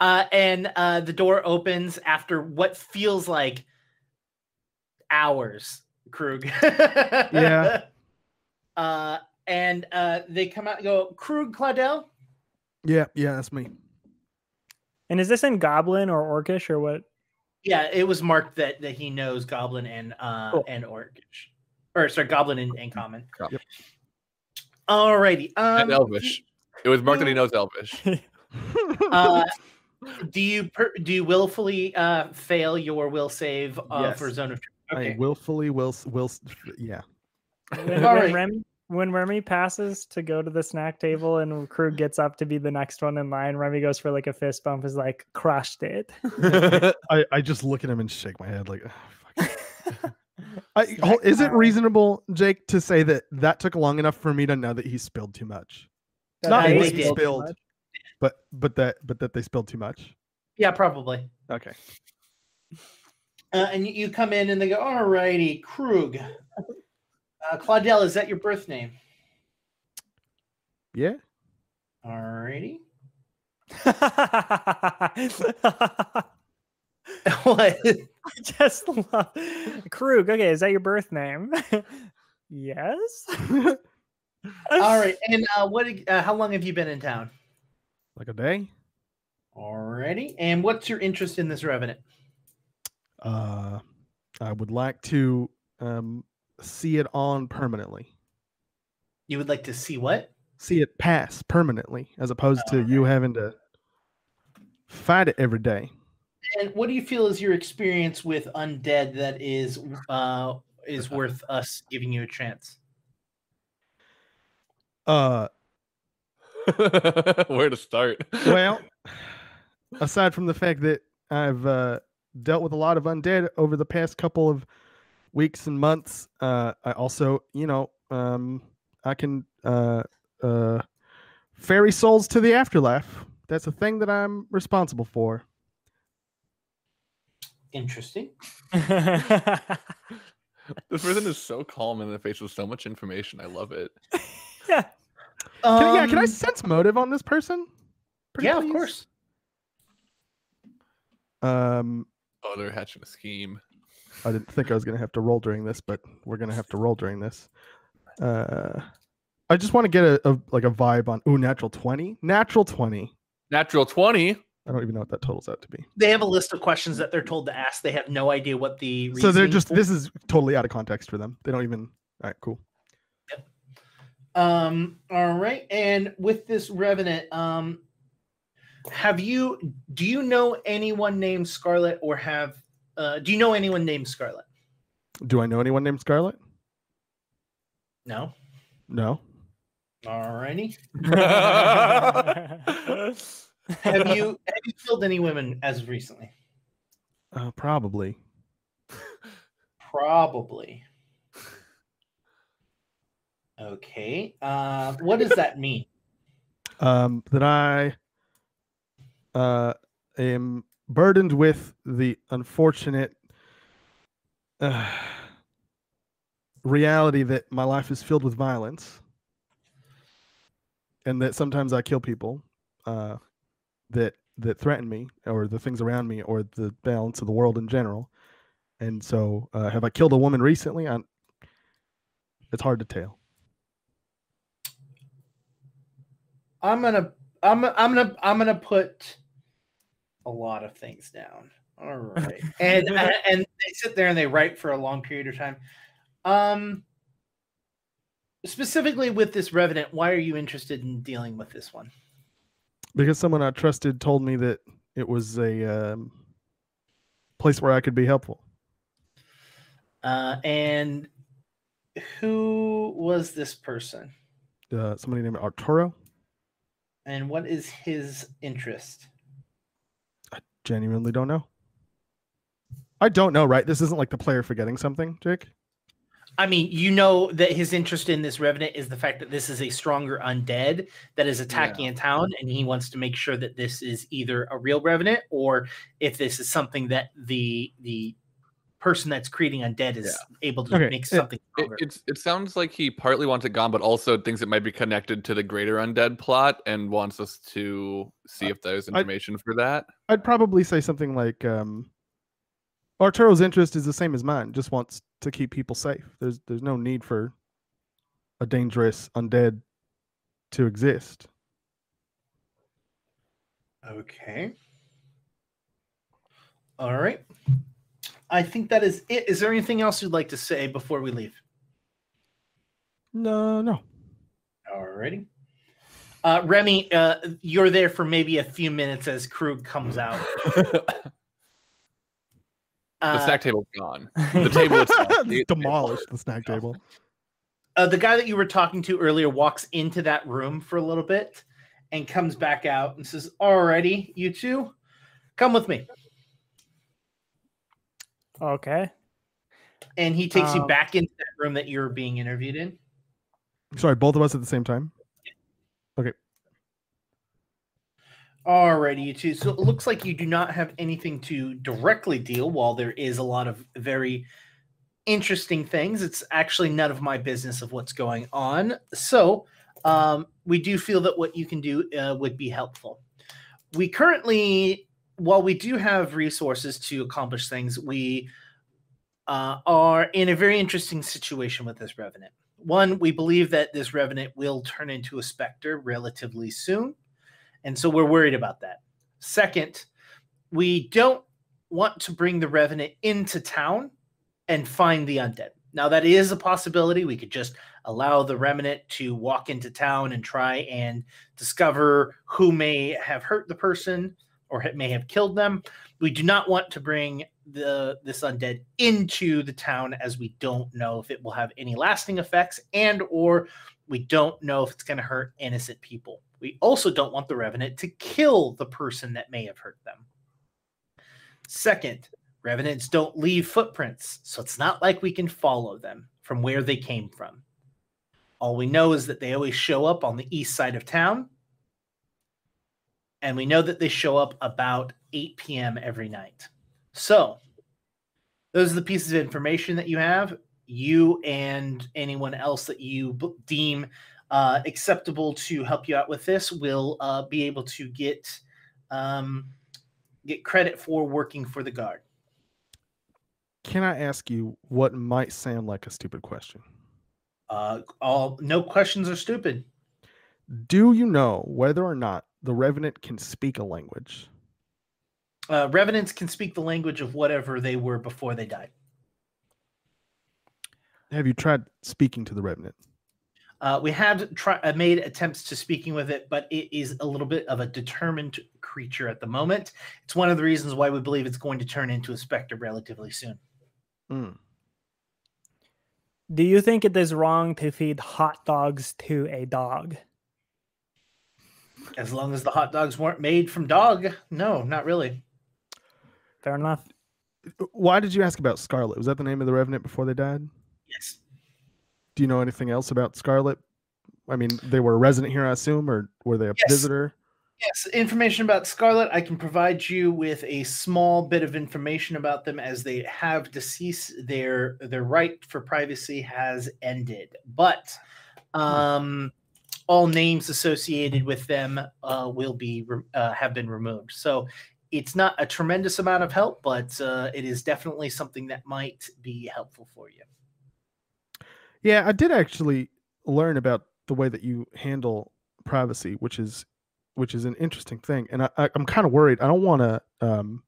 Uh, and uh, the door opens after what feels like hours, Krug. Yeah. *laughs* Uh, and uh, they come out and go, Krug Claudel? Yeah, yeah, that's me. And is this in Goblin or Orcish or what? Yeah, it was marked that that he knows Goblin and uh Cool. and Orcish. Or sorry, Goblin and, and Common. Yep. Alrighty. Um, and Elvish. It was marked that he *laughs* knows Elvish. *laughs* uh, do you per, do you willfully uh, fail your will save uh, Yes. for zone of truth? I willfully will will yeah. when, All when right. Remy when Remy passes to go to the snack table and Krug gets up to be the next one in line, Remy goes for like a fist bump, is like crushed it. *laughs* I, I just look at him and shake my head like "Oh, fuck." I, *laughs* is it reasonable, Jake, to say that that took long enough for me to know that he spilled too much, That Not they what spilled too much. But but that but that they spilled too much? Yeah, probably. Okay. Uh, and you, you come in and they go, "All righty, Krug." Uh, Claudel, is that your birth name? Yeah. All righty. what? *laughs* I Just love Krug. Okay, is that your birth name? *laughs* yes. *laughs* All right. And uh, what? Uh, how long have you been in town? Like a day. Alrighty. And what's your interest in this revenant? Uh, I would like to um, see it on permanently. You would like to see what? See it pass permanently, as opposed to you having to fight it every day. And what do you feel is your experience with undead that is uh is *laughs* worth us giving you a chance? Uh, *laughs* Where to start? well, aside from the fact that I've uh, dealt with a lot of undead over the past couple of weeks and months, uh, I also, you know, um, I can uh, uh, ferry souls to the afterlife. That's a thing that I'm responsible for. Interesting. *laughs* This person is so calm in the face with so much information. I love it. yeah. *laughs* Can, yeah, can I Um, sense motive on this person? Pretty Yeah, of course. Um, Oh, they're hatching a scheme. I didn't think I was going to have to roll during this, but we're going to have to roll during this. Uh, I just want to get a, a like a vibe on. Ooh, natural twenty, natural twenty. Natural 20. I don't even know what that totals out to be. They have a list of questions that they're told to ask. They have no idea what the So they're just for- this is totally out of context for them. They don't even. All right, cool. Um, all right. And with this revenant, um, have you do you know anyone named Scarlet or have uh do you know anyone named Scarlet? Do I know anyone named Scarlet? No. No. All righty. Have *laughs* Have you have you killed any women as recently? Uh, probably. Probably. Okay. Uh, what does that mean? *laughs* Um, that I uh, am burdened with the unfortunate uh, reality that my life is filled with violence, and that sometimes I kill people uh, that that threaten me, or the things around me, or the balance of the world in general. And so, uh, have I killed a woman recently? i it's hard to tell. I'm gonna I'm I'm gonna I'm gonna put a lot of things down. All right, *laughs* and and they sit there and they write for a long period of time. Um, specifically with this revenant, why are you interested in dealing with this one? because someone I trusted told me that it was a um, place where I could be helpful. Uh, and who was this person? Uh, somebody named Arturo. And what is his interest? I genuinely don't know. I don't know, right? This isn't like the player forgetting something, Jake. I mean, you know that his interest in this revenant is the fact that this is a stronger undead that is attacking a town, and he wants to make sure that this is either a real revenant or if this is something that the the person that's creating undead is able to Okay, make something It, stronger. it's it sounds like he partly wants it gone, but also thinks it might be connected to the greater undead plot and wants us to see if there's information for that. I'd probably say something like um, Arturo's interest is the same as mine. Just wants to keep people safe. There's there's no need for a dangerous undead to exist. Okay. All right. I think that is it. Is there anything else you'd like to say before we leave? No, no. Alrighty. Uh, Remy, uh, you're there for maybe a few minutes as Krug comes out. *laughs* the snack table's gone. The table itself. *laughs* the- Demolished the snack table. uh, the guy that you were talking to earlier walks into that room for a little bit and comes back out and says, Alrighty, you two, come with me. Okay. And he takes you Um, back into that room that you're being interviewed in. Sorry, both of us at the same time. Okay. Alrighty, you two. So it looks like you do not have anything to directly deal while there is a lot of very interesting things. It's actually none of my business of what's going on. So um, we do feel that what you can do uh, would be helpful. We currently, while we do have resources to accomplish things, we uh, are in a very interesting situation with this revenant. One, we believe that this revenant will turn into a specter relatively soon. And so we're worried about that. Second, we don't want to bring the revenant into town and find the undead. Now that is a possibility. We could just allow the revenant to walk into town and try and discover who may have hurt the person or may have killed them. We do not want to bring the this undead into the town as we don't know if it will have any lasting effects and or we don't know if it's going to hurt innocent people. We also don't want the revenant to kill the person that may have hurt them. Second, revenants don't leave footprints, so it's not like we can follow them from where they came from. All we know is that they always show up on the east side of town. And we know that they show up about 8 p.m. every night. So, those are the pieces of information that you have. You and anyone else that you deem uh, acceptable to help you out with this will uh, be able to get um, get credit for working for the guard. Can I ask you what might sound like a stupid question? Uh, all no questions are stupid. Do you know whether or not the revenant can speak a language? Uh, revenants can speak the language of whatever they were before they died. Have you tried speaking to the revenant? Uh, we have try, uh, made attempts to speaking with it, but it is a little bit of a determined creature at the moment. It's one of the reasons why we believe it's going to turn into a specter relatively soon. Mm. Do you think it is wrong to feed hot dogs to a dog? As long as the hot dogs weren't made from dog, no, not really. Fair enough. Why did you ask about Scarlet? Was that the name of the revenant before they died? Yes. Do you know anything else about Scarlet? I mean, they were a resident here, I assume, or were they a Yes. visitor? Yes, information about Scarlet. I can provide you with a small bit of information about them as they have deceased. Their their right for privacy has ended, but um, all names associated with them uh, will be uh, have been removed. So it's not a tremendous amount of help, but uh, it is definitely something that might be helpful for you. Yeah, I did actually learn about the way that you handle privacy, which is which is an interesting thing, and I, I, I'm kind of worried. I don't want to. Um,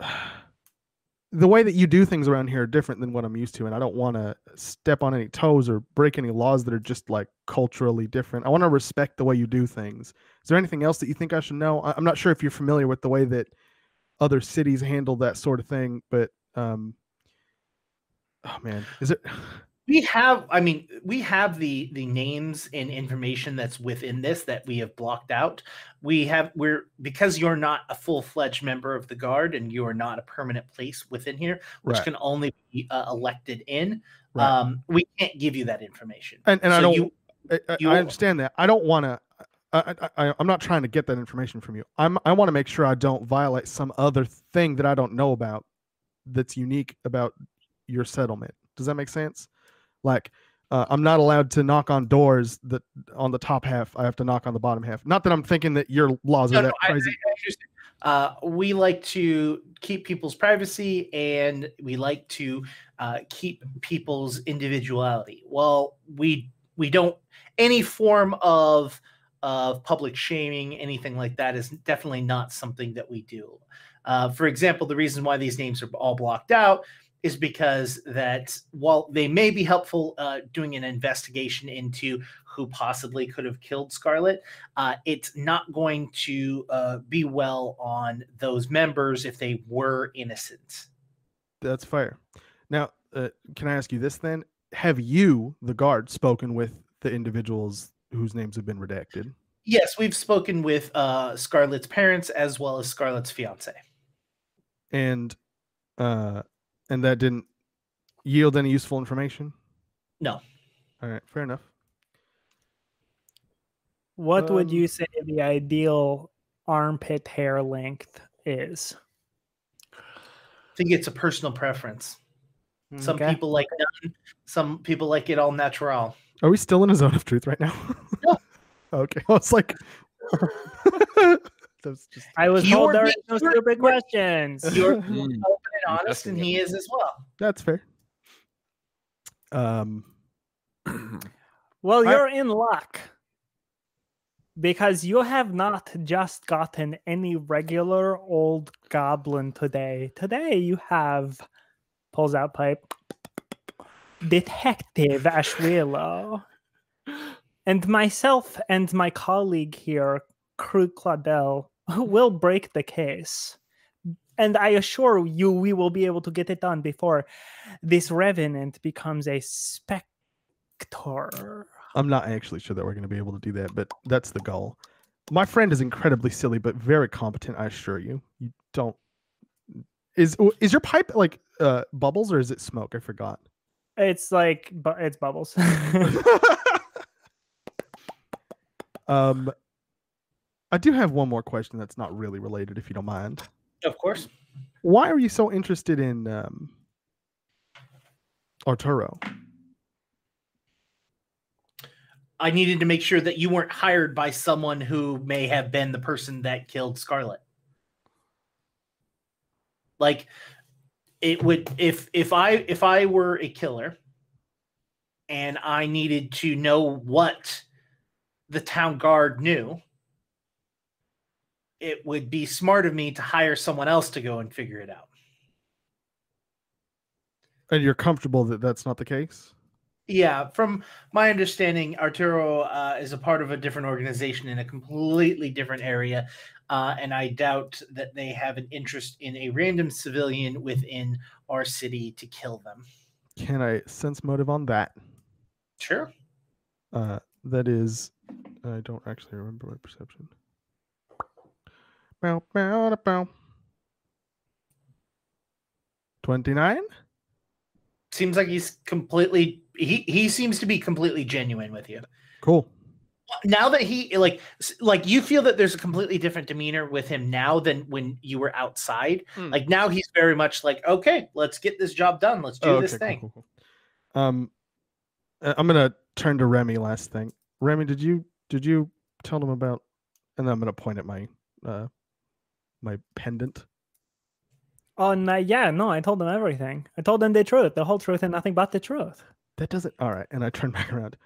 *sighs* the way that you do things around here are different than what I'm used to, and I don't want to step on any toes or break any laws that are just like culturally different. I want to respect the way you do things. Is there anything else that you think I should know? I'm not sure if you're familiar with the way that other cities handle that sort of thing, but um, oh man, is it? We have i mean we have the the names and information that's within this that we have blocked out we have we're because you're not a full-fledged member of the guard and you are not a permanent place within here which Right. can only be uh, elected in Right. um we can't give you that information And and I don't. you- I, you- I understand that. I don't want to. I, I, I, I'm not trying to get that information from you. I'm. I want to make sure I don't violate some other thing that I don't know about that's unique about your settlement. Does that make sense? Like, uh, I'm not allowed to knock on doors that on the top half. I have to knock on the bottom half. Not that I'm thinking that your laws No, are that I- crazy. I understand. Uh, we like to keep people's privacy and we like to uh, keep people's individuality. Well, we we don't any form of of public shaming, anything like that, is definitely not something that we do. Uh, for example, the reason why these names are all blocked out is because that while they may be helpful uh, doing an investigation into who possibly could have killed Scarlet, uh, it's not going to uh, be well on those members if they were innocent. That's fair. Now, uh, can I ask you this then? Have you, the guard, spoken with the individuals whose names have been redacted? Yes, we've spoken with uh, Scarlett's parents as well as Scarlett's fiance. and uh and that didn't yield any useful information No. all right fair enough What would Um, you say the ideal armpit hair length is? I think it's a personal preference. Some people like none. Some people like it all natural. are we still in a zone of truth right now No. *laughs* okay i was like *laughs* that's just I was You told there were no stupid questions. You're Mm. open and honest, and he is as well. that's fair um *clears throat* Well, you're in luck. because you have not just gotten any regular old goblin today. Today you have pulls out pipe Detective Ashwillow. And myself and my colleague here, Krug Claudel, *laughs* will break the case. And I assure you, we will be able to get it done before this revenant becomes a specter. I'm not actually sure that we're going to be able to do that, but that's the goal. My friend is incredibly silly, but very competent. I assure you. You don't. Is is your pipe like uh, bubbles or is it smoke? I forgot. It's like, but it's bubbles. *laughs* *laughs* um, I do have one more question that's not really related, if you don't mind. Of course. Why are you so interested in um, Arturo? I needed to make sure that you weren't hired by someone who may have been the person that killed Scarlet. Like it would if if I if I were a killer and I needed to know what the town guard knew, it would be smart of me to hire someone else to go and figure it out. And you're comfortable that that's not the case? Yeah, from my understanding, Arturo uh, is a part of a different organization in a completely different area, uh, and I doubt that they have an interest in a random civilian within our city to kill them. Can I sense motive on that? Sure. Uh, that is, I don't actually remember my perception. 29? Seems like he's completely he he seems to be completely genuine with you. Cool. Now that he like like you feel that there's a completely different demeanor with him now than when you were outside. Hmm. Like now he's very much like, okay, let's get this job done. Let's do Oh, this okay, cool, thing. cool, cool. Um, uh, I'm gonna turn to Remy. Last thing, Remy, did you did you tell them about? And then I'm gonna point at my uh my pendant. oh, no, yeah, no, I told them everything. I told them the truth, the whole truth, and nothing but the truth. That doesn't. All right, and I turn *laughs* back around.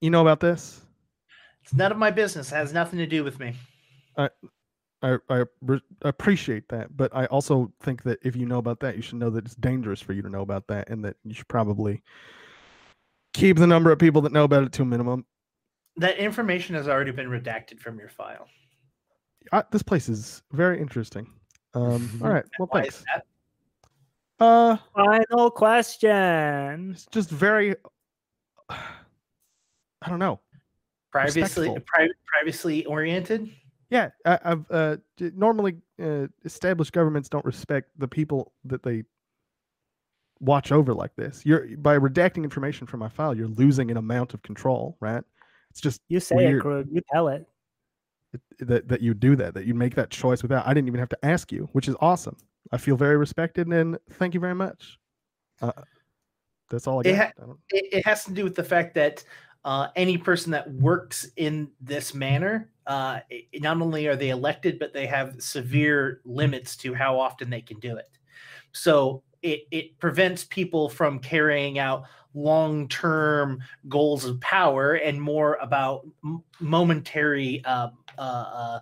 You know about this? It's none of my business. It has nothing to do with me. I I re- appreciate that, but I also think that if you know about that, you should know that it's dangerous for you to know about that, and that you should probably keep the number of people that know about it to a minimum. That information has already been redacted from your file. I, this place is very interesting. Um, *laughs* all right, well, Why thanks. is that? Uh, Final question. it's just very. *sighs* I don't know. Privacy, Respectful. pri- privacy oriented. Yeah, I, I've uh, normally uh, established governments don't respect the people that they watch over like this. You're by redacting information from my file, you're losing an amount of control, right? It's just You say Weird. it, Krug. You tell it. That that you do that, that you make that choice without. I didn't even have to ask you, which is awesome. I feel very respected, and thank you very much. Uh, that's all I It got. ha- I don't- it, it has to do with the fact that uh, any person that works in this manner, uh, i- not only are they elected, but they have severe limits to how often they can do it. So it, it prevents people from carrying out long term goals of power and more about momentary uh, uh, uh,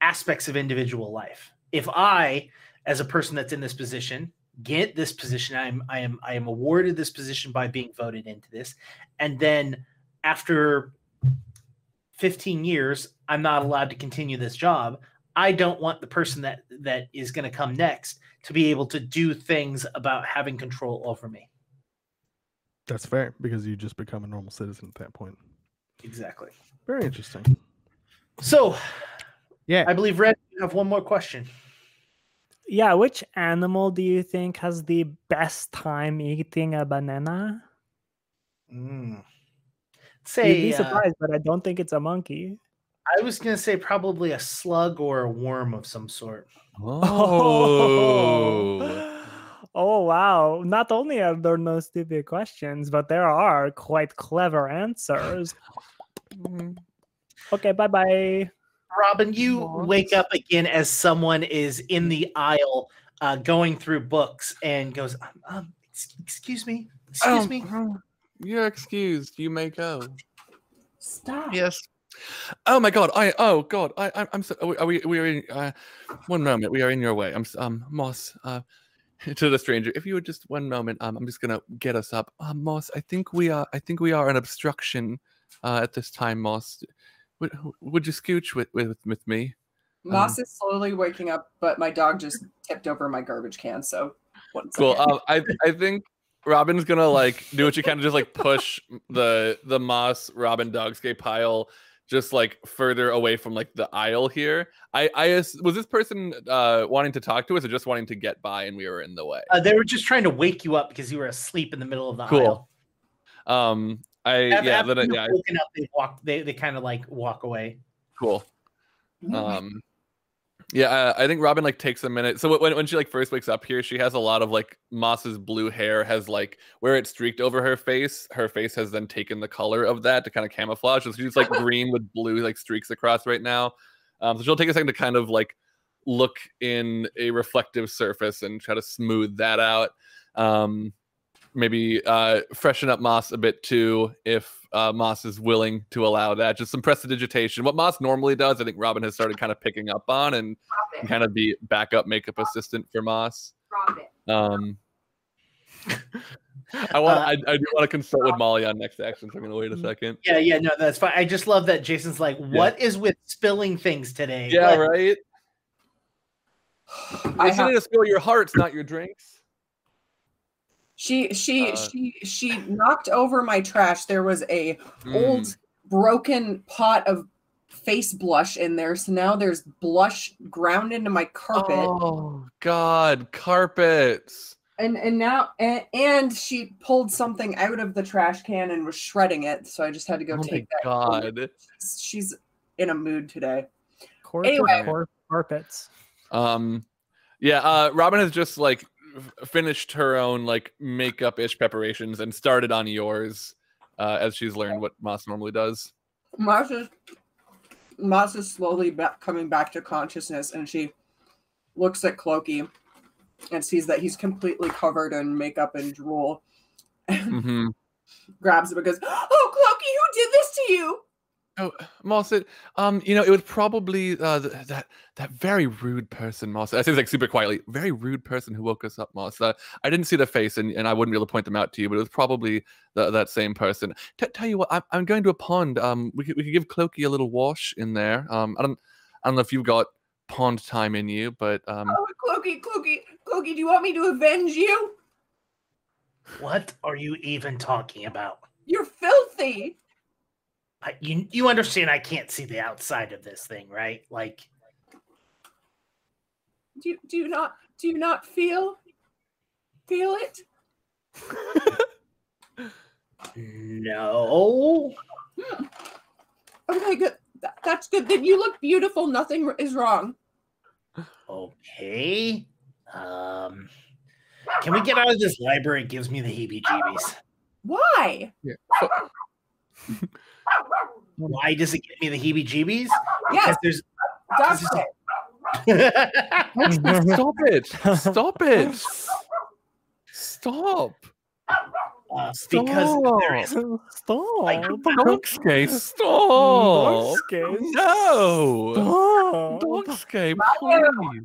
aspects of individual life. If I, as a person that's in this position, get this position, I'm I am I am awarded this position by being voted into this, and then after 15 years, I'm not allowed to continue this job. I don't want the person that that is going to come next to be able to do things about having control over me. That's fair because you just become a normal citizen at that point. Exactly. Very interesting. So, Yeah. I believe Red, you have one more question. Yeah, which animal do you think has the best time eating a banana? Mm. You'd Say, be uh, surprised, but I don't think it's a monkey. I was going to say probably a slug or a worm of some sort. *laughs* Oh. *laughs* oh wow! Not only are there no stupid questions, but there are quite clever answers. Okay, bye bye. Robin, you What? wake up again as someone is in the aisle uh, going through books and goes, um, um, Excuse me. Excuse Oh, me. oh, You're excused. You may go. Stop. Yes, Oh my god! I oh god! I I'm, I'm so are we we are in uh, one moment. We are in your way. I'm um Moss. Uh, *laughs* to the stranger, if you would just one moment, um, I'm just gonna get us up. Uh, Moss, I think we are. I think we are an obstruction. Uh, at this time, Moss, would would you scooch with with with me? Moss is slowly waking up, but my dog just tipped over my garbage can. So one Cool. Um, I I think Robin's gonna like do what you can of just like push the the Moss Robin Dogscape pile just like further away from like the aisle here. I I was this person uh wanting to talk to us or just wanting to get by and we were in the way. Uh, they were just trying to wake you up because you were asleep in the middle of the Cool. aisle. Um, I After, yeah, after then I- you're yeah, I- woken up, they walk. They, they kind of like walk away. cool. *laughs* Um, yeah, uh, I think Robin like takes a minute. So when when she like first wakes up here, she has a lot of like Moss's blue hair has like where it streaked over her face. Her face has then taken the color of that to kind of camouflage. So she's like green with blue like streaks across right now. Um, so she'll take a second to kind of like look in a reflective surface and try to smooth that out. Um, maybe uh, freshen up Moss a bit too, if uh, Moss is willing to allow that. Just some prestidigitation. What Moss normally does, I think Robin has started kind of picking up on and kind of be backup makeup assistant for Moss. Um, I want. Uh, I, I do want to consult with Molly on next action, so I'm gonna wait a second. Yeah, yeah, no, that's fine. I just love that Jason's like, "What is with spilling things today?" Yeah, Like, right. I I have, need to spill your hearts, not your drinks. She she Uh, she she knocked over my trash. There was a Mm. old broken pot of face blush in there. So now there's blush ground into my carpet. Oh God, carpets. And and now and, and she pulled something out of the trash can and was shredding it. So I just had to go Oh my take that. God. She's in a mood today. Court Anyway. of cor- carpets. Um, yeah. Uh, Robin has just like f- finished her own like makeup ish preparations and started on yours, uh, as she's learned what Moss normally does. Moss is Moss is slowly back, coming back to consciousness, and she looks at Clokey and sees that he's completely covered in makeup and drool. hmm *laughs* Grabs him and goes, "Oh, Clokey, who did this to you?" Oh, Moss, um, you know, it was probably uh, th- that that very rude person, Moss. I say this like super quietly. Very rude person who woke us up, Moss. Uh, I didn't see the face, and, and I wouldn't be able to point them out to you, but it was probably the, that same person. T- tell you what, I'm, I'm going to a pond. Um, we could, we could give Clokey a little wash in there. Um, I don't I don't know if you've got pond time in you, but um, Oh, Clokey, Clokey, Clokey, do you want me to avenge you? What are you even talking about? You're filthy. I, you you understand? I can't see the outside of this thing, right? Like, Do you, do you not do you not feel feel it? no. Okay, good. Th- that's good. Then you look beautiful. Nothing is wrong. Okay. Um, can we get out of this library? It gives me the heebie-jeebies. Why? *laughs* Why does it give me the heebie-jeebies? Yes, Because dog there's. *laughs* stop it! Stop it! Stop! Uh, because there is Stop. Like, Dogscape, stop! Dogscape. No! Stop. Dogscape, please.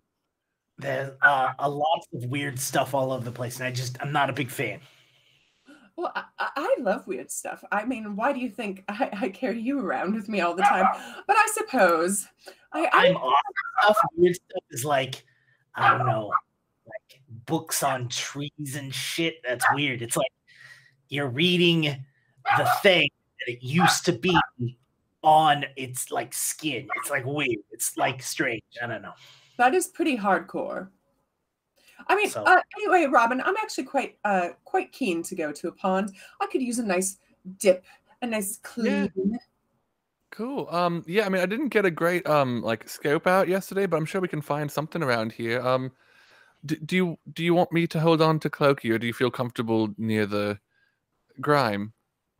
there's uh, a lot of weird stuff all over the place, and I just I'm not a big fan. Well, I, I love weird stuff. I mean, why do you think *laughs* I, I carry you around with me all the time? But I suppose I, I'm I off stuff. Weird stuff is like I don't know, like books on trees and shit. That's weird. It's like you're reading the thing that it used to be on its like skin. It's like weird. It's like strange. I don't know. that is pretty hardcore. I mean, So- uh, anyway, Robin, I'm actually quite uh quite keen to go to a pond. I could use a nice dip, a nice clean. Yeah. Cool. Um, yeah, I mean, I didn't get a great um like scope out yesterday, but I'm sure we can find something around here. Um, d- do you do you want me to hold on to Clokey, or do you feel comfortable near the grime?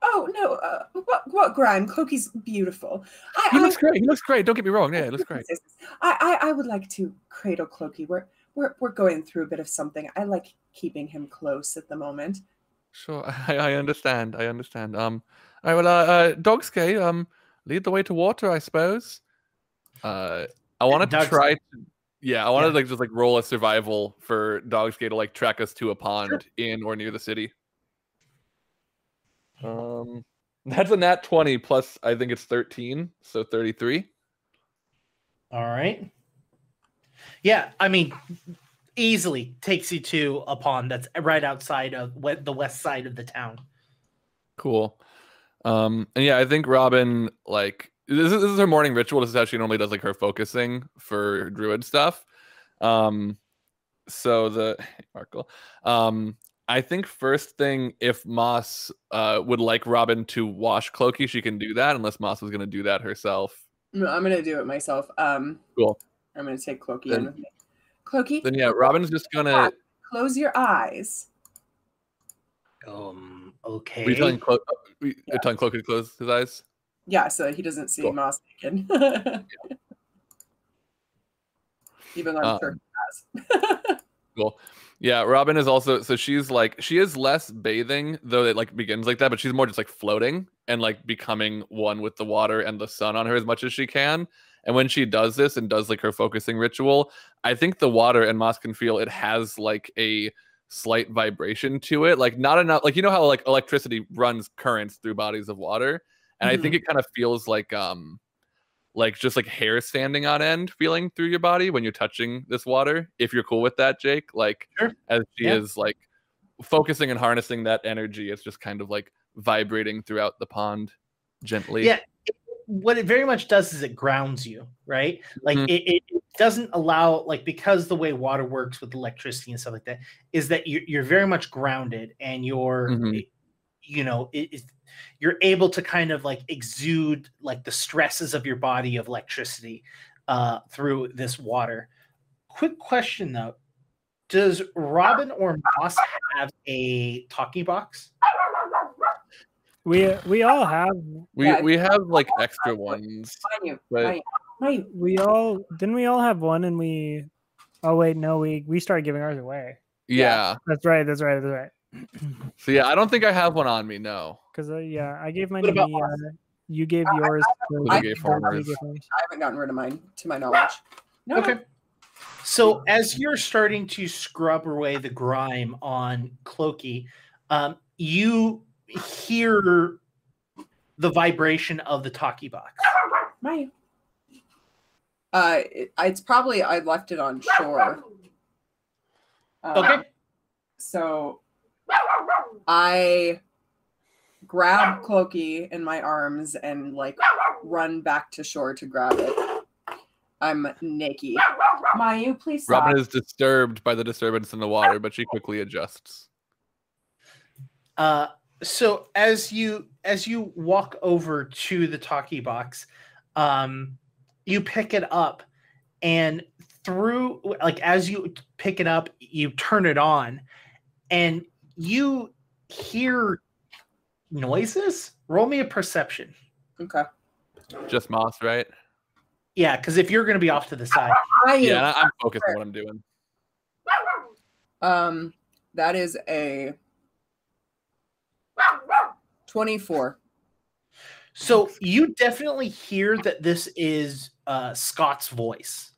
Oh no, uh, what what grime? Clokey's beautiful. I, He I- looks great. He looks great. Don't get me wrong. Yeah, it looks great. *laughs* I, I, I would like to cradle Clokey. We're, we're, we're going through a bit of something. I like keeping him close at the moment. Sure, *laughs* I, I understand. I understand. Um, all right. Well, uh, uh Dogscape, um, lead the way to water, I suppose. Uh, I want to try. To, yeah, I want to like just like roll a survival for Dogscape to like track us to a pond in or near the city. Um, that's a nat twenty plus. I think it's thirteen, so thirty-three. All right. Yeah, I mean, easily takes you to a pond that's right outside of the west side of the town. Cool. Um, and yeah, I think Robin like this is, this is her morning ritual. This is how she normally does like her focusing for druid stuff. Um, so the *laughs* Markle. Um, I think first thing, if Moss uh would like Robin to wash Clokey, she can do that. Unless Moss was gonna do that herself. No, I'm gonna do it myself. Um, Cool. I'm gonna take Clokey Then- in with me. Clokey, Then yeah, Robin's just gonna. close your eyes. Um. Okay. Are you telling Clo- uh, were you telling Clokey to close his eyes? Yeah, so he doesn't see Cool. Moss naked. *laughs* Even though I'm Um, sure he has. *laughs* Cool. Yeah, Robin is also so she's like she is less bathing though it like begins like that, but she's more just like floating and like becoming one with the water and the sun on her as much as she can. And when she does this and does like her focusing ritual, I think the water and Moss can feel it has like a slight vibration to it, like not enough. Like you know how like electricity runs currents through bodies of water, and I think it kind of feels like um like just like hair standing on end feeling through your body when you're touching this water. If you're cool with that, Jake, like Sure. as she Yeah. is like focusing and harnessing that energy, it's just kind of like vibrating throughout the pond gently. Yeah. What it very much does is it grounds you, right? Like Mhm. it, it, doesn't allow, like, because the way water works with electricity and stuff like that is that you're, you're very much grounded and you're, Mhm. you know, it, it, you're able to kind of like exude like the stresses of your body of electricity uh, through this water. Quick question though Does Robin or Moss have a talkie box? We we all have We Yeah. we have like extra ones. Mind you, But- mind you, mind you. we all didn't we all have one and we oh wait no we we started giving ours away. Yeah. That's right. That's right. That's right. So yeah, I don't think I have one on me. No. Because uh, yeah, I gave mine to me. Uh, you gave yours. to- I I gave think farmers. gave yours. I haven't gotten rid of mine to my knowledge. No, no. Okay. So as you're starting to scrub away the grime on Clokey, um, you hear the vibration of the talkie box. My, uh, it, it's probably I left it on shore. Um, Okay. So I grab Clokey in my arms and like run back to shore to grab it. I'm naked. Mayu, please stop. Robin is disturbed by the disturbance in the water, but she quickly adjusts. Uh, so as you as you walk over to the talkie box, um, you pick it up, and through like as you pick it up, you turn it on, and you hear noises. Roll me a perception. Okay. Just Moss, right? Yeah, because if you're going to be off to the side, Mayu, Yeah, I- I'm focused on what I'm doing. um, that is a twenty-four. so you definitely hear that this is uh, Scott's voice,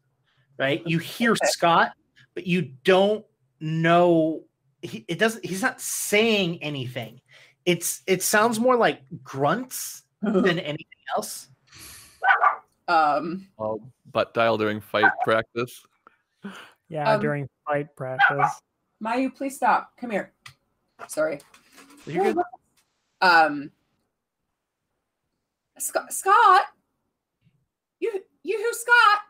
right? You hear Scott, but you don't know. He, it doesn't. He's not saying anything. It's. It sounds more like grunts than anything else. um, I'll butt dial during fight practice. Yeah, Um, during fight practice. Mayu, please stop. Come here. Sorry. You're good. Um, Scott, Scott, you, you who, Scott,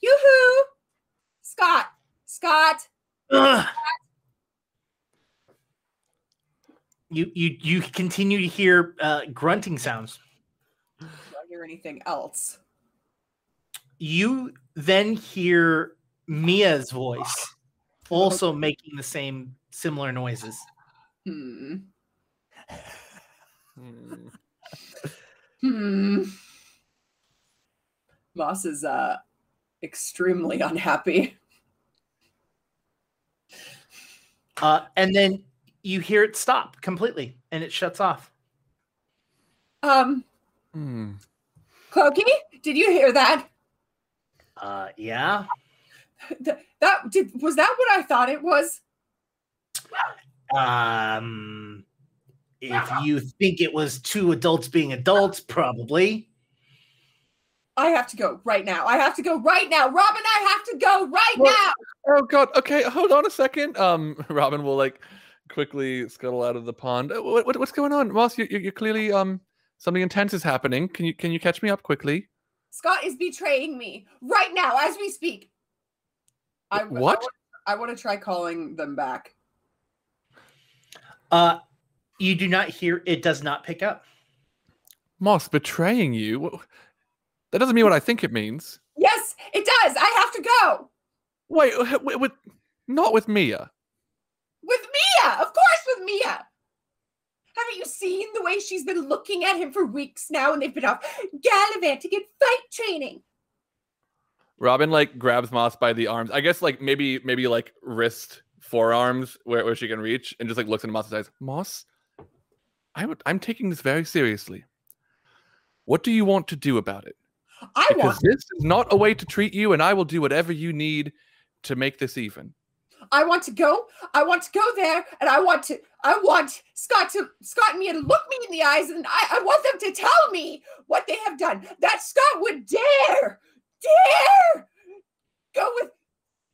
you who, Scott, Scott. Ugh. You you you continue to hear uh, grunting sounds. Do I hear anything else? You then hear Mia's voice, also making the same similar noises. Hmm. Hmm. Hmm. Moss is uh extremely unhappy. Uh, and then you hear it stop completely and it shuts off. Um. Clokey, did you hear that? Uh, yeah. Th- that did was that what I thought it was? Um, if you think it was two adults being adults, probably. I have to go right now. I have to go right now. Robin, I have to go right Well- now. Oh god. Okay, hold on a second. Um, *laughs* Robin will like quickly scuttle out of the pond. Uh, What, what what's going on, Moss? You, you you're clearly um something intense is happening. Can you can you catch me up quickly? Scott is betraying me right now as we speak. I, What? I, want to try calling them back. Uh, you do not hear. It does not pick up. Moss betraying you? That doesn't mean what I think it means. Yes, it does. I have to go Wait, with, with not with Mia. with Mia. Of course, with Mia. Haven't you seen the way she's been looking at him for weeks now, and they've been off gallivanting and fight training? Robin like grabs Moss by the arms. I guess like maybe maybe like wrist forearms where, where she can reach and just like looks into Moss's eyes. Moss, I would I'm taking this very seriously. What do you want to do about it? I Because want. this is not a way to treat you, and I will do whatever you need to make this even. I want to go. I want to go there, and I want to. I want Scott to Scott and Mia to look me in the eyes, and I, I want them to tell me what they have done. That Scott would dare, dare go with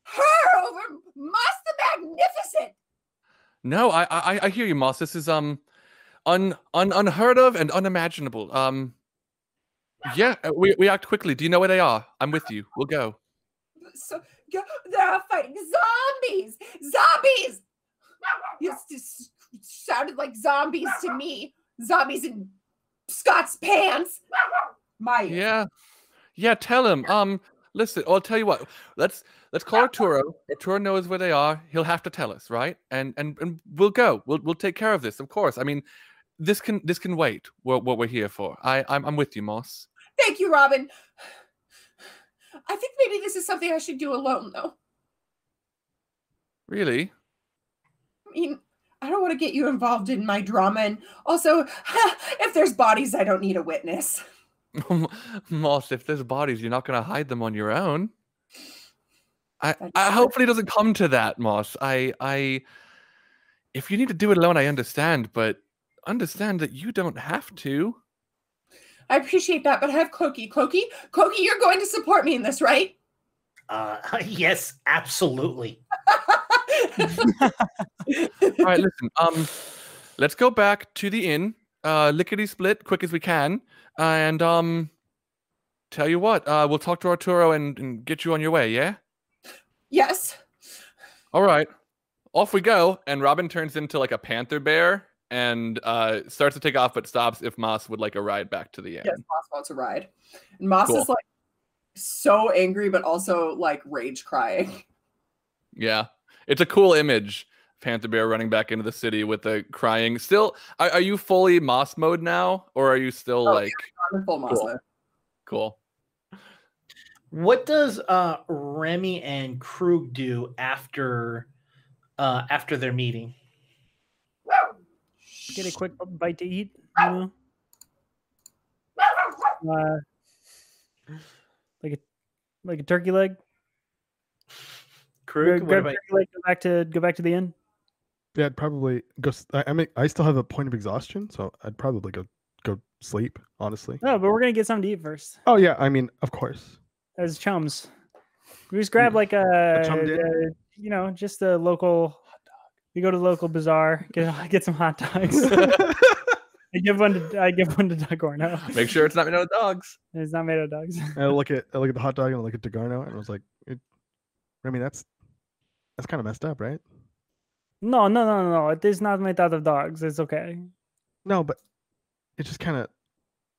her over Moss the Magnificent. No, I I, I hear you, Moss. This is um un, un unheard of and unimaginable. Um yeah, uh, we, we act quickly. Do you know where they are? I'm with you. We'll go. So they're fighting zombies. Zombies. Yes, this sounded like zombies to me. Zombies in Scott's pants. My Yeah. Yeah, tell him. Um listen, I'll tell you what. Let's let's call Arturo. Arturo knows where they are. He'll have to tell us, right? And and and we'll go. We'll we'll take care of this, of course. I mean, this can this can wait. What what we're here for. I I'm, I'm with you, Moss. Thank you, Robin. I think maybe this is something I should do alone, though. Really? I mean, I don't want to get you involved in my drama, and also, *laughs* if there's bodies, I don't need a witness. *laughs* Moss, if there's bodies, you're not gonna hide them on your own. I, I hopefully it doesn't come to that, Moss. I I if you need to do it alone, I understand, but understand that you don't have to. I appreciate that, but I have Clokey. Clokey, Clokey, you're going to support me in this, right? Uh, *laughs* yes, absolutely. *laughs* All right, listen. Um, let's go back to the inn. Uh, lickety split, quick as we can, and um, tell you what. Uh, we'll talk to Arturo and, and get you on your way. Yeah. yes. All right, off we go. And Robin turns into like a panther bear and uh starts to take off, but stops if Moss would like a ride back to the inn. Yes, Moss wants a ride. And Moss Cool. is like so angry, but also like rage crying. *laughs* Yeah, it's a cool image. Panther bear running back into the city with the crying. Still, are, are you fully Moss mode now, or are you still Oh, like I'm full Moss Cool. mode. cool? What does uh Remy and Krug do after uh after their meeting? Get a quick bite to eat. You know? Uh, like a like a turkey leg. Krug, Grab- what grab about leg, go back to go back to the inn. Yeah, I'd probably go. I mean, I still have a point of exhaustion, so I'd probably go go sleep. Honestly. No, but we're gonna get something to eat first Oh yeah, I mean, of course. as chums. We just grab like a, chum dinner? uh, you know, just a local. We go to the local bazaar, get *laughs* get some hot dogs. *laughs* I give one to I give one to Dagorno. Make sure it's not made out of dogs. It's not made out of dogs. And I look at I look at the hot dog and I look at Degarno and I was like, it, I mean, that's that's kind of messed up, right? No, no, no, no, no. It is not made out of dogs. It's okay. No, but it just kind of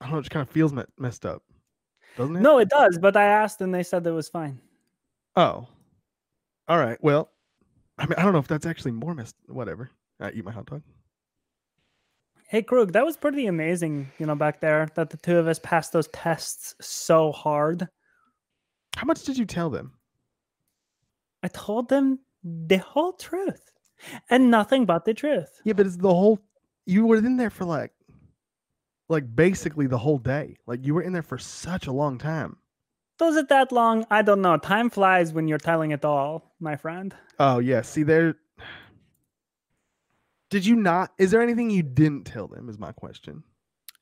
I don't know. It just kind of feels me- messed up, doesn't it? No, it does. But I asked and they said that it was fine. Oh. All right. Well, I mean, I don't know if that's actually more messed. Whatever. I eat my hot dog. Hey Krug, that was pretty amazing, you know, back there that the two of us passed those tests so hard. How much did you tell them? I told them the whole truth and nothing but the truth. Yeah, but it's the whole. You were in there for like like basically the whole day. Like you were in there for such a long time. Was it that long? I don't know. Time flies when you're telling it all, my friend. Oh yeah, see there. Did you not? Is there anything you didn't tell them? Is my question.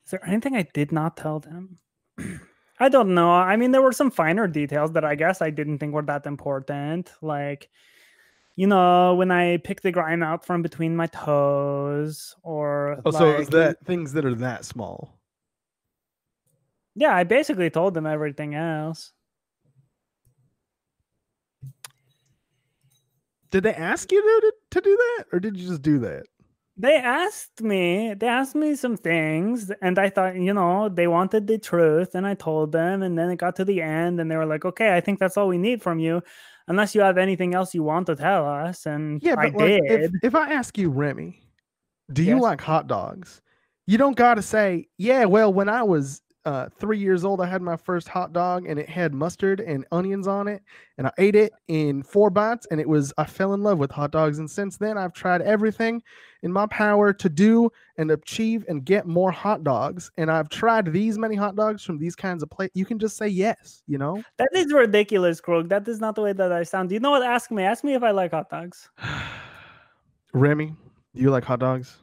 Is there anything I did not tell them? *clears throat* I don't know. I mean, there were some finer details that I guess I didn't think were that important. Like, you know, when I pick the grime out from between my toes, or Oh, so is that things that are that small? Yeah, I basically told them everything else. Did they ask you to, to do that, or did you just do that? They asked me, they asked me some things, and I thought, you know, they wanted the truth, and I told them, and then it got to the end, and they were like, "Okay, I think that's all we need from you, unless you have anything else you want to tell us." And Yeah, I but like, if, if I ask you, Remy, do you like hot dogs? You don't got to say, yeah, well, when I was uh, three years old, I had my first hot dog and it had mustard and onions on it. And I ate it in four bites and it was, I fell in love with hot dogs. And since then, I've tried everything in my power to do and achieve and get more hot dogs. And I've tried these many hot dogs from these kinds of places. You can just say yes, you know? That is ridiculous, Krug. That is not the way that I sound. Do You know what? Ask me. Ask me if I like hot dogs. *sighs* Remy, do you like hot dogs?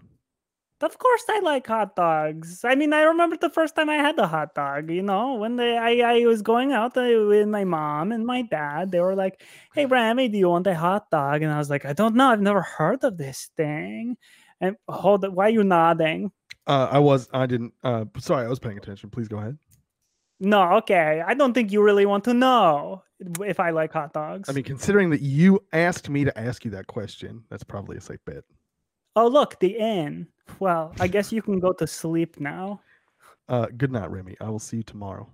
Of course, I like hot dogs. I mean, I remember the first time I had a hot dog. You know, when they, I I was going out with my mom and my dad. They were like, "Hey, Remy, do you want a hot dog?" And I was like, "I don't know. I've never heard of this thing." And hold it. Why are you nodding? Uh, I was, I didn't, uh, sorry, I was paying attention. Please go ahead. No, okay. I don't think you really want to know if I like hot dogs. I mean, considering that you asked me to ask you that question, that's probably a safe bet. Oh look, the inn. Well, I guess you can go to sleep now. Uh, good night, Remy. I will see you tomorrow.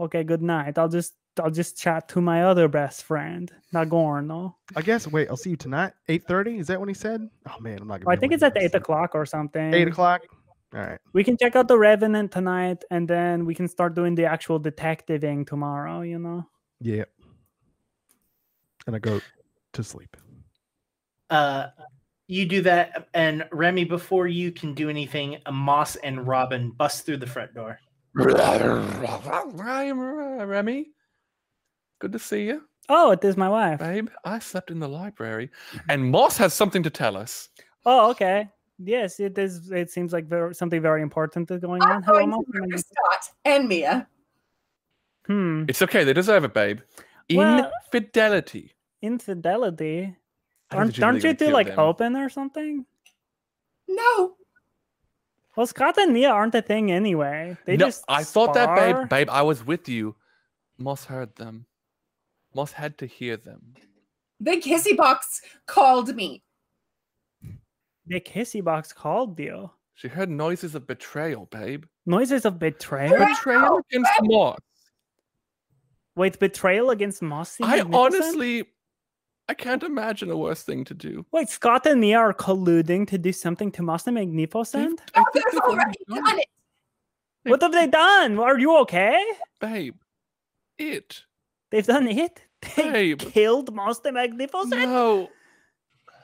Okay, good night. I'll just I'll just chat to my other best friend, Nagorno. I guess. Wait, I'll see you tonight. Eight thirty. Is that when he said? Oh man, I'm not gonna. Well, I think it's at eight o'clock or something. Eight o'clock. All right. We can check out the Revenant tonight, and then we can start doing the actual detectiving tomorrow. You know. Yeah. And I go to sleep. Uh, you do that, and Remy, before you can do anything, Moss and Robin bust through the front door. Remy, good to see you, Oh, it is my wife. babe. I slept in the library, and Moss has something to tell us. Oh, okay. Yes, it is. It seems like very, something very important is going I'm on. Hello, going Mom. to murder Scott and Mia. Hmm. It's okay; they deserve it, babe. Well- Infidelity. Infidelity. I Aren't, think you're aren't you two like them. open or something? No, Well, Scott and Mia aren't a thing anyway. They no, just. I thought that, babe. Babe, I was with you. Moss heard them. Moss had to hear them. the kissy box called me. The kissy box called you. She heard noises of betrayal, babe. Noises of betrayal. Betrayal against Moss. Wait, betrayal against Mossy? I Magnificent? honestly, I can't imagine a worse thing to do. Wait, Scott and Mia are colluding to do something to Master Magnificent? I Oh, think they've they've already already done it. What have they done? Are you okay? Babe, it. They've done it. They Babe. killed Master Magnificent. No.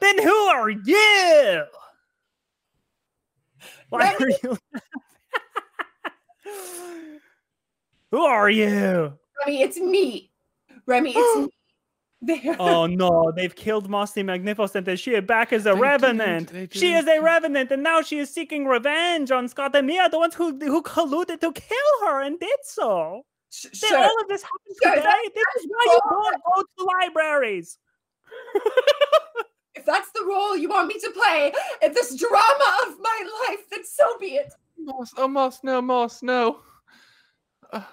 Then who are you? Why are you? *laughs* who are you? Remy, it's me. Remy, it's *gasps* me. They- Oh *laughs* no, they've killed Mossy Magnificent and she is back as a They didn't, revenant. they She is a revenant and now she is seeking revenge on Scott and Mia, the ones who who colluded to kill her and did so. Sh- Then shut all of this happened Sure, today. that- This that's is why you don't go to libraries. If that's the role you want me to play in this drama of my life, then so be it. Moss, oh Moss, no, Moss, no. Uh, it,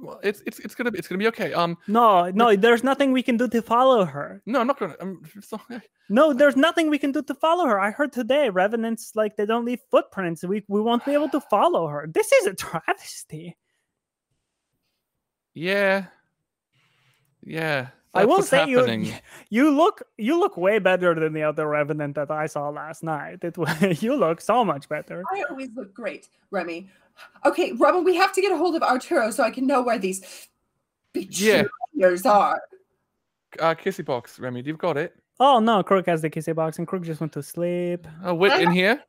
well, it's it's it's gonna be it's gonna be okay. Um, No, no, there's nothing we can do to follow her. no, I'm not gonna. I'm sorry. No, there's nothing we can do to follow her. I heard today revenants like they don't leave footprints. We we won't be able to *sighs* follow her. This is a travesty. Yeah, yeah. I will say happening. you *laughs* you look you look way better than the other revenant that I saw last night. It was *laughs* you look so much better. I always look great, Remy. Okay, Robin, we have to get a hold of Arturo so I can know where these Yeah. betrayers are. Uh, kissy box, Remy, you've got it. Oh no, Krug has the kissy box and Krug just went to sleep. Oh, wait, in here.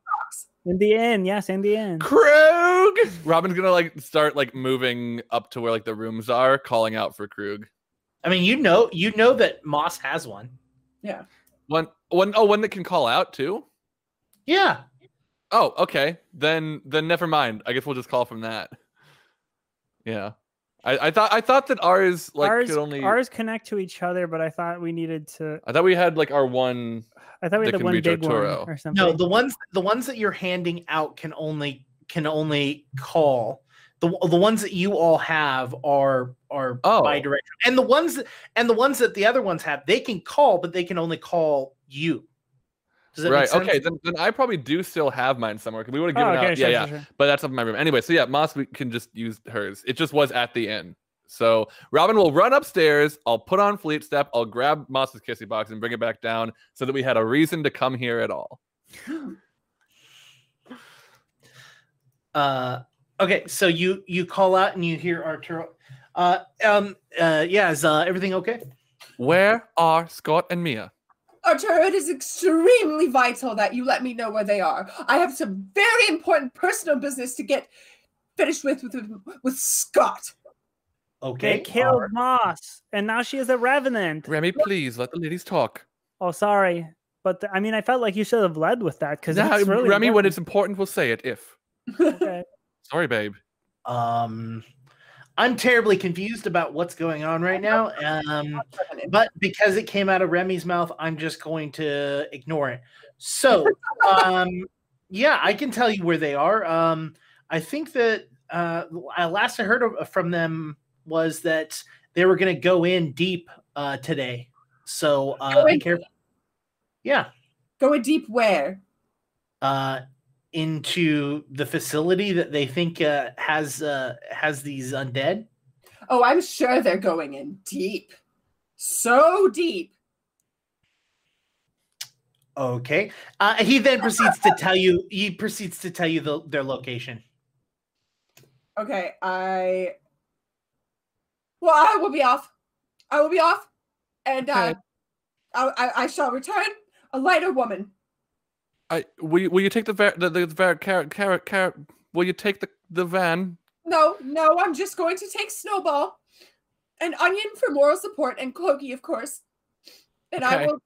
In the end, yes, in the end. Krug. Robin's gonna like start like moving up to where like the rooms are, calling out for Krug. I mean, you know, you know that Moss has one. Yeah. One, one, oh, one that can call out too. Yeah. Oh, okay. Then, then never mind. I guess we'll just call from that. Yeah. I, I thought I thought that ours like ours, could only. ours connect to each other, but I thought we needed to. I thought we had like our one. I thought we had the one reach big one or something. No, the ones the ones that you're handing out can only can only call. The, the ones that you all have are are Oh. bidirectional, and the ones that, and the ones that the other ones have, they can call, but they can only call you. Does that Right. make sense? Okay. Then, then I probably do still have mine somewhere because we would have Oh, given okay, out. sure, yeah, sure, yeah. sure. But that's up in my room. Anyway, so yeah, Moss we can just use hers. It just was at the end. So Robin will run upstairs. I'll put on Fleet Step. I'll grab Moss's kissy box and bring it back down so that we had a reason to come here at all. *gasps* Uh, okay, so you you call out and you hear Arturo. Uh, um, uh, yeah, is uh, everything okay? Where are Scott and Mia? Arturo, it is extremely vital that you let me know where they are. I have some very important personal business to get finished with with, with Scott. Okay, They killed alright. Moss, and now she is a revenant. Remy, please let the ladies talk. Oh, sorry, but th- I mean, I felt like you should have led with that because Now, that's really Remy, when it's important, we'll say it. If Okay. *laughs* sorry, babe. Um, I'm terribly confused about what's going on right now. Um, *laughs* but because it came out of Remy's mouth, I'm just going to ignore it. So, *laughs* um, yeah, I can tell you where they are. Um, I think that uh, last I heard from them was that they were going to go in deep uh, today. So uh, Go be in careful. Yeah, Going deep where? uh, into the facility that they think uh, has uh, has these undead. Oh, I'm sure they're going in deep. So deep. Okay. Uh, he then proceeds to tell you. He proceeds to tell you the, their location. Okay, I. Well, I will be off. I will be off, and uh, Okay. I, I, I shall return a lighter woman. I will. You, will you take the va- the the va- carrot carrot carrot? Will you take the the van? No, no, I'm just going to take Snowball, and Onion for moral support, and Cloaky, of course. And I will.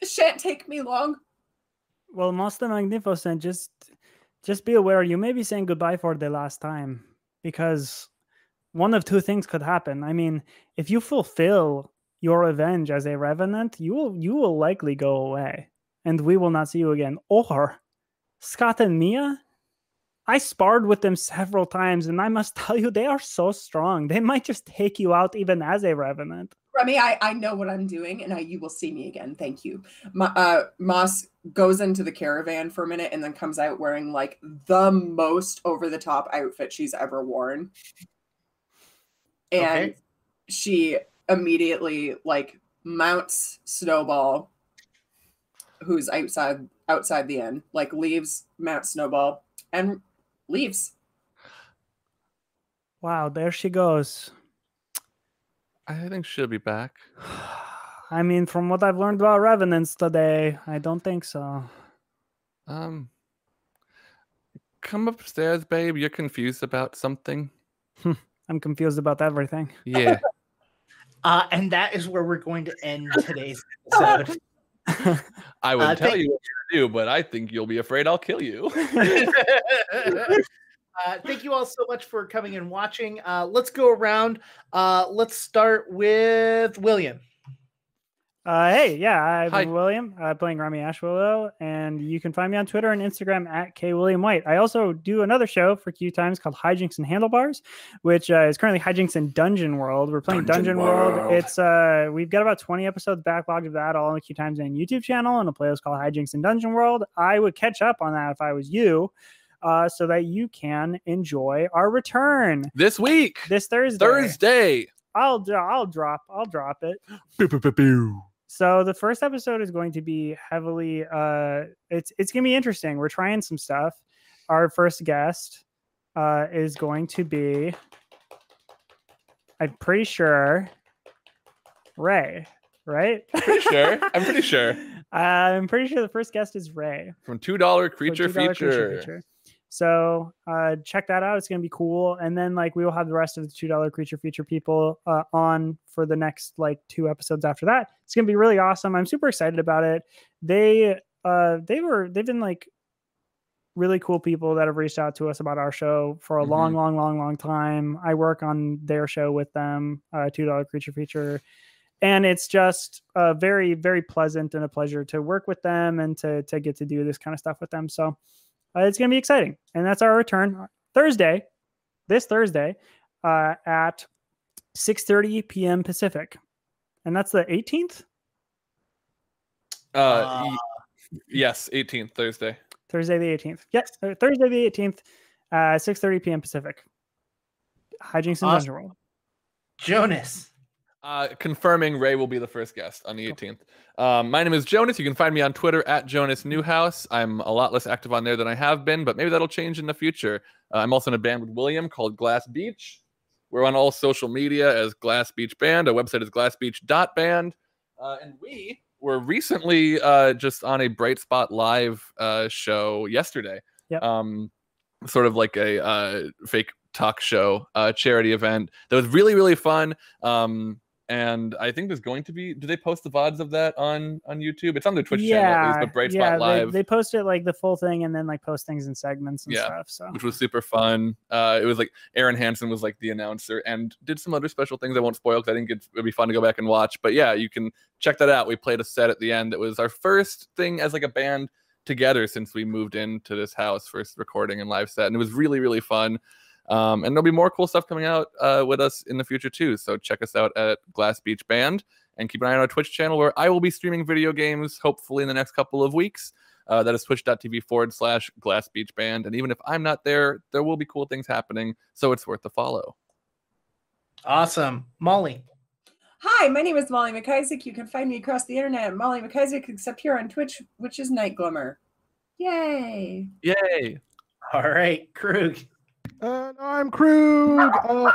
It shan't take me long. Well, Master Magnificent, just just be aware you may be saying goodbye for the last time because one of two things could happen. I mean, if you fulfill your revenge as a revenant, you will you will likely go away and we will not see you again. Or Scott and Mia, I sparred with them several times and I must *laughs* tell you they are so strong. They might just take you out even as a revenant. Remy, I, I know what I'm doing, and I, you will see me again. Thank you. Ma, uh, Moss goes into the caravan for a minute and then comes out wearing like the most over the top outfit she's ever worn. And Okay. she immediately like mounts Snowball, who's outside outside the inn, like leaves, Matt Snowball, and leaves. Wow, there she goes. I think she'll be back. *sighs* I mean, from what I've learned about revenants today, I don't think so. Um, come upstairs, babe. You're confused about something. I'm confused about everything. Yeah. *laughs* Uh, and that is where we're going to end today's *laughs* episode. *laughs* I would Uh, tell you what to do, but I think you'll be afraid I'll kill you. *laughs* *laughs* uh, thank you all so much for coming and watching. Uh, let's go around. Uh, let's start with William. Uh, hey, yeah, I'm Hi. William, uh, playing Remy Ashwillow, and you can find me on Twitter and Instagram at K William White. I also do another show for Q Times called Hijinks and Handlebars, which uh, is currently Hijinks and Dungeon World. We're playing Dungeon Dungeon, World. World. It's uh, we've got about 20 episodes backlogged of that all on the Q Times and YouTube channel, and a playlist called Hijinks and Dungeon World. I would catch up on that if I was you, uh, so that you can enjoy our return this week, this Thursday. Thursday. I'll I'll drop I'll drop it. Boo, boo, boo, boo. So the first episode is going to be heavily uh it's it's going to be interesting. We're trying some stuff. Our first guest uh is going to be I'm pretty sure Ray, right? Pretty sure. I'm pretty sure. *laughs* I'm pretty sure the first guest is Ray. From two dollar for creature, $2 feature. feature. So uh, check that out. It's gonna be cool. And then like we will have the rest of the two dollar creature feature people uh, on for the next like two episodes after that. It's gonna be really awesome. I'm super excited about it. They uh they were they've been like really cool people that have reached out to us about our show for a long, Mhm. long, long, long time. I work on their show with them, uh, two dollar creature feature, and it's just uh, very, very pleasant and a pleasure to work with them and to to get to do this kind of stuff with them. So uh, it's gonna be exciting, and that's our return Thursday, this Thursday, uh, at six thirty p.m. Pacific, and that's the eighteenth. Uh, y- yes, 18th Thursday. Thursday the 18th. Yes, uh, Thursday the 18th, uh, 6:30 p.m. Pacific. Hijinks and Awesome. Dungeon World. Jonas. Uh, confirming Ray will be the first guest on the 18th. Um, my name is Jonas. You can find me on Twitter at Jonas Newhouse. I'm a lot less active on there than I have been, but maybe that'll change in the future. Uh, I'm also in a band with William called Glass Beach. We're on all social media as Glass Beach Band. Our website is glassbeach.band. Uh, and we were recently uh, just on a Bright Spot Live uh, show yesterday. Yep. Um, sort of like a uh, fake talk show uh, charity event that was really, really fun. Um, and I think there's going to be. Do they post the vods of that on on YouTube? It's on their Twitch channel, at least, but Bright Spot yeah, Live, They, they post it like the full thing and then like post things in segments and Yeah. stuff. So which was super fun. Uh, it was like Aaron Hansen was like the announcer and did some other special things I won't spoil because I think it'd, it'd be fun to go back and watch. But yeah, you can check that out. We played a set at the end It was our first thing as like a band together since we moved into this house, first recording and live set, and it was really really fun. Um, and there'll be more cool stuff coming out uh, with us in the future too. So check us out at Glass Beach Band and keep an eye on our Twitch channel where I will be streaming video games hopefully in the next couple of weeks. Uh, that is twitch.tv forward slash glass beach band. And even if I'm not there, there will be cool things happening. So it's worth the follow. Awesome. Molly. Hi, my name is Molly McIsaac. You can find me across the internet at Molly McIsaac, except here on Twitch, which is Night Glimmer. Yay! Yay. All right, Krug. And I'm Krug. Uh,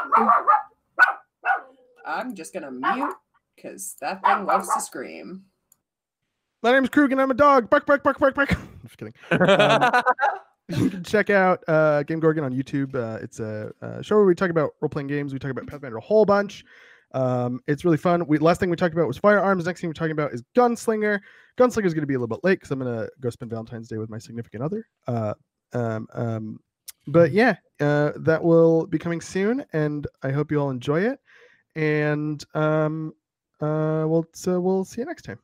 I'm just gonna mute because that thing loves to scream. my name's Krug, and I'm a dog. Bark, bark, bark, bark, bark. I'm *laughs* just kidding. Um, *laughs* you can check out uh, Game Gorgon on YouTube. Uh, it's a, uh show where we talk about role playing games. We talk about Pathfinder a whole bunch. Um, it's really fun. We last thing we talked about was firearms. Next thing we're talking about is Gunslinger. Gunslinger is going to be a little bit late because I'm going to go spend Valentine's Day with my significant other. Uh, um, um, but yeah, uh, that will be coming soon, and I hope you all enjoy it. And um, uh, we'll so we'll see you next time.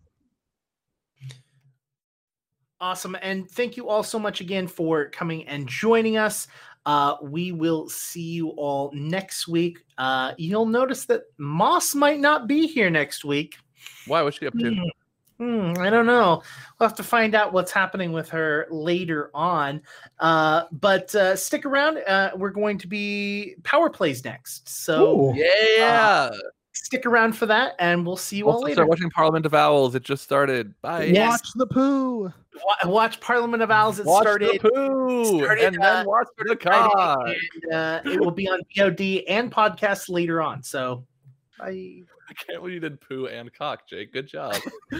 Awesome. And thank you all so much again for coming and joining us. Uh, we will see you all next week. Uh, you'll notice that Moss might not be here next week. Why? What's she up to? *laughs* Hmm. I don't know. We'll have to find out what's happening with her later on. Uh, but uh, stick around. Uh, we're going to be power plays next. So Ooh. Yeah. stick around for that, and we'll see you all later. start watching Parliament of Owls. It just started. Bye. Yes. Watch the poo. Wa- Watch Parliament of Owls. It Watch started the poo started, and uh, then watch the Friday, car. and uh, it will be on VOD and podcast later on. So, bye. I can't believe you did poo and cock, Jake. Good job. *laughs*